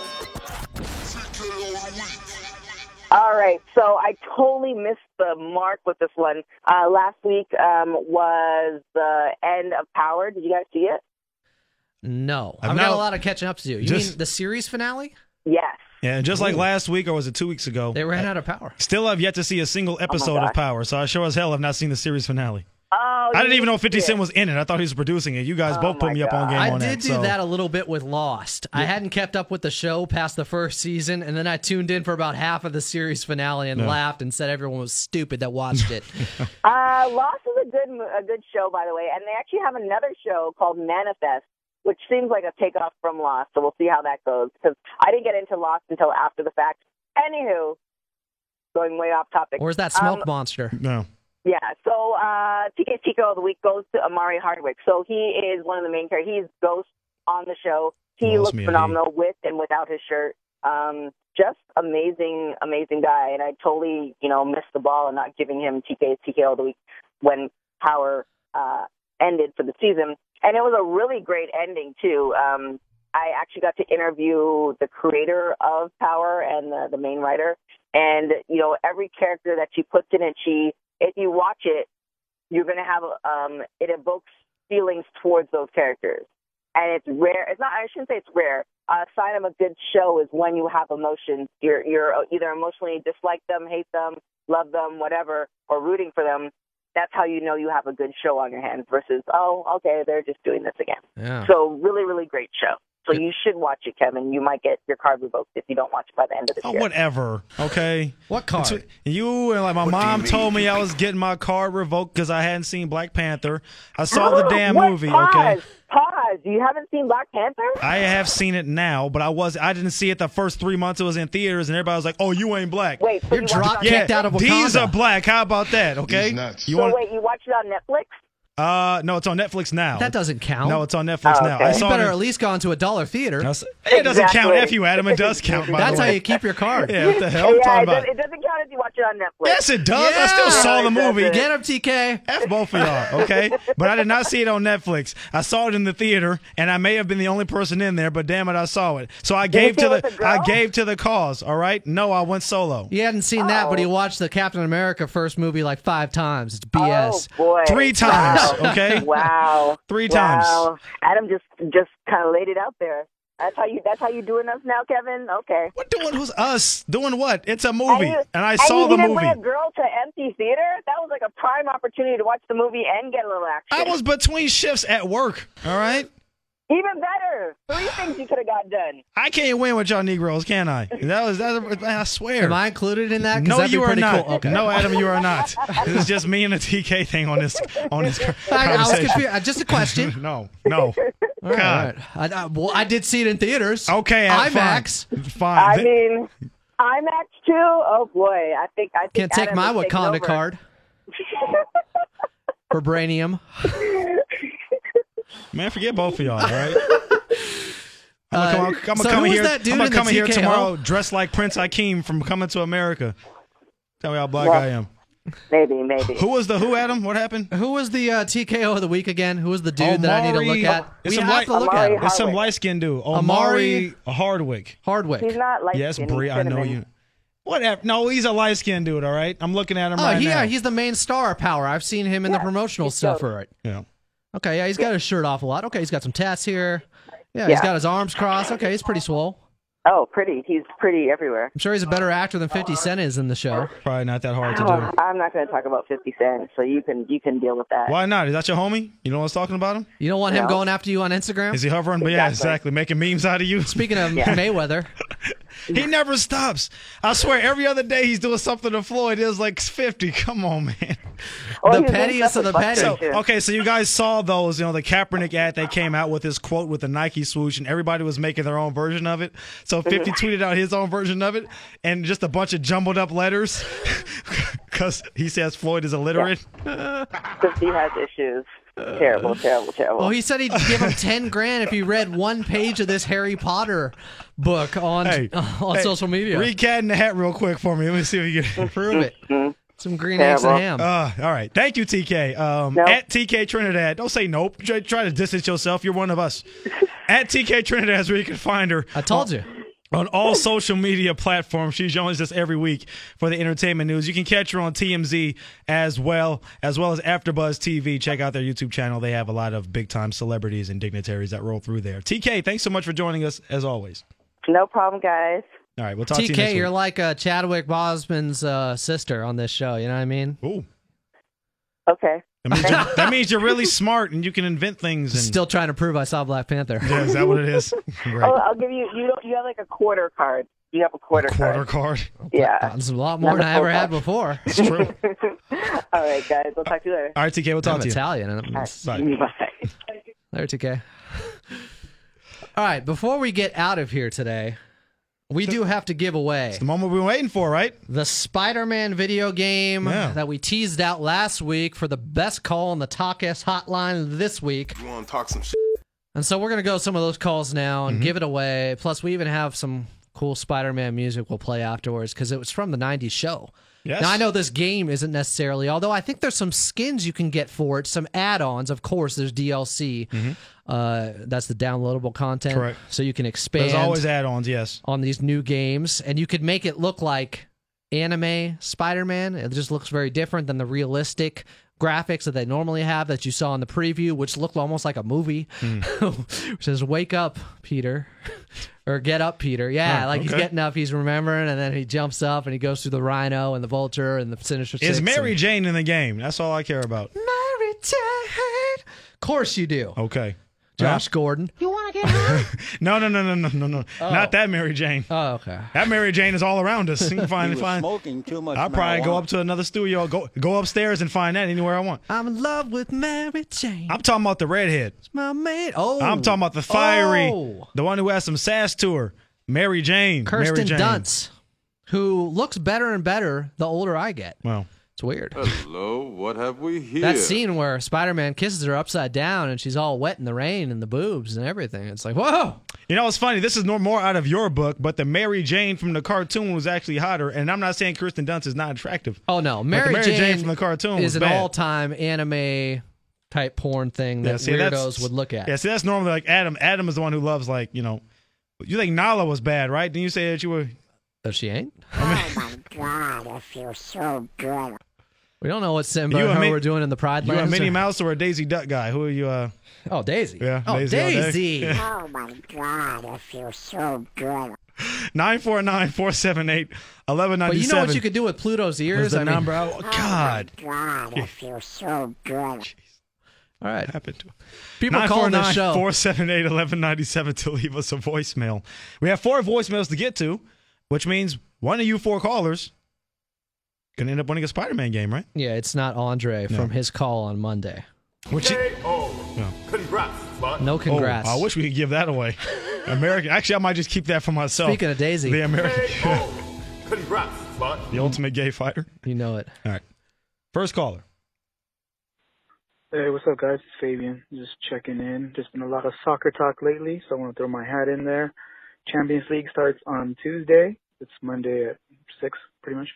TKO of the week. All right, so I totally missed the mark with this one. Uh, last week um, was the end of Power. Did you guys see it? No, I've I've, got a lot of catching up to do. You Just- mean the series finale? Yes. Yeah, and just like last week, or was it two weeks ago? They ran out of power. Still have yet to see a single episode gosh. of Power, so I sure as hell have not seen the series finale. Oh, I didn't even know 50 it. Cent was in it. I thought he was producing it. You guys Oh both put my me up on game one. I on did that. do so- that a little bit with Lost. I hadn't kept up with the show past the first season, and then I tuned in for about half of the series finale and Yeah. laughed and said everyone was stupid that watched it. Uh, Lost is a good a good show, by the way, and they actually have another show called Manifest, which seems like a takeoff from Lost. So we'll see how that goes because I didn't get into Lost until after the fact. Anywho, going way off topic. Where's that Smoke Um, Monster? No. Yeah, so uh, TK Chico of the week goes to Omari Hardwick. So he is one of the main characters. He's Ghost on the show. He Lost looks phenomenal with and without his shirt. Um, just amazing, amazing guy. And I totally, you know, missed the ball and not giving him TK TKO of the week when Power uh, ended for the season. And it was a really great ending too. Um, I actually got to interview the creator of Power and the, the main writer. And you know, every character that she puts in it, she if you watch it, you're gonna have um, it evokes feelings towards those characters. And it's rare. It's not. I shouldn't say it's rare. A sign of a good show is when you have emotions. You're you're either emotionally dislike them, hate them, love them, whatever, or rooting for them. That's how you know you have a good show on your hands. Versus, oh, okay, they're just doing this again. Yeah. So really, really great show. So you should watch it, Kevin. You might get your card revoked if you don't watch it by the end of the Oh, year. whatever. Okay. What card? That's what- you and like my What mom told me I was getting my card revoked because I hadn't seen Black Panther. I saw the damn What? movie. Pause. Okay. Pause. You haven't seen Black Panther? I have seen it now, but I was I didn't see it the first three months it was in theaters, and everybody was like, "Oh, you ain't black." Wait, so You're you watched drop it on kicked Netflix? out of These are black. How about that? Okay. You so want? wait, you watched it on Netflix? Uh, no, it's on Netflix now. That doesn't count. No, it's on Netflix Oh, now. I You saw better it. at least gone to a dollar theater. It doesn't count. if F you, Adam. It does count. By That's the how you keep your card. Yeah, what the hell? I'm yeah, talking it, about. does, it doesn't count if you watch it on Netflix. Yes, it does. I still saw the No, it movie. Get him, TK. F both of y'all, okay? but I did not see it on Netflix. I saw it in the theater, and I may have been the only person in there, but damn it, I saw it. So I gave to the the I gave to the cause. All right? No, I went solo. He hadn't seen that, but he Oh. watched the Captain America first movie like five times. It's BS. Oh boy, Three times, Wow. Okay? Wow, Three times. Wow. Adam just just kind of laid it out there. That's how you. That's how you doing us now, Kevin. Okay. What doing? Who's us? Doing what? It's a movie, you- and I and saw you the didn't movie. bring a girl to empty theater. That was like a prime opportunity to watch the movie and get a little action. I was between shifts at work. All right. Even better. Three things you could have got done. I can't win with y'all Negroes, can I? That was that. I swear. Am I included in that? 'Cause No, you are not. Cool. Okay. No, Adam, you are not. This is just me and the TK thing on this on this I, I was conversation. confused. Uh, Just a question. No, no. All right, God. all right. I, I, well, I did see it in theaters. Okay, IMAX. Fine. fine. I mean, IMAX too. Oh boy, I think I think Can't take my Wakanda card. Vibranium. Man, forget both of y'all, all right? I'm Uh, gonna come, I'm gonna so come in was here. I'm gonna come here TKO? tomorrow dressed like Prince Akeem from Coming to America. Tell me how black Well, I am. Maybe, maybe. Who was the who, Adam? What happened? Who was the uh, TKO of the week again? Who was the dude that I need to look at? It's we some have light, to look at Omari him. It's some light skinned dude. Omari- Omari Hardwick. Hardwick. He's not like Yes, Bree, I know you. Whatever. No, he's a light skinned dude, all right? I'm looking at him Oh, right he- now. yeah, he's the main star Power. I've seen him in the promotional stuff dope. for it. yeah. Okay, yeah, he's got his shirt off a lot. Okay, he's got some tats here. Yeah, he's got his arms crossed. Okay, he's pretty swole. Oh, pretty. He's pretty everywhere. I'm sure he's a better actor than 50 Cent is in the show. Probably not that hard to do. I'm not going to talk about 50 Cent, so you can you can deal with that. Why not? Is that your homie? You know what I'm talking about him? You don't want him going after you on Instagram? Is he hovering? But yeah, Exactly. exactly. Making memes out of you. Speaking of Yeah. Mayweather, He never stops. I swear, every other day he's doing something to Floyd. It was like 50. Come on, man. Oh, the pettiest of the with petty. So, okay, so you guys saw those, you know, the Kaepernick ad they came out with his quote with the Nike swoosh, and everybody was making their own version of it. So 50 tweeted out his own version of it, and just a bunch of jumbled up letters because he says Floyd is illiterate. 50 has issues. Terrible, terrible, terrible. well, he said he'd give him 10 grand if he read one page of this Harry Potter book on Hey, on hey, social media. Read Cat in the Hat real quick for me. Let me see if you can. Prove it. Some green eggs and ham. Uh, all right. Thank you, TK. Um, Nope. At TK Trinidad. Don't say nope. Try, try to distance yourself. You're one of us. at TK Trinidad is where you can find her. I told you. On all social media platforms. She joins us every week for the entertainment news. You can catch her on TMZ as well, as well as AfterBuzz TV. Check out their YouTube channel. They have a lot of big time celebrities and dignitaries that roll through there. TK, thanks so much for joining us as always. no problem, guys. All right, we'll talk to you. TK, you're like uh, Chadwick Boseman's uh, sister on this show. You know what I mean? Ooh. Okay. That means, you're, that means you're really smart and you can invent things. And Still trying to prove I saw Black Panther. Yeah, is that what it is? Great. Oh, I'll give you. You don't. You have like a quarter card. You have a quarter, Quarter card. card. Yeah. It's a lot more than I ever had before. It's true. All right, guys. We'll talk to you later. All right, TK, we'll talk I'm to you. Italian. and I'm- Bye. Bye. There, TK. All right, before we get out of here today, we do have to give away The moment we've been waiting for, right? the Spider-Man video game Yeah. that we teased out last week for the best call on the Talk S hotline this week. You want to talk some shit? And so we're going to go some of those calls now Mm-hmm. and give it away. Plus, we even have some cool Spider-Man music we'll play afterwards because it was from the '90s show. Yes. Now I know this game isn't necessarily, although I think there's some skins you can get for it, some add-ons. Of course, there's DLC. Uh, that's the downloadable content, Correct. So you can expand. There's always add-ons. Yes. on these new games, and you could make it look like anime Spider-Man. It just looks very different than the realistic graphics that they normally have that you saw in the preview, which looked almost like a movie. Hmm. which says "Wake up, Peter," or "Get up, Peter." Yeah, Huh, like he's getting up, he's remembering, and then he jumps up and he goes through the Rhino and the Vulture and the Sinister Six. Is Mary and- Jane in the game? That's all I care about. Mary Jane? Of course you do, Okay. Josh Gordon. You want to get hurt? No, no, no, no, no, no, no. Oh. Not that Mary Jane. Oh, okay. That Mary Jane is all around us. You can find, He was find. smoking too much I'll probably go up to another studio, go go upstairs and find that anywhere I want. I'm in love with Mary Jane. I'm talking about the redhead. It's my man. Oh, I'm talking about the fiery, Oh. the one who has some sass to her, Mary Jane. Mary Kirsten Jane. Dunst, who looks better and better the older I get. Well, It's weird. Hello, what have we here? That scene where Spider Man kisses her upside down and she's all wet in the rain and the boobs and everything. It's like, whoa. you know it's funny. This is no more out of your book, but the Mary Jane from the cartoon was actually hotter. And I'm not saying Kristen Dunst is not attractive. Oh, no. Mary, Mary Jane, Jane from the cartoon is was an all time anime type porn thing that see, that's- weirdos would look at. Yeah, see, that's normally like Adam. Adam is the one who loves like you know. You think Nala was bad, right? Didn't you say that you were? Oh, she ain't? oh my god, I feel so good. We don't know what Simba You and a her Mi- were doing in the Pride You a Lands. Minnie or- Mouse or a Daisy Duck guy? Who are you? Uh, Oh, Daisy. Yeah, Oh, Daisy all day. Daisy. Oh my god, I feel so good. 949-478-1197. But you know what you could do with Pluto's ears? Was the I mean, number? Oh, God. God, I feel so good. all right. happened to People call this show. 478-1197 to leave us a voicemail. We have four voicemails to get to, which means one of you four callers can end up winning a Spider-Man game, right? Yeah, it's not Andre from his call on Monday. Which Congrats, bud. No oh, congrats. Oh, I wish we could give that away. American. Actually, I might just keep that for myself. Speaking of Daisy, the American, Congrats, bud. the ultimate gay fighter. you know it. All right, first caller. Hey, what's up, guys? It's Fabian. Just checking in. There's been a lot of soccer talk lately, so I want to throw my hat in there. Champions League starts on Tuesday. It's Monday at six, pretty much.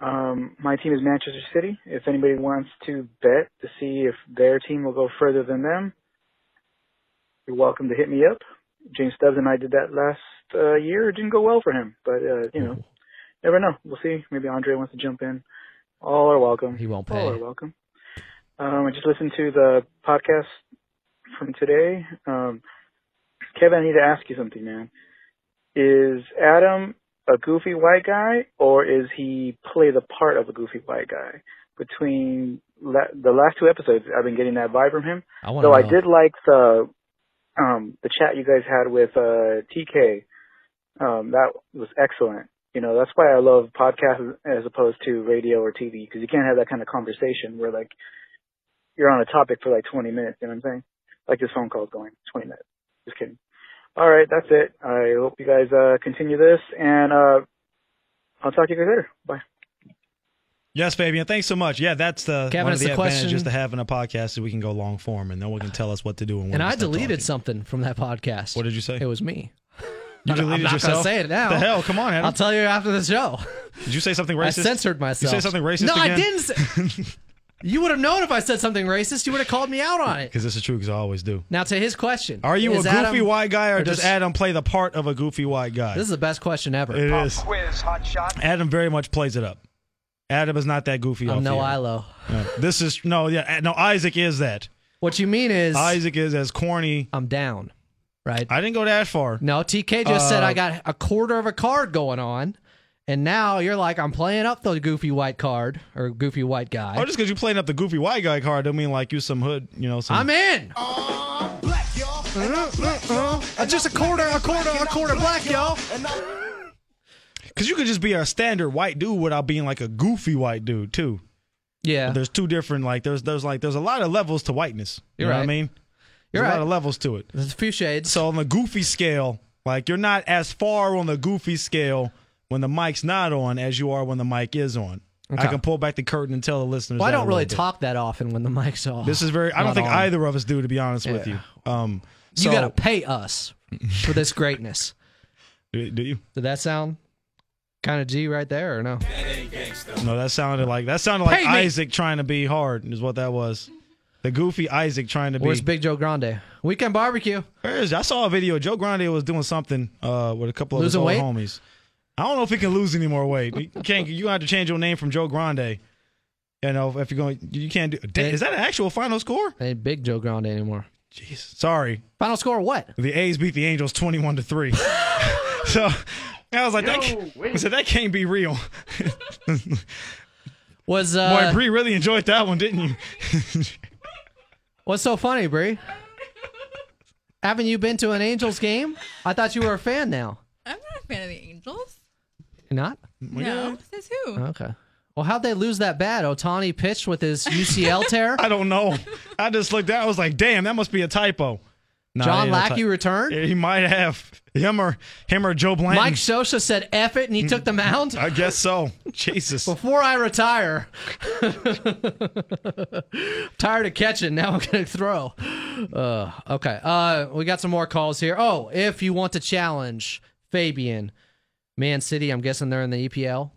Um, my team is Manchester City. If anybody wants to bet to see if their team will go further than them, you're welcome to hit me up. James Stubbs and I did that last uh, year. It didn't go well for him, but uh, you know, never know. We'll see. Maybe Andre wants to jump in. All are welcome. He won't pay. All are welcome. Um, I just listened to the podcast from today. Um, Kevin, I need to ask you something, man. Is Adam a goofy white guy, or is he play the part of a goofy white guy? Between la- the last two episodes, I've been getting that vibe from him. I Though I did like the um, the chat you guys had with uh, TK. Um, that was excellent. You know, that's why I love podcasts as opposed to radio or TV because you can't have that kind of conversation where like you're on a topic for like 20 minutes. You know what I'm saying? Like this phone call is going 20 minutes. Just kidding. All right, that's it. I hope you guys uh, continue this, and uh, I'll talk to you guys later. Bye. Yes, Fabian. Thanks so much. Yeah, that's the Kevin, one of the the advantages question- to having a podcast is we can go long form and no one can tell us what to do. And, And I deleted talking. something from that podcast. What did you say? It was me. You I'm deleted not yourself? gonna say it now. The hell? Come on, Adam. I'll tell you after the show. Did you say something racist? I racist? censored myself. You say something racist No, I didn't. Say- you would have known if I said something racist. You would have called me out on it. Because this is true, because I always do. Now to his question: Are you a goofy Adam- white guy, or, does does- Adam play the part of a goofy white guy? This is the best question ever. It is. Quiz, hot shot. Adam very much plays it up. Adam is not that goofy. I'm no the air. Ilo. No, this is no, yeah, no. Isaac is that. What you mean is Isaac is as corny. I'm down, right? I didn't go that far. No, TK just said Uh, I got a quarter of a card going on, and now you're like I'm playing up the goofy white card or goofy white guy. Oh, just because you're playing up the goofy white guy card, don't mean like you some hood, you know. Some, I'm in. Uh, just a quarter, a quarter, a quarter black, y'all. Because you could just be a standard white dude without being like a goofy white dude too. Yeah, There's two different like there's there's like there's a lot of levels to whiteness. You You're know what I right. mean? You're There's a right. lot of levels to it. There's a few shades. So on the goofy scale, like you're not as far on the goofy scale when the mic's not on as you are when the mic is on. I can pull back the curtain and tell the listeners. Well, I don't really talk that often when the mic's off. This is very. I don't think on. either of us do, to be honest with you. Um, You got to pay us for this greatness. Do, do you? Did that sound kind of G right there or no? No, that sounded like that sounded like. Isaac trying to be hard. Is what that was. The goofy Isaac trying to be. Where's Big Joe Grande? Weekend barbecue. Where is? I saw a video. Joe Grande was doing something uh, with a couple of Losing his old weight? homies. I don't know if he can lose any more weight. You can't. You have to change your name from Joe Grande. You know, if you're going, you can't do. Da- Is that an actual final score? Ain't Big Joe Grande anymore. Jeez, sorry. Final score what? The A's beat the Angels twenty-one to three. so I was like, that, can't- I said that can't be real. Was uh, Boy, Bree really enjoyed that one, didn't you? What's so funny, Bree? Haven't you been to an Angels game? I thought you were a fan now. I'm not a fan of the Angels. You're not? No, says who? Okay. Well, how'd they lose that bad? Otani pitched with his UCL tear. I don't know. I just looked at. it, I was like, damn, that must be a typo. Nah, John it Lackey ty- returned? He might have him or him or Joe Blanton. Mike Scioscia said F it and he took the mound? I guess so. Jesus. Before I retire. Tired of catching, now I'm going to throw. Uh, okay. Uh, we got some more calls here. Oh, if you want to challenge Fabian, Man City, I'm guessing they're in the EPL.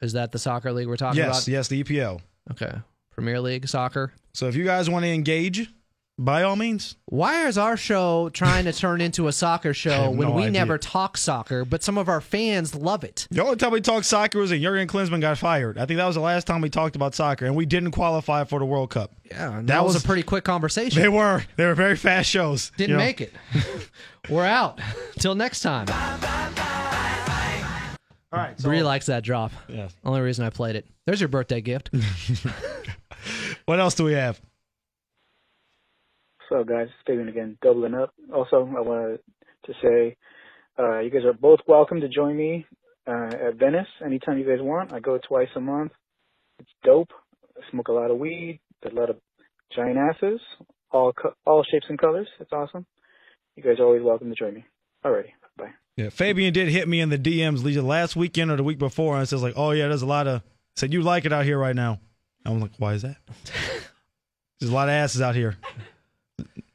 Is that the soccer league we're talking yes, about? yes, yes, the EPL. Okay. Premier League soccer. So if you guys want to engage, by all means. Why is our show trying to turn into a soccer show when no we idea. never talk soccer, but some of our fans love it? The only time we talked soccer was when Jurgen Klinsmann got fired. I think that was the last time we talked about soccer, and we didn't qualify for the World Cup. Yeah, and that, was, a pretty quick conversation. They were. They were very fast shows. Didn't you know. make it. We're out. Till next time. All right. Bree likes that drop. Yeah. Only reason I played it. There's your birthday gift. What else do we have? So, guys, Fabian again, doubling up. Also, I wanted to say uh, you guys are both welcome to join me uh, at Venice anytime you guys want. I go twice a month. It's dope. I smoke a lot of weed, a lot of giant asses, all co- all shapes and colors. It's awesome. You guys are always welcome to join me. Alrighty, bye. Yeah, Fabian did hit me in the DMs either last weekend or the week before, and says like, "Oh yeah, there's a lot of." Said you like it out here right now. I'm like, why is that? There's a lot of asses out here.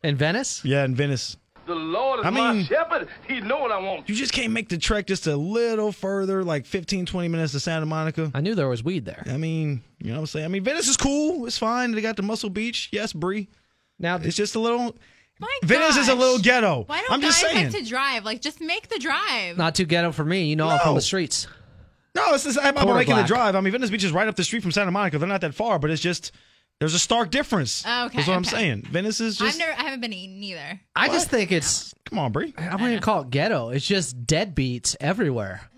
In Venice? Yeah, in Venice. The Lord is I my mean- shepherd. He know what I want. You just can't make the trek just a little further, like 15, 20 minutes to Santa Monica. I knew there was weed there. I mean, you know what I'm saying? I mean, Venice is cool. It's fine. They got the Muscle Beach. Yes, Bree. Now it's just a little. My Venice is a little ghetto. Why don't I'm just saying. like to drive? Like, just make the drive. Not too ghetto for me. You know I'm from the streets. No, it's just, I'm, I'm Quarter making the black. drive. I mean, Venice Beach is right up the street from Santa Monica. They're not that far, but it's just there's a stark difference. Oh, okay, That's what I'm okay. saying. Venice is I've just. never, I haven't been eating either. I just think it's. Come on, Bree. I wouldn't even call it ghetto. It's just deadbeats everywhere.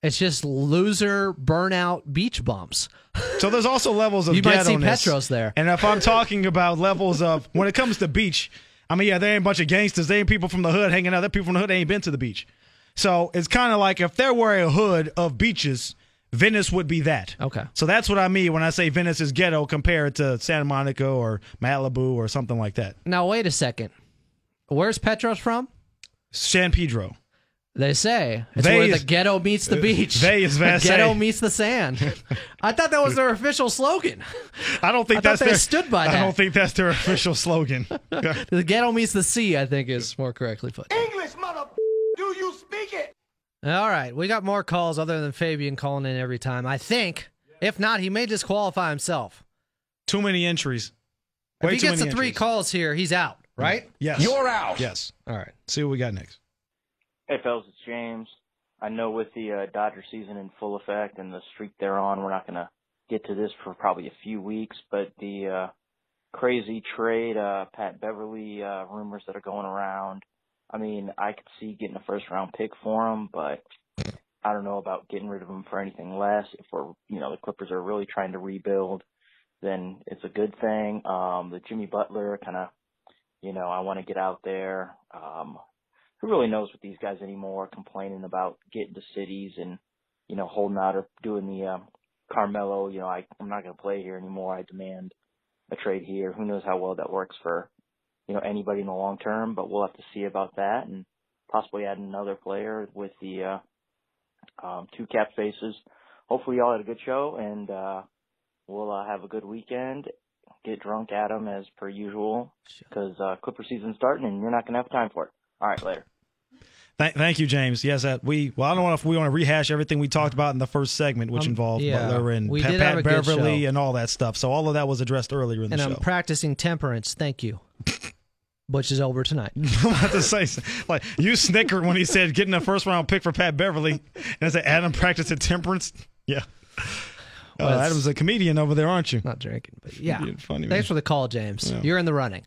It's just loser burnout beach bumps. So there's also levels of You might see ghetto-ness. Petros there. And if I'm talking about levels of when it comes to beach, I mean, yeah, they ain't a bunch of gangsters. They ain't people from the hood hanging out. There people from the hood that ain't been to the beach. So it's kind of like if there were a hood of beaches, Venice would be that. Okay. So that's what I mean when I say Venice is ghetto compared to Santa Monica or Malibu or something like that. Now wait a second. Where's Petros from? San Pedro. They say it's They where is- the ghetto meets the uh, beach. They is the ghetto meets the sand. I thought that was their official slogan. I don't think I thought that's they their stood by I that. don't think that's their official slogan. The ghetto meets the sea. I think is more correctly put. English, mother. Do you speak it? All right, we got more calls other than Fabian calling in every time. I think. If not, he may disqualify himself. Too many entries. If he too gets the many three entries. calls here, he's out. Right? Yes. You're out. Yes. All right. See what we got next. Hey, fellas, it's James. I know with the uh, Dodger season in full effect and the streak they're on, we're not going to get to this for probably a few weeks, but the uh, crazy trade, uh, Pat Beverley uh, rumors that are going around, I mean, I could see getting a first round pick for him, but I don't know about getting rid of him for anything less. If we're, you know, the Clippers are really trying to rebuild, then it's a good thing. Um, the Jimmy Butler kind of, you know, I want to get out there. Um, who really knows what these guys anymore, are complaining about getting to cities and, you know, holding out or doing the, um, Carmelo, you know, I, I'm not going to play here anymore. I demand a trade here. Who knows how well that works for, you know, anybody in the long term, but we'll have to see about that and possibly add another player with the, uh, um, two cap faces. Hopefully y'all had a good show and, uh, we'll, uh, have a good weekend. Get drunk at 'em as per usual because, uh, Clipper season's starting and you're not going to have time for it. All right, later. Th- thank you, James. Yes, that we. Well, I don't know if we want to rehash everything we talked about in the first segment, which Um, involved yeah, Butler and Pat, Pat have a good Beverley and all that stuff. So all of that was addressed earlier in the and show. And I'm practicing temperance. Thank you. Which is over tonight. I'm about to say, like you snickered when he said getting a first round pick for Pat Beverley, and I said Adam practiced at temperance. Yeah. Uh, Well, it's- Adam's a comedian over there, aren't you? Not drinking, but yeah. Funny. man. Thanks for the call, James. Yeah. You're in the running.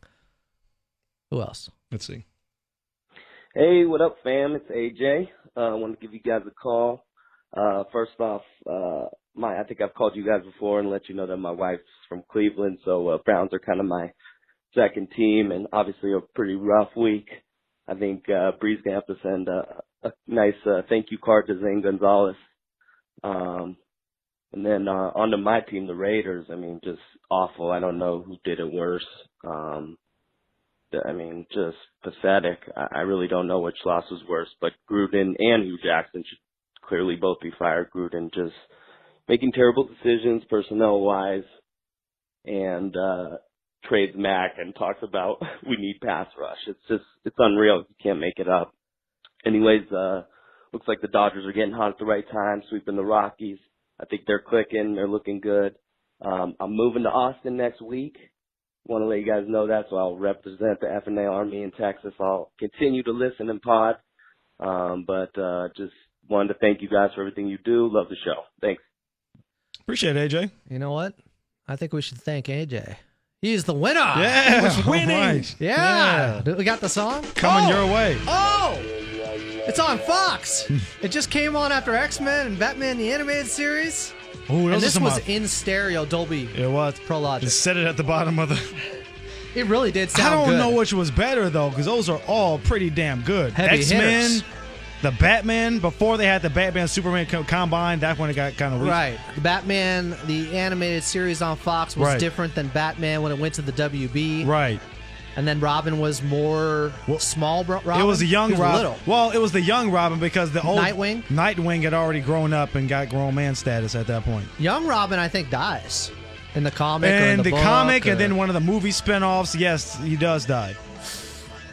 Who else? Let's see. Hey, what up, fam? It's AJ. Uh, I want to give you guys a call. Uh, first off, uh, my I think I've called you guys before and let you know that my wife's from Cleveland, so uh, Browns are kind of my second team, and obviously a pretty rough week. I think uh, Bree's gonna have to send a, a nice uh, thank you card to Zane Gonzalez. Um, and then uh, on to my team, the Raiders. I mean, just awful. I don't know who did it worse. Um, I mean, just pathetic. I, really don't know which loss was worse, but Gruden and Hue Jackson should clearly both be fired. Gruden just making terrible decisions personnel wise and uh trades Mack and talks about we need pass rush. It's just it's unreal. You can't make it up. Anyways, uh looks like the Dodgers are getting hot at the right time, sweeping the Rockies. I think they're clicking, they're looking good. Um I'm moving to Austin next week. Want to let you guys know that, so I'll represent the FNA Army in Texas. I'll continue to listen and pod, um, but uh, just wanted to thank you guys for everything you do. Love the show. Thanks. Appreciate it, AJ. You know what? I think we should thank AJ. He's the winner. Yeah, Who's winning. all right. Yeah. Yeah. Do We got the song Coming Oh! your way. Oh, it's on Fox. it just came on after X Men and Batman the animated series. Ooh, and this was in stereo Dolby. It was Pro Logic. Set it at the bottom of the. It really did sound. I don't good. know which was better though, because those are all pretty damn good. Heavy X Men, the Batman. Before they had the Batman Superman co- combine, that's when it got kind of weak. Right. The Batman, the animated series on Fox was Right. different than Batman when it went to the WB. Right. And then Robin was more small Robin. It was a young was Robin. Little. Well, it was the young Robin because the old Nightwing? Nightwing had already grown up and got grown man status at that point. Young Robin, I think, dies in the comic or in the, the, comic, or- and then one of the movie spin-offs. Yes, he does die.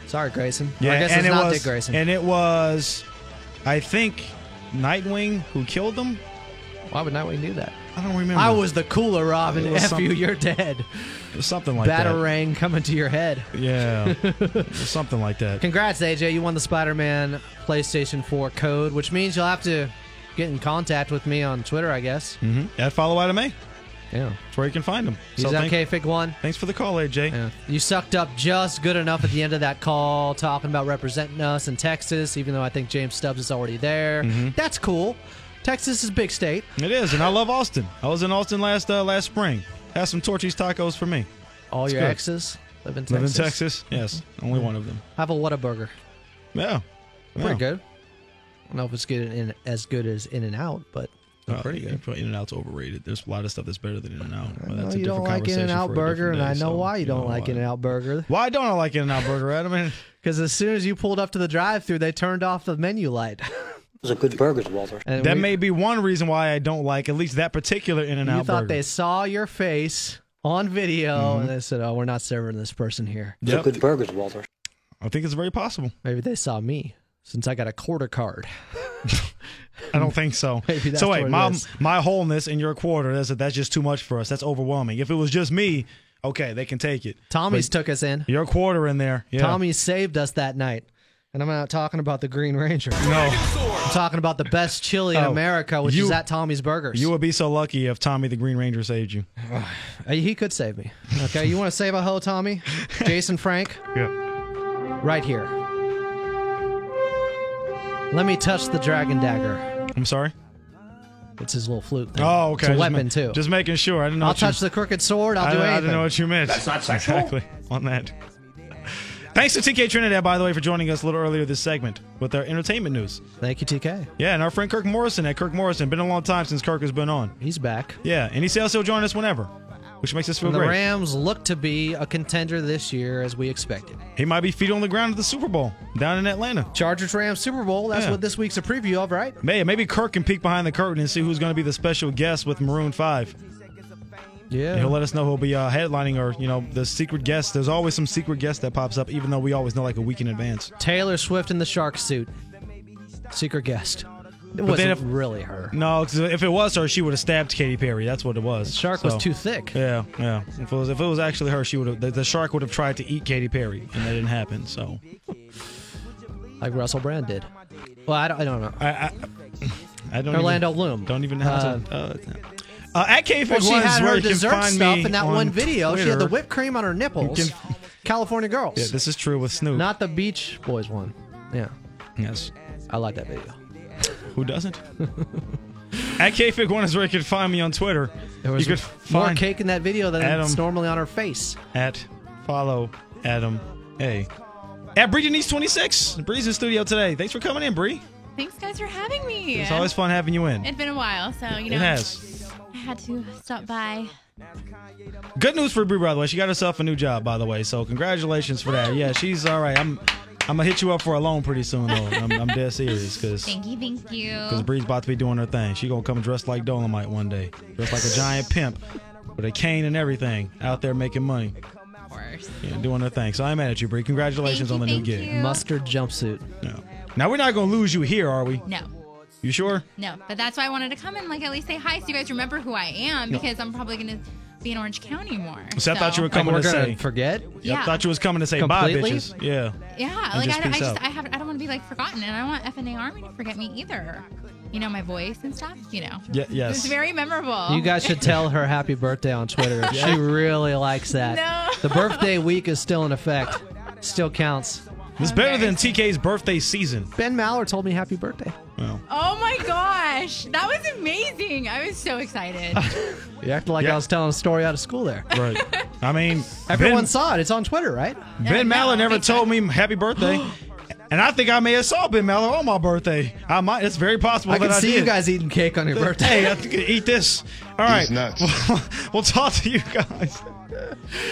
Sorry, Grayson. Yeah, I guess and it was, Dick Grayson. and it was, I think, Nightwing who killed him. Why would Nightwing do that? I don't remember. I was the cooler Robin. F you, you're dead. Something like that. Batarang coming to your head. Yeah, something like that. Congrats, AJ. You won the Spider Man PlayStation 4 code, which means you'll have to get in contact with me on Twitter, I guess. Mm-hmm. At follow Adam A. Yeah, that's where you can find him. He's So okay, Fig One. Thanks for the call, AJ. Yeah. You sucked up just good enough at the end of that call, talking about representing us in Texas, even though I think James Stubbs is already there. Mhm. That's cool. Texas is a big state. It is, and I love Austin. I was in Austin last uh, last spring. Had some Torchy's tacos for me. All It's your good. exes live in Texas. Live in Texas. Yes, only one of them. Have a Whataburger. Yeah, Pretty good. I don't know if it's good in, as good as In and Out, but pretty good. In-N-Out's overrated. There's a lot of stuff that's better than In-N-Out. But No, that's a you don't different like In and Out Burger, and I know so why you don't like. In and Out Burger. Why don't I like In and Out Burger, Adam? Because as soon as you pulled up to the drive-through, they turned off the menu light. Those are good burgers, Walter. And that we- may be one reason why I don't like at least that particular In and Out. you thought burger. they saw your face on video, Mhm. and they said, "Oh, we're not serving this person here." Those Yep. are good burgers, Walter. I think it's very possible. Maybe they saw me since I got a quarter card. I don't think so. Maybe that's so wait, what my is. my wholeness in your quarter, that's that's just too much for us. That's overwhelming. If it was just me, okay, they can take it. Tommy's But took us in. your quarter in there. Yeah. Tommy saved us that night. And I'm not talking about the Green Ranger. No. I'm talking about the best chili in Oh, America, which you- is at Tommy's Burgers. You would be so lucky if Tommy the Green Ranger saved you. Uh, he could save me. Okay, you want to save a hoe, Tommy? Jason Frank? Yeah. Right here. Let me touch the dragon dagger. I'm sorry. It's his little flute thing. Oh, okay. It's a Just weapon ma- too. Just making sure. I didn't know. I'll what you- touch the crooked sword. I'll I, do I anything. didn't know what you meant. That's not sexual. Exactly. On that. Thanks to TK Trinidad, by the way, for joining us a little earlier this segment with our entertainment news. Thank you, TK. Yeah, and our friend Kirk Morrison at Kirk Morrison. Been a long time since Kirk has been on. He's back. Yeah, and he says he'll join us whenever, which makes us feel And the great. Rams look to be a contender this year, as we expected. He might be feet on the ground at the Super Bowl down in Atlanta. Chargers Rams Super Bowl. That's Yeah. what this week's a preview of, right? May maybe Kirk can peek behind the curtain and see who's going to be the special guest with Maroon Five. Yeah. He'll let us know who'll be uh, headlining or you know the secret guest. There's always some secret guest that pops up, even though we always know like a week in advance. Taylor Swift in the shark suit. Secret guest. It But wasn't if- really her. No, if it was her, she would have stabbed Katy Perry. That's what it was. The shark was too thick. Yeah, yeah. If it was, if it was actually her, she would have. The, the shark would have tried to eat Katy Perry, and that didn't happen. So Like Russell Brand did. Well, I don't, I don't know. I, I, I don't. Orlando even, Bloom. Don't even know Uh, to. Uh, uh, at KFIG Well, she is had where her you can dessert find stuff me in that on one video. She had the whipped cream on her nipples. You California Girls. Yeah, this is true with Snoop. Not the Beach Boys one. Yeah. Yes. I like that video. Who doesn't? At KFIG One is where you can find me on Twitter. There was you could more cake in that video than Adam it's normally on her face. at follow Adam A. At Bree Denise twenty six. Bree's in studio today. Thanks for coming in, Bree. Thanks, guys, for having me. It's always fun having you in. It's been a while, so you know. It has. I had to stop by. Good news for Bree, by the way. She got herself a new job, by the way. So congratulations for that. Yeah, she's all right. I'm I'm gonna hit you up for a loan pretty soon, though. I'm, I'm dead serious because Thank you, thank you. because Bree's about to be doing her thing. She gonna come dressed like Dolomite one day, dressed like a giant pimp with a cane and everything, out there making money. Of course. Yeah, doing her thing. So I'm mad at you, Bree. Congratulations Thank on you, the new gig. you. Mustard jumpsuit. No. Now we're not gonna lose you here, are we? No. You sure? No, but that's why I wanted to come and like at least say hi so you guys remember who I am No. because I'm probably gonna be in Orange County more. So I thought you were Like, coming we're to gonna say. forget? Yeah. I thought you was coming to say Completely? bye, bitches. Yeah. Yeah, And like just I, don't, I peace just out. I have I don't want to be like forgotten, and I don't want FNA Army to forget me either. You know my voice and stuff. You know. Yeah, yes. It's very memorable. You guys should tell her happy birthday on Twitter. She really likes that. No. The birthday week is still in effect. Still counts. It's better than TK's birthday season. Ben Maller told me happy birthday. Well, Oh my gosh, that was amazing! I was so excited. You acted like I was telling a story out of school there. right. I mean, Everyone Ben, saw it. It's on Twitter, right? Ben Maller never told me happy birthday. And I think I may have saw Ben Maller on my birthday. I might. It's very possible I that can I see did. you guys eating cake on your birthday. Hey, I think eat this. All right. we'll talk to you guys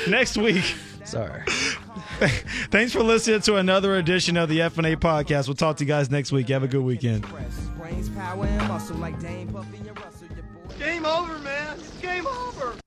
next week. Sorry. Thanks for listening to another edition of the FNA podcast. We'll talk to you guys next week. Have a good weekend. Game over, man. It's game over.